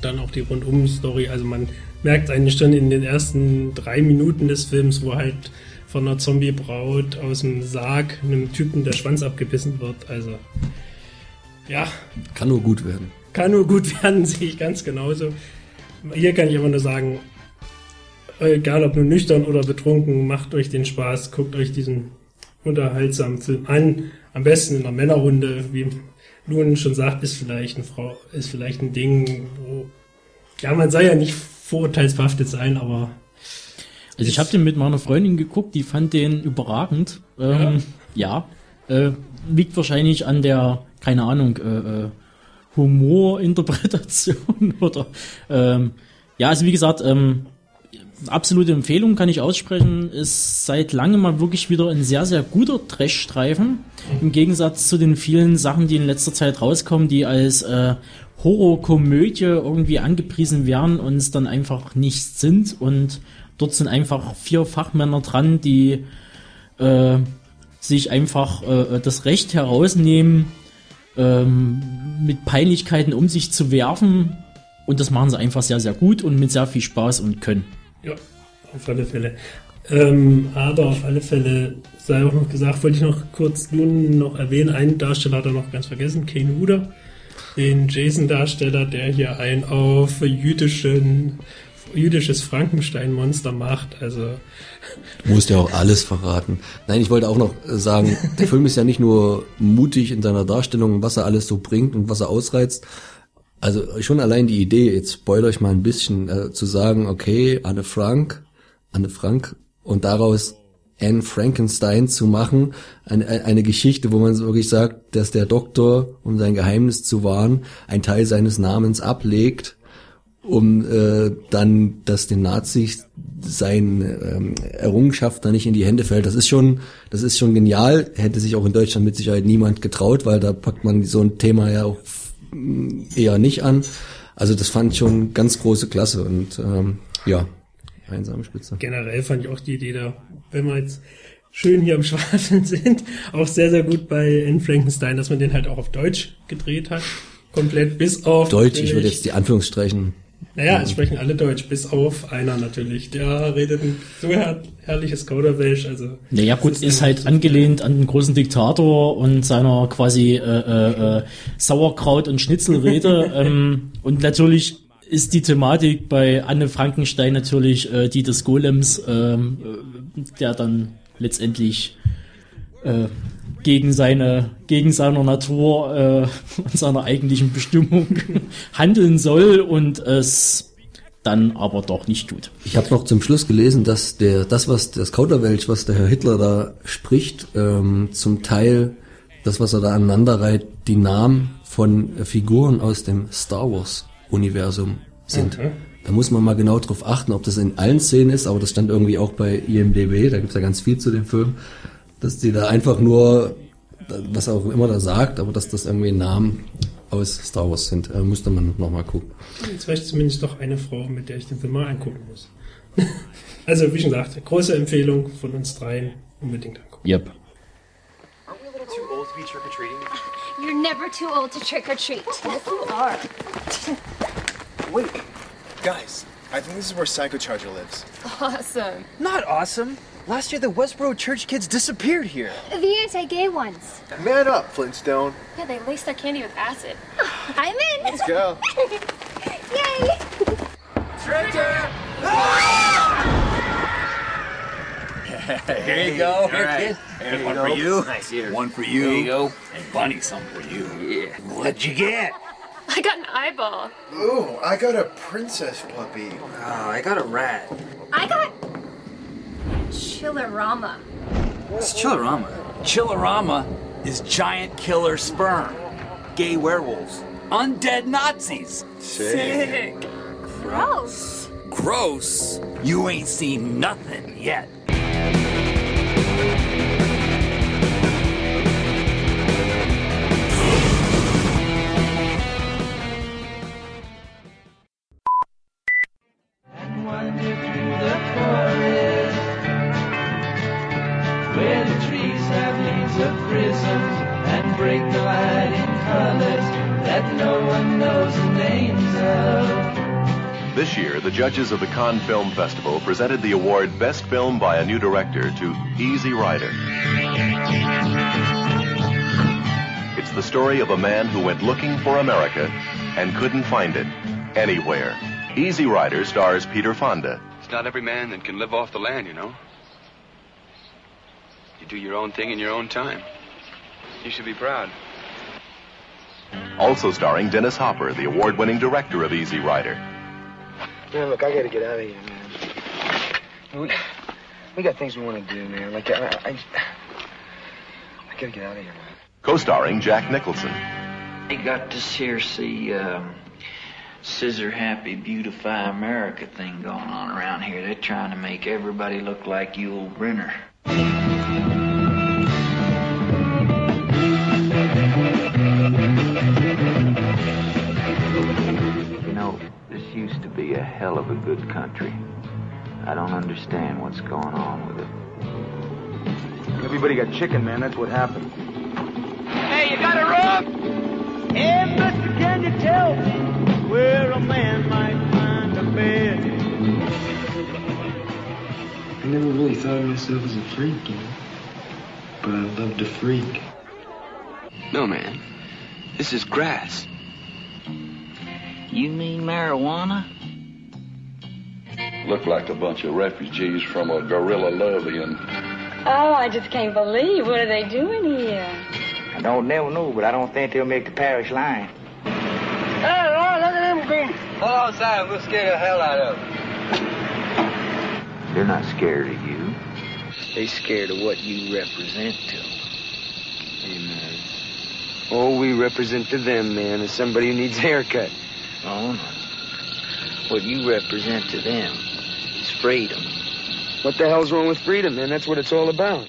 Dann auch die Rundum-Story, also man merkt eigentlich schon in den ersten drei Minuten des Films, wo halt von einer Zombie-Braut aus dem Sarg einem Typen der Schwanz abgebissen wird. Also ja. Kann nur gut werden kann nur gut werden, sehe ich ganz genauso. Hier kann ich aber nur sagen, egal ob nur nüchtern oder betrunken, macht euch den Spaß, guckt euch diesen unterhaltsamen Film an. Am besten in einer Männerrunde, wie Lunen schon sagt, ist vielleicht eine Frau, ist vielleicht ein Ding, wo, ja, man soll ja nicht vorurteilsbehaftet sein, aber. Also ich habe den mit meiner Freundin geguckt, die fand den überragend. Ähm, ja, ja äh, liegt wahrscheinlich an der, keine Ahnung, äh, äh Humorinterpretation oder ähm, ja, also wie gesagt, ähm, absolute Empfehlung kann ich aussprechen, ist seit langem mal wirklich wieder ein sehr, sehr guter Trash-Streifen. Im Gegensatz zu den vielen Sachen, die in letzter Zeit rauskommen, die als äh, Horrorkomödie irgendwie angepriesen werden und es dann einfach nicht sind. Und dort sind einfach vier Fachmänner dran, die äh, sich einfach äh, das Recht herausnehmen, ähm, mit Peinlichkeiten um sich zu werfen. Und das machen sie einfach sehr, sehr gut und mit sehr viel Spaß und können. Ja, auf alle Fälle. Ähm, aber auf alle Fälle sei auch noch gesagt, wollte ich noch kurz nun noch erwähnen, einen Darsteller hat er noch ganz vergessen, Kane Huder, den Jason-Darsteller, der hier ein auf jüdischen jüdisches Frankenstein-Monster macht. Also du musst ja auch alles verraten. Nein, ich wollte auch noch sagen, der Film ist ja nicht nur mutig in seiner Darstellung, was er alles so bringt und was er ausreizt. Also schon allein die Idee, jetzt spoiler ich mal ein bisschen, äh, zu sagen, okay, Anne Frank, Anne Frank und daraus Anne Frankenstein zu machen, eine, eine Geschichte, wo man wirklich sagt, dass der Doktor, um sein Geheimnis zu wahren, ein Teil seines Namens ablegt um äh, dann, dass den Nazis sein ähm, Errungenschaft da nicht in die Hände fällt. Das ist schon, das ist schon genial. Hätte sich auch in Deutschland mit Sicherheit niemand getraut, weil da packt man so ein Thema ja auch eher nicht an. Also das fand ich schon ganz große Klasse und ähm, ja, einsame Spitze. Generell fand ich auch die Idee da, wenn wir jetzt schön hier am Schwafeln sind, auch sehr, sehr gut bei In Frankenstein, dass man den halt auch auf Deutsch gedreht hat. Komplett bis auf. Deutsch, ich würde jetzt die Anführungsstreichen Naja, es sprechen alle Deutsch, bis auf einer natürlich. Der redet ein so her herrliches Kauderwelsch. Also Naja gut, ist, halt angelehnt an den großen Diktator und seiner quasi äh, äh, äh, Sauerkraut- und Schnitzelrede. ähm, und natürlich ist die Thematik bei Anne Frankenstein natürlich äh, die des Golems, ähm, äh, der dann letztendlich äh, gegen seine gegen seiner Natur äh, und seiner eigentlichen Bestimmung handeln soll und es dann aber doch nicht tut. Ich habe noch zum Schluss gelesen, dass der das was das Kauderwelsch, was der Herr Hitler da spricht, ähm, zum Teil das, was er da aneinander reiht, die Namen von äh, Figuren aus dem Star Wars Universum sind. Mhm. Da muss man mal genau drauf achten, ob das in allen Szenen ist, aber das stand irgendwie auch bei IMDB, da gibt's ja ganz viel zu dem Film, dass die da einfach nur, was auch immer da sagt, aber dass das irgendwie Namen aus Star Wars sind. Äh, müsste man noch mal gucken. Jetzt wäre ich zumindest doch eine Frau, mit der ich den Film mal angucken muss. also, wie schon gesagt, große Empfehlung von uns dreien. Unbedingt angucken. Yep. Aren't we a little too old to be trick or treating? You're never too old to trick or treat. Yes, you are. Wait, guys, I think this is where Psycho Charger lives. Awesome. Not awesome. Last year, the Westboro church kids disappeared here. The anti-gay ones. Man up, Flintstone. Yeah, they laced their candy with acid. I'm in. Let's go. Yay! Trigger! Here you go. Here, kid. There's one one for for you. Nice ear. One for you. There you go. And Bunny, some for you. Yeah. What'd you get? I got an eyeball. Ooh, I got a princess puppy. Oh, I got a rat. I got Chillerama. What's Chillerama? Chillerama is giant killer sperm, gay werewolves, undead Nazis. Sick. Gross. Gross. You ain't seen nothing yet. Judges of the Cannes Film Festival presented the award Best Film by a New Director to Easy Rider. It's the story of a man who went looking for America and couldn't find it anywhere. Easy Rider stars Peter Fonda. It's not every man that can live off the land, you know. You do your own thing in your own time. You should be proud. Also starring Dennis Hopper, the award winning director of Easy Rider. Man, look, I gotta get out of here, man. We, we got things we want to do, man. Like, I, I, I gotta get out of here, man. Co starring Jack Nicholson. They got this here, see, um, Scissor Happy Beautify America thing going on around here. They're trying to make everybody look like Yul Brynner. Used to be a hell of a good country. I don't understand what's going on with it. Everybody got chicken, man. That's what happened. Hey, you got a rope? Hey, mister, can you tell me where a man might find a bed? I never really thought of myself as a freak, you know. But I love to freak. No, man. This is grass. You mean marijuana? Look like a bunch of refugees from a guerrilla love-in. Oh, I just can't believe. What are they doing here? I don't never know, but I don't think they'll make the parish line. Hey, Lord, look at them goons. Hold on, Simon. We'll scare the hell out of them. They're not scared of you. They scared of what you represent to them. Amen. All we represent to them, man, is somebody who needs a haircut. Oh, no. What you represent to them is freedom. What the hell's wrong with freedom, man? That's what it's all about.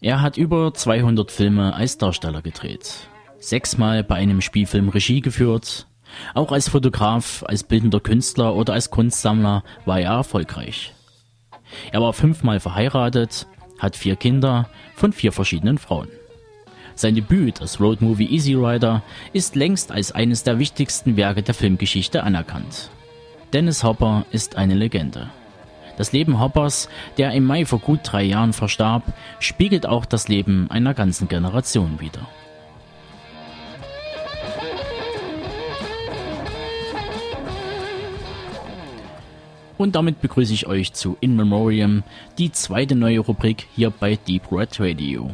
Er hat über 200 Filme als Darsteller gedreht, sechsmal bei einem Spielfilm Regie geführt, auch als Fotograf, als bildender Künstler oder als Kunstsammler war er erfolgreich. Er war fünfmal verheiratet, hat vier Kinder von vier verschiedenen Frauen. Sein Debüt, das Roadmovie Easy Rider, ist längst als eines der wichtigsten Werke der Filmgeschichte anerkannt. Dennis Hopper ist eine Legende. Das Leben Hoppers, der im Mai vor gut drei Jahren verstarb, spiegelt auch das Leben einer ganzen Generation wider. Und damit begrüße ich euch zu In Memoriam, die zweite neue Rubrik hier bei Deep Red Radio.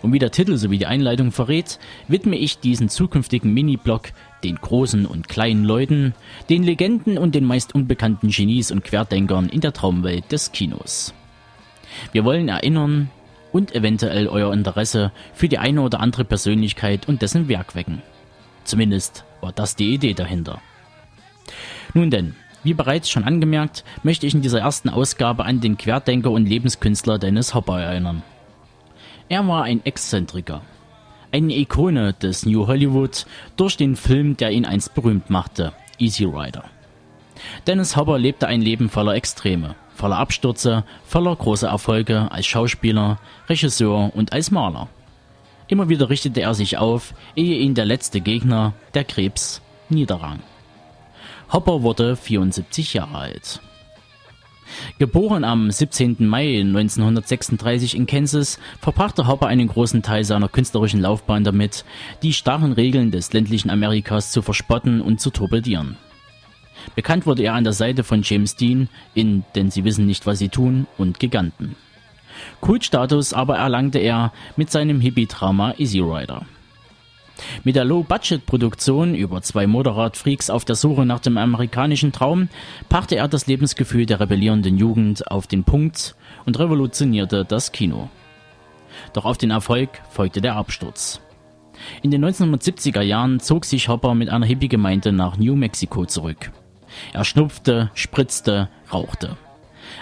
Und wie der Titel sowie die Einleitung verrät, widme ich diesen zukünftigen Mini-Blog den großen und kleinen Leuten, den Legenden und den meist unbekannten Genies und Querdenkern in der Traumwelt des Kinos. Wir wollen erinnern und eventuell euer Interesse für die eine oder andere Persönlichkeit und dessen Werk wecken. Zumindest war das die Idee dahinter. Nun denn, wie bereits schon angemerkt, möchte ich in dieser ersten Ausgabe an den Querdenker und Lebenskünstler Dennis Hopper erinnern. Er war ein Exzentriker, eine Ikone des New Hollywood durch den Film, der ihn einst berühmt machte, Easy Rider. Dennis Hopper lebte ein Leben voller Extreme, voller Abstürze, voller großer Erfolge als Schauspieler, Regisseur und als Maler. Immer wieder richtete er sich auf, ehe ihn der letzte Gegner, der Krebs, niederrang. Hopper wurde 74 Jahre alt. Geboren am 17. Mai 1936 in Kansas, verbrachte Hopper einen großen Teil seiner künstlerischen Laufbahn damit, die starren Regeln des ländlichen Amerikas zu verspotten und zu torpedieren. Bekannt wurde er an der Seite von James Dean in Denn sie wissen nicht, was sie tun und Giganten. Kultstatus aber erlangte er mit seinem Hippie-Drama Easy Rider. Mit der Low-Budget-Produktion über zwei Motorradfreaks auf der Suche nach dem amerikanischen Traum brachte er das Lebensgefühl der rebellierenden Jugend auf den Punkt und revolutionierte das Kino. Doch auf den Erfolg folgte der Absturz. In den 1970er Jahren zog sich Hopper mit einer Hippie-Gemeinde nach New Mexico zurück. Er schnupfte, spritzte, rauchte.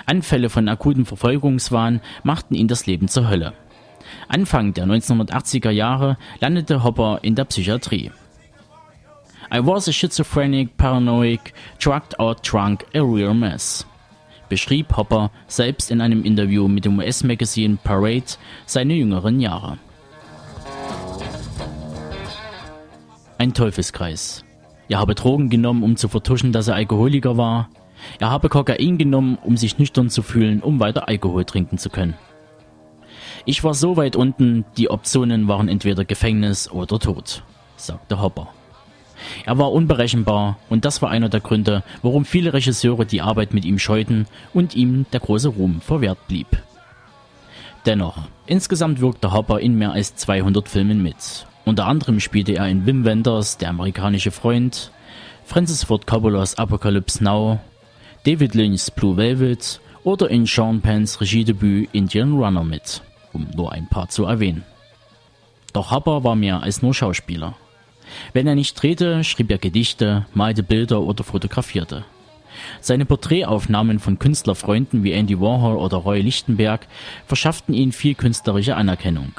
Anfälle von akutem Verfolgungswahn machten ihn das Leben zur Hölle. Anfang der 1980er Jahre landete Hopper in der Psychiatrie. I was a schizophrenic, paranoid, drugged out drunk, a real mess. Beschrieb Hopper selbst in einem Interview mit dem US-Magazin Parade seine jüngeren Jahre. Ein Teufelskreis. Er habe Drogen genommen, um zu vertuschen, dass er Alkoholiker war. Er habe Kokain genommen, um sich nüchtern zu fühlen, um weiter Alkohol trinken zu können. Ich war so weit unten, die Optionen waren entweder Gefängnis oder Tod, sagte Hopper. Er war unberechenbar und das war einer der Gründe, warum viele Regisseure die Arbeit mit ihm scheuten und ihm der große Ruhm verwehrt blieb. Dennoch, insgesamt wirkte Hopper in mehr als 200 Filmen mit. Unter anderem spielte er in Wim Wenders Der amerikanische Freund, Francis Ford Coppolas Apocalypse Now, David Lynch's Blue Velvet oder in Sean Penns Regiedebüt Indian Runner mit um nur ein paar zu erwähnen. Doch Hopper war mehr als nur Schauspieler. Wenn er nicht drehte, schrieb er Gedichte, malte Bilder oder fotografierte. Seine Porträtaufnahmen von Künstlerfreunden wie Andy Warhol oder Roy Lichtenberg verschafften ihm viel künstlerische Anerkennung.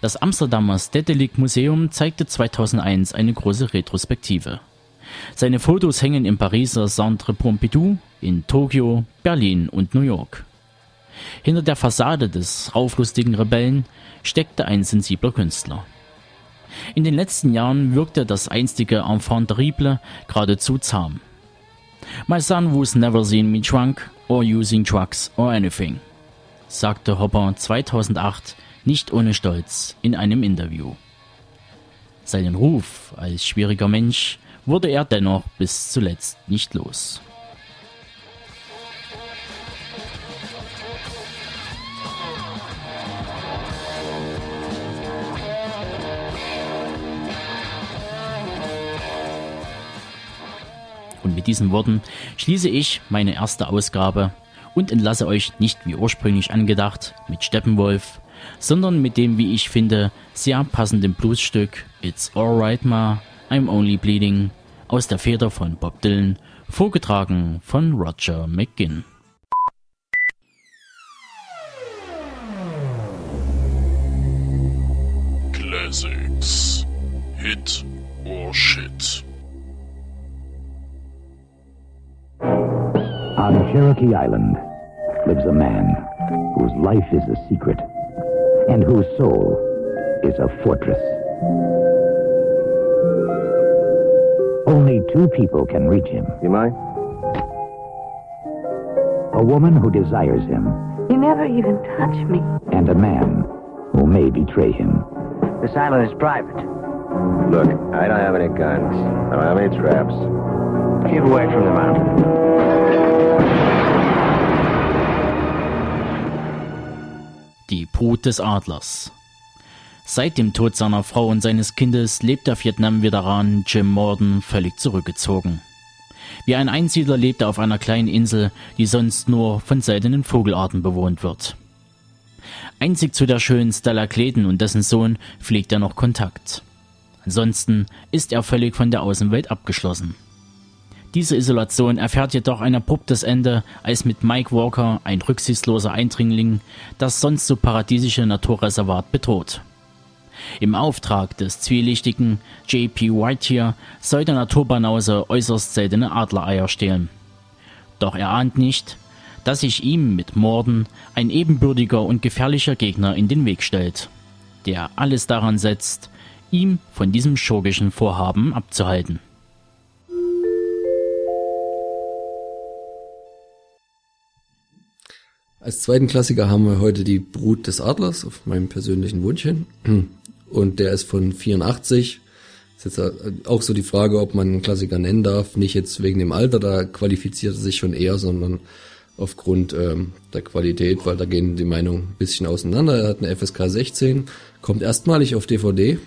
Das Amsterdamer Stedelijk Museum zeigte 2001 eine große Retrospektive. Seine Fotos hängen im Pariser Centre Pompidou, in Tokio, Berlin und New York. Hinter der Fassade des rauflustigen Rebellen steckte ein sensibler Künstler. In den letzten Jahren wirkte das einstige Enfant terrible geradezu zahm. My son was never seen me drunk or using drugs or anything, sagte Hopper 2008 nicht ohne Stolz in einem Interview. Seinen Ruf als schwieriger Mensch wurde er dennoch bis zuletzt nicht los. Und mit diesen Worten schließe ich meine erste Ausgabe und entlasse euch nicht wie ursprünglich angedacht mit Steppenwolf, sondern mit dem, wie ich finde, sehr passenden Bluesstück It's Alright Ma, I'm Only Bleeding aus der Feder von Bob Dylan, vorgetragen von Roger McGinn. Classics. Hit or Shit. On Cherokee Island lives a man whose life is a secret and whose soul is a fortress. Only two people can reach him. You mind? A woman who desires him, You never even touched me. and a man who may betray him. This island is private. Look, I don't have any guns. I don't have any traps. Keep away from the mountain. Die Brut des Adlers. Seit dem Tod seiner Frau und seines Kindes lebt der Vietnam-Veteran Jim Morden völlig zurückgezogen. Wie ein Einsiedler lebt er auf einer kleinen Insel, die sonst nur von seltenen Vogelarten bewohnt wird. Einzig zu der schönen Stella Clayton und dessen Sohn pflegt er noch Kontakt. Ansonsten ist er völlig von der Außenwelt abgeschlossen. Diese Isolation erfährt jedoch ein abruptes Ende, als mit Mike Walker, ein rücksichtsloser Eindringling, das sonst so paradiesische Naturreservat bedroht. Im Auftrag des zwielichtigen J.P. Whitehier soll der Naturbanause äußerst seltene Adlereier stehlen. Doch er ahnt nicht, dass sich ihm mit Morden ein ebenbürtiger und gefährlicher Gegner in den Weg stellt, der alles daran setzt, ihm von diesem schurkischen Vorhaben abzuhalten. Als zweiten Klassiker haben wir heute die Brut des Adlers auf meinem persönlichen Wunsch hin. Und der ist von 84. Ist jetzt auch so die Frage, ob man einen Klassiker nennen darf. Nicht jetzt wegen dem Alter, da qualifiziert er sich schon eher, sondern aufgrund ähm, der Qualität, weil da gehen die Meinungen ein bisschen auseinander. Er hat eine FSK 16, kommt erstmalig auf DVD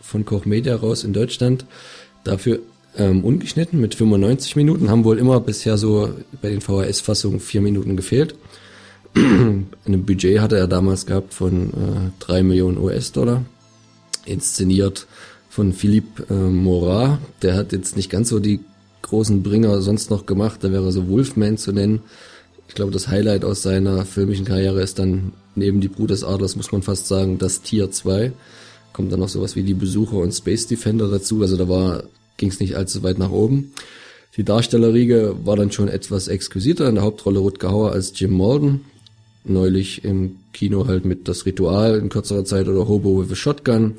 von Koch Media raus in Deutschland. Dafür ähm, ungeschnitten mit 95 Minuten, haben wohl immer bisher so bei den VHS-Fassungen vier Minuten gefehlt. Ein Budget hatte er damals gehabt von äh, 3 Millionen US-Dollar. Inszeniert von Philippe äh, Morat. Der hat jetzt nicht ganz so die großen Bringer sonst noch gemacht. Da wäre so Wolfman zu nennen. Ich glaube, das Highlight aus seiner filmischen Karriere ist dann neben die Brut des Adlers, muss man fast sagen, das Tier 2. Kommt dann noch sowas wie die Besucher und Space Defender dazu. Also da war, ging es nicht allzu weit nach oben. Die Darstellerriege war dann schon etwas exquisiter. In der Hauptrolle Rutger Hauer als Jim Morgan. Neulich im Kino halt mit Das Ritual in kürzerer Zeit oder Hobo with a Shotgun.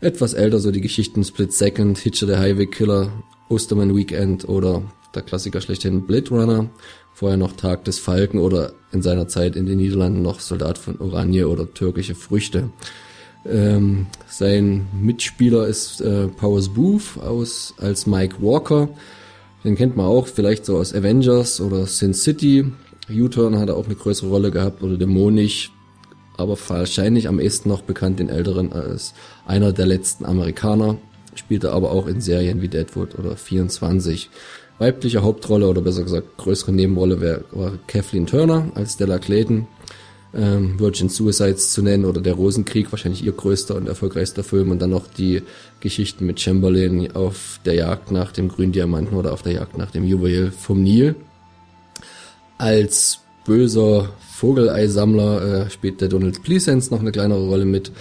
Etwas älter so die Geschichten Split Second, Hitcher der Highway Killer, Osterman Weekend oder der Klassiker schlechthin Blade Runner. Vorher noch Tag des Falken oder in seiner Zeit in den Niederlanden noch Soldat von Oranje oder türkische Früchte. Ähm, sein Mitspieler ist äh, Powers Booth aus, als Mike Walker. Den kennt man auch vielleicht so aus Avengers oder Sin City. U-Turn hat auch eine größere Rolle gehabt oder Dämonisch, aber wahrscheinlich am ehesten noch bekannt den Älteren als einer der letzten Amerikaner. Spielte aber auch in Serien wie Deadwood oder 24. Weibliche Hauptrolle oder besser gesagt größere Nebenrolle wär, war Kathleen Turner als Stella Clayton. Ähm, Virgin Suicides zu nennen oder Der Rosenkrieg, wahrscheinlich ihr größter und erfolgreichster Film und dann noch die Geschichten mit Chamberlain auf der Jagd nach dem grünen Diamanten oder auf der Jagd nach dem Juwel vom Nil. Als böser Vogeleisammler äh, spielt der Donald Pleasence noch eine kleinere Rolle mit.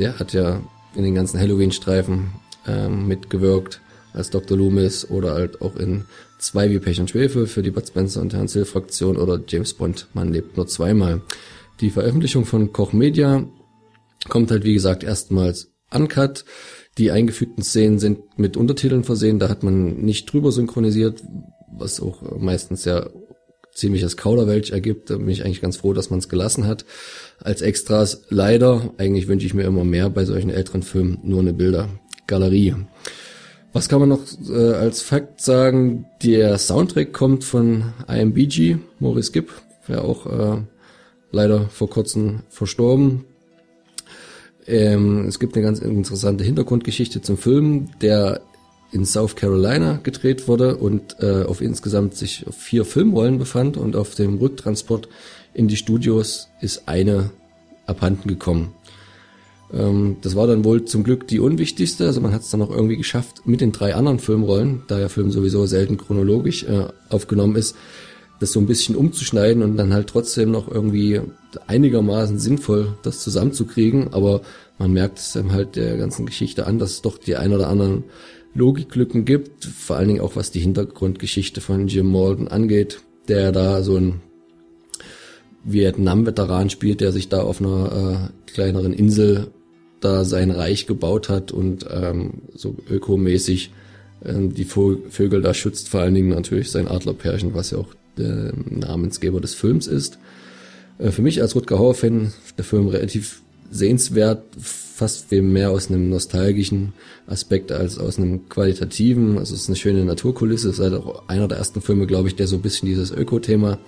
Der hat ja in den ganzen Halloween-Streifen ähm, mitgewirkt als Dr. Loomis oder halt auch in zwei wie Pech und Schwefel für die Bud Spencer und Hans Hill Fraktion oder James Bond, man lebt nur zweimal. Die Veröffentlichung von Koch Media kommt halt wie gesagt erstmals uncut. Die eingefügten Szenen sind mit Untertiteln versehen, da hat man nicht drüber synchronisiert, was auch meistens ja ziemliches Kauderwelsch ergibt. Da bin ich eigentlich ganz froh, dass man es gelassen hat. Als Extras leider, eigentlich wünsche ich mir immer mehr bei solchen älteren Filmen, nur eine Bildergalerie. Was kann man noch äh, als Fakt sagen? Der Soundtrack kommt von IMBG, Maurice Gibb, wäre auch äh, leider vor kurzem verstorben. Ähm, es gibt eine ganz interessante Hintergrundgeschichte zum Film, der in South Carolina gedreht wurde und äh, auf insgesamt sich vier Filmrollen befand und auf dem Rücktransport in die Studios ist eine abhanden gekommen. Ähm, das war dann wohl zum Glück die unwichtigste, also man hat es dann auch irgendwie geschafft, mit den drei anderen Filmrollen, da der Film sowieso selten chronologisch äh, aufgenommen ist, das so ein bisschen umzuschneiden und dann halt trotzdem noch irgendwie einigermaßen sinnvoll das zusammenzukriegen, aber man merkt es dann halt der ganzen Geschichte an, dass doch die ein oder anderen Logiklücken gibt, vor allen Dingen auch was die Hintergrundgeschichte von Jim Malden angeht, der da so ein Vietnam-Veteran spielt, der sich da auf einer äh, kleineren Insel da sein Reich gebaut hat und ähm, so ökomäßig ähm, die Vögel da schützt, vor allen Dingen natürlich sein Adlerpärchen, was ja auch der Namensgeber des Films ist. Äh, für mich als Rutger Hauer-Fan der Film relativ sehenswert, fast viel mehr aus einem nostalgischen Aspekt als aus einem qualitativen. Also es ist eine schöne Naturkulisse. Es ist halt auch einer der ersten Filme, glaube ich, der so ein bisschen dieses Öko-Thema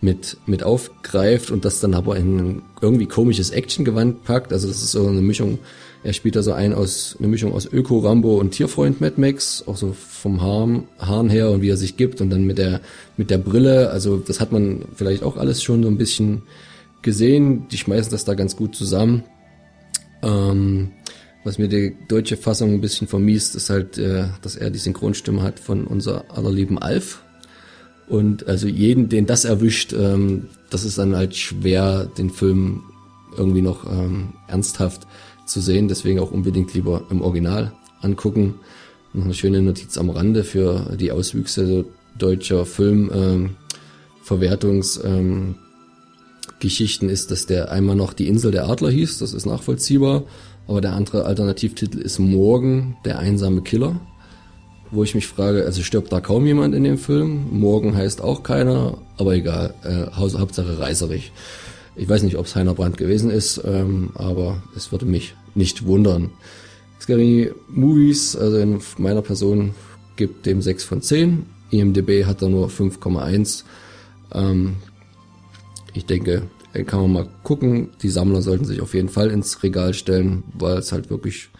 mit, mit aufgreift und das dann aber in ein irgendwie komisches Actiongewand packt. Also das ist so eine Mischung, er spielt da so ein aus, eine Mischung aus Öko, Rambo und Tierfreund Mad Max, auch so vom Haaren, Haaren her und wie er sich gibt und dann mit der, mit der Brille. Also das hat man vielleicht auch alles schon so ein bisschen gesehen. Die schmeißen das da ganz gut zusammen. Ähm, was mir die deutsche Fassung ein bisschen vermiest, ist halt, äh, dass er die Synchronstimme hat von unser allerlieben Alf. Und also jeden, den das erwischt, ähm, das ist dann halt schwer, den Film irgendwie noch ähm, ernsthaft zu sehen. Deswegen auch unbedingt lieber im Original angucken. Noch eine schöne Notiz am Rande für die Auswüchse deutscher Filmverwertungs. Ähm, ähm, Geschichten ist, dass der einmal noch die Insel der Adler hieß, das ist nachvollziehbar, aber der andere Alternativtitel ist Morgen, der einsame Killer, wo ich mich frage, also stirbt da kaum jemand in dem Film, Morgen heißt auch keiner, aber egal, äh, Hauptsache reißerig. Ich weiß nicht, ob es Heiner Brandt gewesen ist, ähm, aber es würde mich nicht wundern. Scary Movies, also in meiner Person, gibt dem 6 von 10. IMDB hat da nur 5,1. Ähm, ich denke, kann man mal gucken. Die Sammler sollten sich auf jeden Fall ins Regal stellen, weil es halt wirklich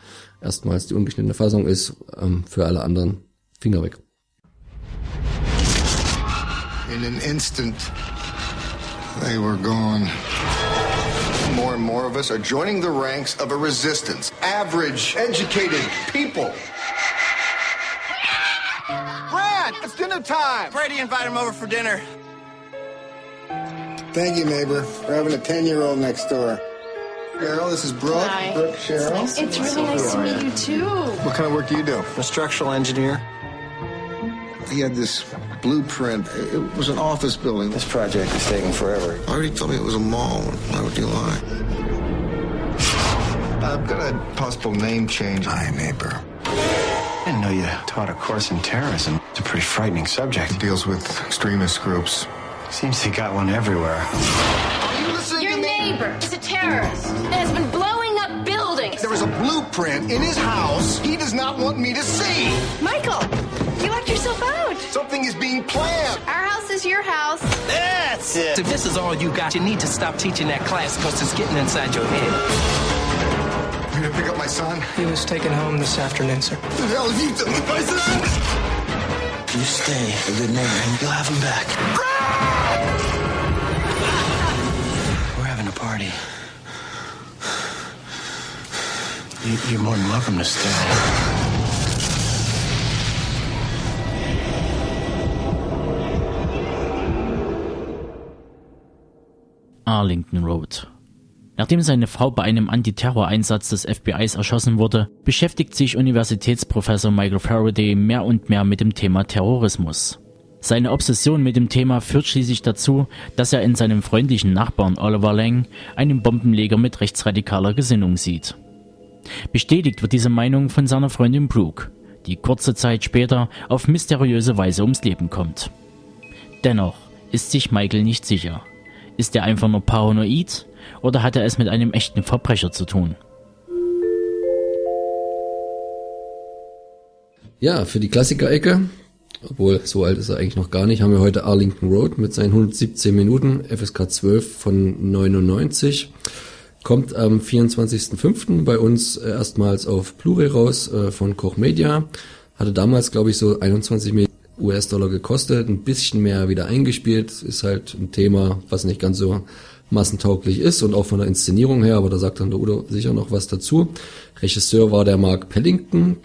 erstmals die ungeschnittene Fassung ist. Ähm, für alle anderen Finger weg. In an instant, they were gone. More and more of us are joining the ranks of a resistance. Average, educated people. Brad, it's dinner time. Brady invited him over for dinner. Thank you, neighbor. We're having a 10 year old next door. Cheryl, this is Brooke. Hi. Brooke, Cheryl. It's really nice to meet you too. What kind of work do you do? I'm a structural engineer. He had this blueprint. It was an office building. This project is taking forever. I already told me it was a mall. Why would you lie? I've got a possible name change. Hi, neighbor. I didn't know you taught a course in terrorism. It's a pretty frightening subject. It deals with extremist groups. Seems they got one everywhere. Are you listening Your to me? neighbor is a terrorist and has been blowing up buildings. There is a blueprint in his house he does not want me to see. Michael, you locked yourself out. Something is being planned. Our house is your house. That's it. If this is all you got, you need to stop teaching that class because it's getting inside your head. You gonna pick up my son? He was taken home this afternoon, sir. What the hell have you done with my son? You stay a good neighbor and you'll have him back. You're more than welcome to stay. Arlington Road. Nachdem seine Frau bei einem Antiterror-Einsatz des FBIs erschossen wurde, beschäftigt sich Universitätsprofessor Michael Faraday mehr und mehr mit dem Thema Terrorismus. Seine Obsession mit dem Thema führt schließlich dazu, dass er in seinem freundlichen Nachbarn Oliver Lang einen Bombenleger mit rechtsradikaler Gesinnung sieht. Bestätigt wird diese Meinung von seiner Freundin Brooke, die kurze Zeit später auf mysteriöse Weise ums Leben kommt. Dennoch ist sich Michael nicht sicher. Ist er einfach nur paranoid oder hat er es mit einem echten Verbrecher zu tun? Ja, für die Klassiker-Ecke, obwohl so alt ist er eigentlich noch gar nicht, haben wir heute Arlington Road mit seinen 117 Minuten, FSK 12 von 99. Kommt am 24.05. bei uns erstmals auf Blu-ray raus äh, von Koch Media. Hatte damals, glaube ich, so 21 Millionen US-Dollar gekostet, ein bisschen mehr wieder eingespielt. Ist halt ein Thema, was nicht ganz so massentauglich ist und auch von der Inszenierung her, aber da sagt dann der Udo sicher noch was dazu. Regisseur war der Mark Pellington,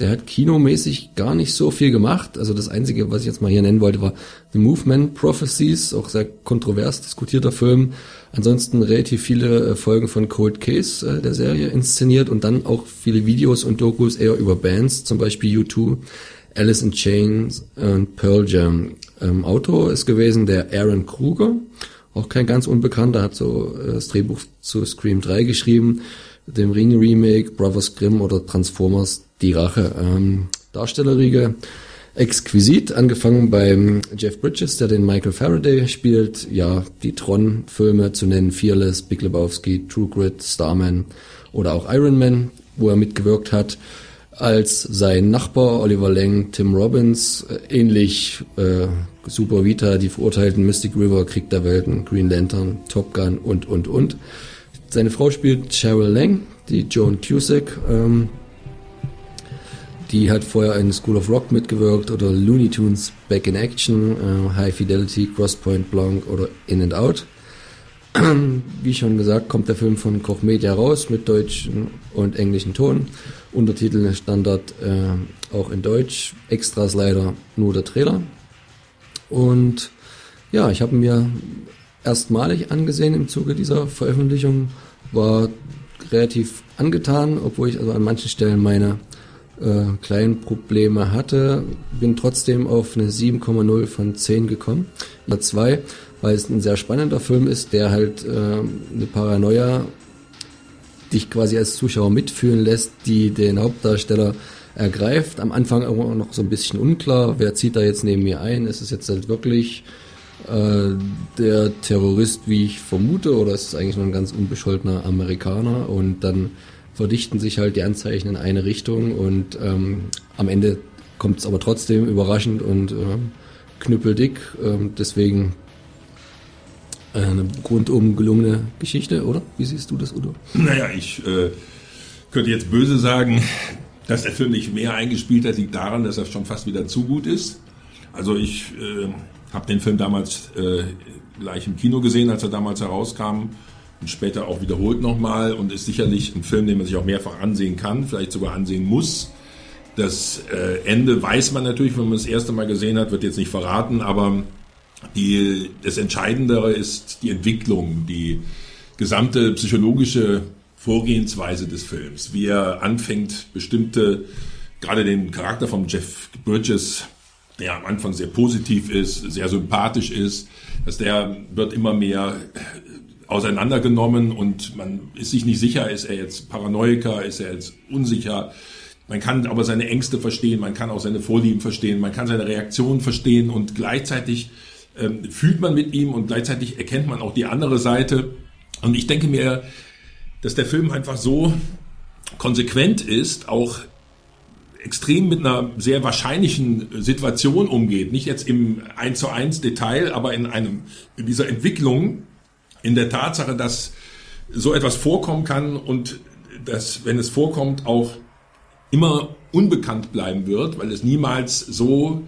der hat kinomäßig gar nicht so viel gemacht. Also das Einzige, was ich jetzt mal hier nennen wollte, war The Movement Prophecies, auch sehr kontrovers diskutierter Film. Ansonsten relativ viele Folgen von Cold Case äh, der Serie inszeniert und dann auch viele Videos und Dokus eher über Bands, zum Beispiel U2, Alice in Chains und Pearl Jam. Ähm, Autor ist gewesen der Aaron Kruger, auch kein ganz unbekannter, hat so äh, das Drehbuch zu Scream 3 geschrieben. Dem Ring Remake, Brothers Grimm oder Transformers Die Rache. Ähm, Darstellerriege exquisit, angefangen beim Jeff Bridges, der den Michael Faraday spielt, ja, die Tron-Filme zu nennen, Fearless, Big Lebowski, True Grit, Starman oder auch Iron Man, wo er mitgewirkt hat, als sein Nachbar Oliver Lang, Tim Robbins, äh, ähnlich äh, Super Vita, die verurteilten Mystic River, Krieg der Welten, Green Lantern, Top Gun und, und, und. Seine Frau spielt Cheryl Lang, die Joan Cusack, ähm, die hat vorher in School of Rock mitgewirkt oder Looney Tunes Back in Action, äh, High Fidelity, Crosspoint Blanc oder In and Out. Wie schon gesagt, kommt der Film von Koch Media raus mit deutschen und englischen Ton. Untertitel Standard äh, auch in Deutsch. Extras leider nur der Trailer. Und ja, ich habe mir erstmalig angesehen im Zuge dieser Veröffentlichung. War relativ angetan, obwohl ich also an manchen Stellen meine äh, kleinen Probleme hatte. Bin trotzdem auf eine 7,0 von 10 gekommen. Nummer 2, weil es ein sehr spannender Film ist, der halt äh, eine Paranoia dich quasi als Zuschauer mitfühlen lässt, die den Hauptdarsteller ergreift. Am Anfang aber noch so ein bisschen unklar, wer zieht da jetzt neben mir ein? Ist es jetzt halt wirklich äh, der Terrorist, wie ich vermute, oder ist es eigentlich nur ein ganz unbescholtener Amerikaner? Und dann verdichten sich halt die Anzeichen in eine Richtung und ähm, am Ende kommt es aber trotzdem überraschend und äh, knüppeldick. Ähm, deswegen eine rundum gelungene Geschichte, oder? Wie siehst du das, Udo? Naja, ich äh, könnte jetzt böse sagen, dass der Film nicht mehr eingespielt hat, liegt daran, dass er schon fast wieder zu gut ist. Also ich äh, habe den Film damals äh, gleich im Kino gesehen, als er damals herauskam und später auch wiederholt nochmal und ist sicherlich ein Film, den man sich auch mehrfach ansehen kann, vielleicht sogar ansehen muss. Das äh, Ende weiß man natürlich, wenn man das erste Mal gesehen hat, wird jetzt nicht verraten, aber die, das Entscheidendere ist die Entwicklung, die gesamte psychologische Vorgehensweise des Films, wie er anfängt, bestimmte, gerade den Charakter von Jeff Bridges, der am Anfang sehr positiv ist, sehr sympathisch ist, dass der wird immer mehr auseinandergenommen und man ist sich nicht sicher, ist er jetzt Paranoiker, ist er jetzt unsicher. Man kann aber seine Ängste verstehen, man kann auch seine Vorlieben verstehen, man kann seine Reaktionen verstehen und gleichzeitig ähm, fühlt man mit ihm und gleichzeitig erkennt man auch die andere Seite. Und ich denke mir, dass der Film einfach so konsequent ist, auch extrem mit einer sehr wahrscheinlichen Situation umgeht. Nicht jetzt im 1 zu 1 Detail, aber in einem, in dieser Entwicklung, in der Tatsache, dass so etwas vorkommen kann und dass, wenn es vorkommt, auch immer unbekannt bleiben wird, weil es niemals so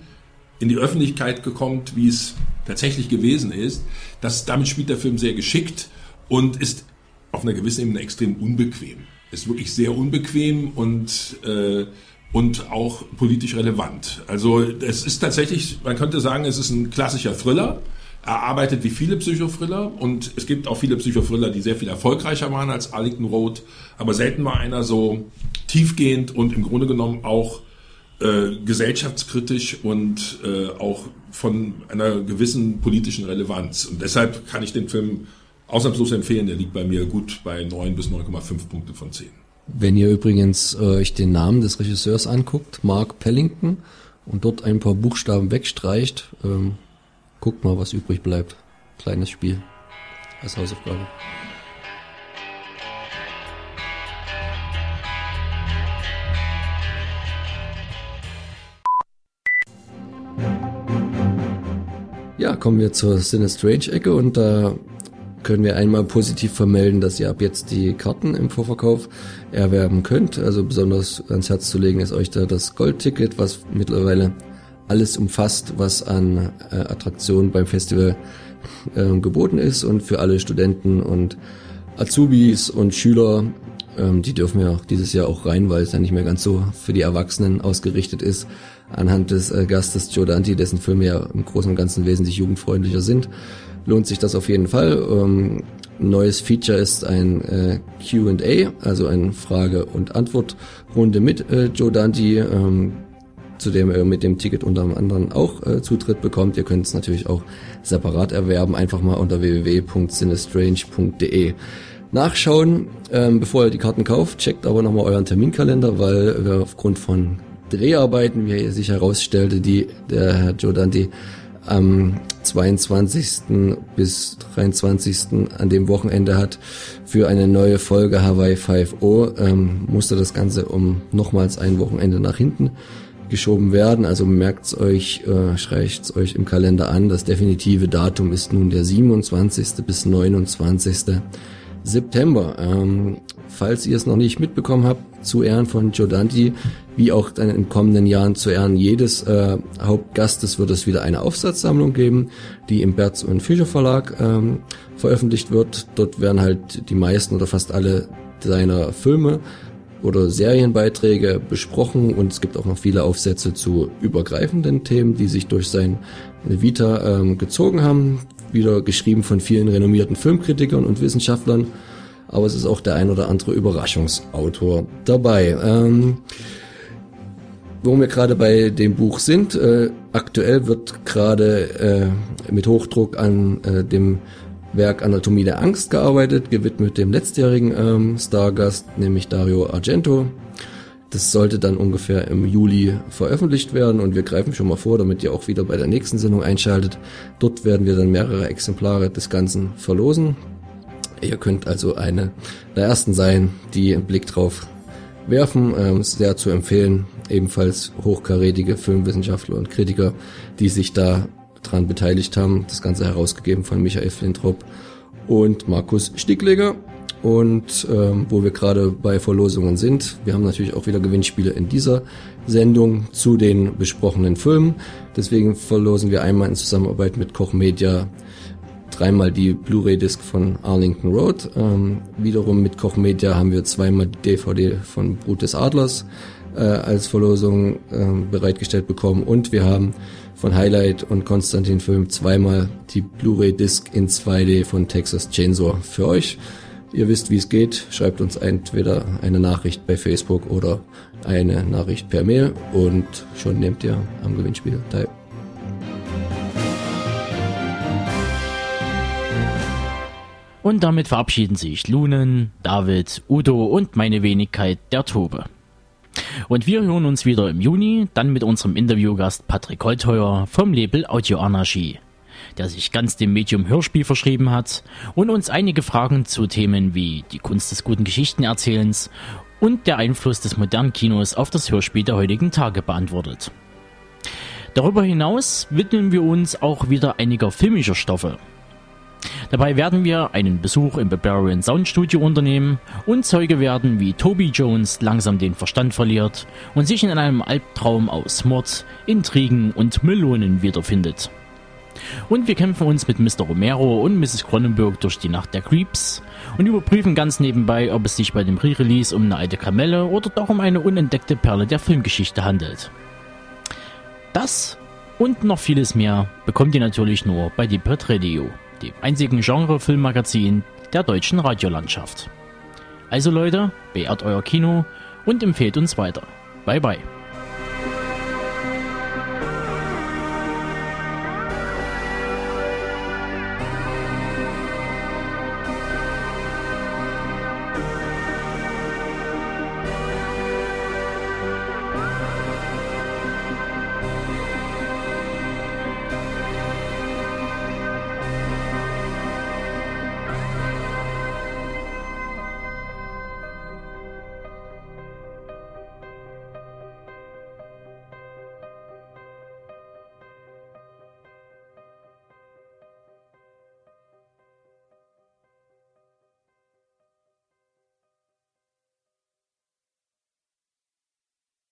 in die Öffentlichkeit gekommen, wie es tatsächlich gewesen ist. Das, damit spielt der Film sehr geschickt und ist auf einer gewissen Ebene extrem unbequem. Ist wirklich sehr unbequem und äh, und auch politisch relevant. Also es ist tatsächlich, man könnte sagen, es ist ein klassischer Thriller, er arbeitet wie viele Psychothriller und es gibt auch viele Psychothriller, die sehr viel erfolgreicher waren als Arlington Road, aber selten war einer so tiefgehend und im Grunde genommen auch äh, gesellschaftskritisch und äh, auch von einer gewissen politischen Relevanz. Und deshalb kann ich den Film ausnahmslos empfehlen. Der liegt bei mir gut bei 9 bis 9,5 Punkte von 10. Wenn ihr übrigens äh, euch den Namen des Regisseurs anguckt, Mark Pellington, und dort ein paar Buchstaben wegstreicht, ähm, Guckt mal, was übrig bleibt. Kleines Spiel. Als Hausaufgabe. Ja, kommen wir zur Cine Strange Ecke und da können wir einmal positiv vermelden, dass ihr ab jetzt die Karten im Vorverkauf erwerben könnt. Also besonders ans Herz zu legen ist euch da das Goldticket, was mittlerweile alles umfasst, was an äh, Attraktionen beim Festival äh, geboten ist und für alle Studenten und Azubis und Schüler, ähm, die dürfen ja auch dieses Jahr auch rein, weil es ja nicht mehr ganz so für die Erwachsenen ausgerichtet ist. Anhand des äh, Gastes Joe Dante, dessen Filme ja im Großen und Ganzen wesentlich jugendfreundlicher sind, lohnt sich das auf jeden Fall. Ähm, neues Feature ist ein äh, Q&A, also eine Frage- und Antwortrunde mit äh, Joe Dante. Ähm, zu dem ihr mit dem Ticket unter anderem auch äh, Zutritt bekommt. Ihr könnt es natürlich auch separat erwerben, einfach mal unter www.cinestrange.de. nachschauen, ähm, bevor ihr die Karten kauft. Checkt aber nochmal euren Terminkalender, weil wir aufgrund von Dreharbeiten, wie er sich herausstellte, die der Herr Joe Dante am 22. bis 23. an dem Wochenende hat für eine neue Folge Hawaii 5.0, ähm, musste das Ganze um nochmals ein Wochenende nach hinten geschoben werden. Also merkt's euch, äh, schreicht's euch im Kalender an. Das definitive Datum ist nun der 27. bis 29. September. Ähm, falls ihr es noch nicht mitbekommen habt, zu Ehren von Jodanti, wie auch dann in kommenden Jahren zu Ehren jedes äh, Hauptgastes wird es wieder eine Aufsatzsammlung geben, die im Berz und Fischer Verlag ähm, veröffentlicht wird. Dort werden halt die meisten oder fast alle seiner Filme oder Serienbeiträge besprochen und es gibt auch noch viele Aufsätze zu übergreifenden Themen, die sich durch sein Vita ähm, gezogen haben. Wieder geschrieben von vielen renommierten Filmkritikern und Wissenschaftlern, aber es ist auch der ein oder andere Überraschungsautor dabei. Ähm, wo wir gerade bei dem Buch sind, äh, aktuell wird gerade äh, mit Hochdruck an äh, dem Werk Anatomie der Angst gearbeitet, gewidmet dem letztjährigen ähm, Stargast, nämlich Dario Argento. Das sollte dann ungefähr im Juli veröffentlicht werden und wir greifen schon mal vor, damit ihr auch wieder bei der nächsten Sendung einschaltet. Dort werden wir dann mehrere Exemplare des Ganzen verlosen. Ihr könnt also eine der ersten sein, die einen Blick drauf werfen. Ähm, sehr zu empfehlen. Ebenfalls hochkarätige Filmwissenschaftler und Kritiker, die sich da dran beteiligt haben. Das Ganze herausgegeben von Michael Flintrop und Markus Stiegleger. Und ähm, wo wir gerade bei Verlosungen sind, wir haben natürlich auch wieder Gewinnspiele in dieser Sendung zu den besprochenen Filmen. Deswegen verlosen wir einmal in Zusammenarbeit mit Koch Media dreimal die Blu-ray-Disc von Arlington Road. Ähm, wiederum mit Koch Media haben wir zweimal die DVD von Brut des Adlers äh, als Verlosung äh, bereitgestellt bekommen und wir haben von Highlight und Konstantin Film zweimal die Blu-ray-Disc in 2D von Texas Chainsaw für euch. Ihr wisst, wie es geht. Schreibt uns entweder eine Nachricht bei Facebook oder eine Nachricht per Mail und schon nehmt ihr am Gewinnspiel teil. Und damit verabschieden sich Lunen, David, Udo und meine Wenigkeit, der Tobe. Und wir hören uns wieder im Juni, dann mit unserem Interviewgast Patrick Holtheuer vom Label Audio Anarchie, der sich ganz dem Medium Hörspiel verschrieben hat und uns einige Fragen zu Themen wie die Kunst des guten Geschichtenerzählens und der Einfluss des modernen Kinos auf das Hörspiel der heutigen Tage beantwortet. Darüber hinaus widmen wir uns auch wieder einiger filmischer Stoffe, Dabei werden wir einen Besuch im Barbarian Sound Studio unternehmen und Zeuge werden, wie Toby Jones langsam den Verstand verliert und sich in einem Albtraum aus Mord, Intrigen und Melonen wiederfindet. Und wir kämpfen uns mit Mr. Romero und Mrs. Cronenberg durch die Nacht der Creeps und überprüfen ganz nebenbei, ob es sich bei dem Re-Release um eine alte Kamelle oder doch um eine unentdeckte Perle der Filmgeschichte handelt. Das und noch vieles mehr bekommt ihr natürlich nur bei Deep Radio dem einzigen Genre-Filmmagazin der deutschen Radiolandschaft. Also Leute, beehrt euer Kino und empfehlt uns weiter. Bye bye.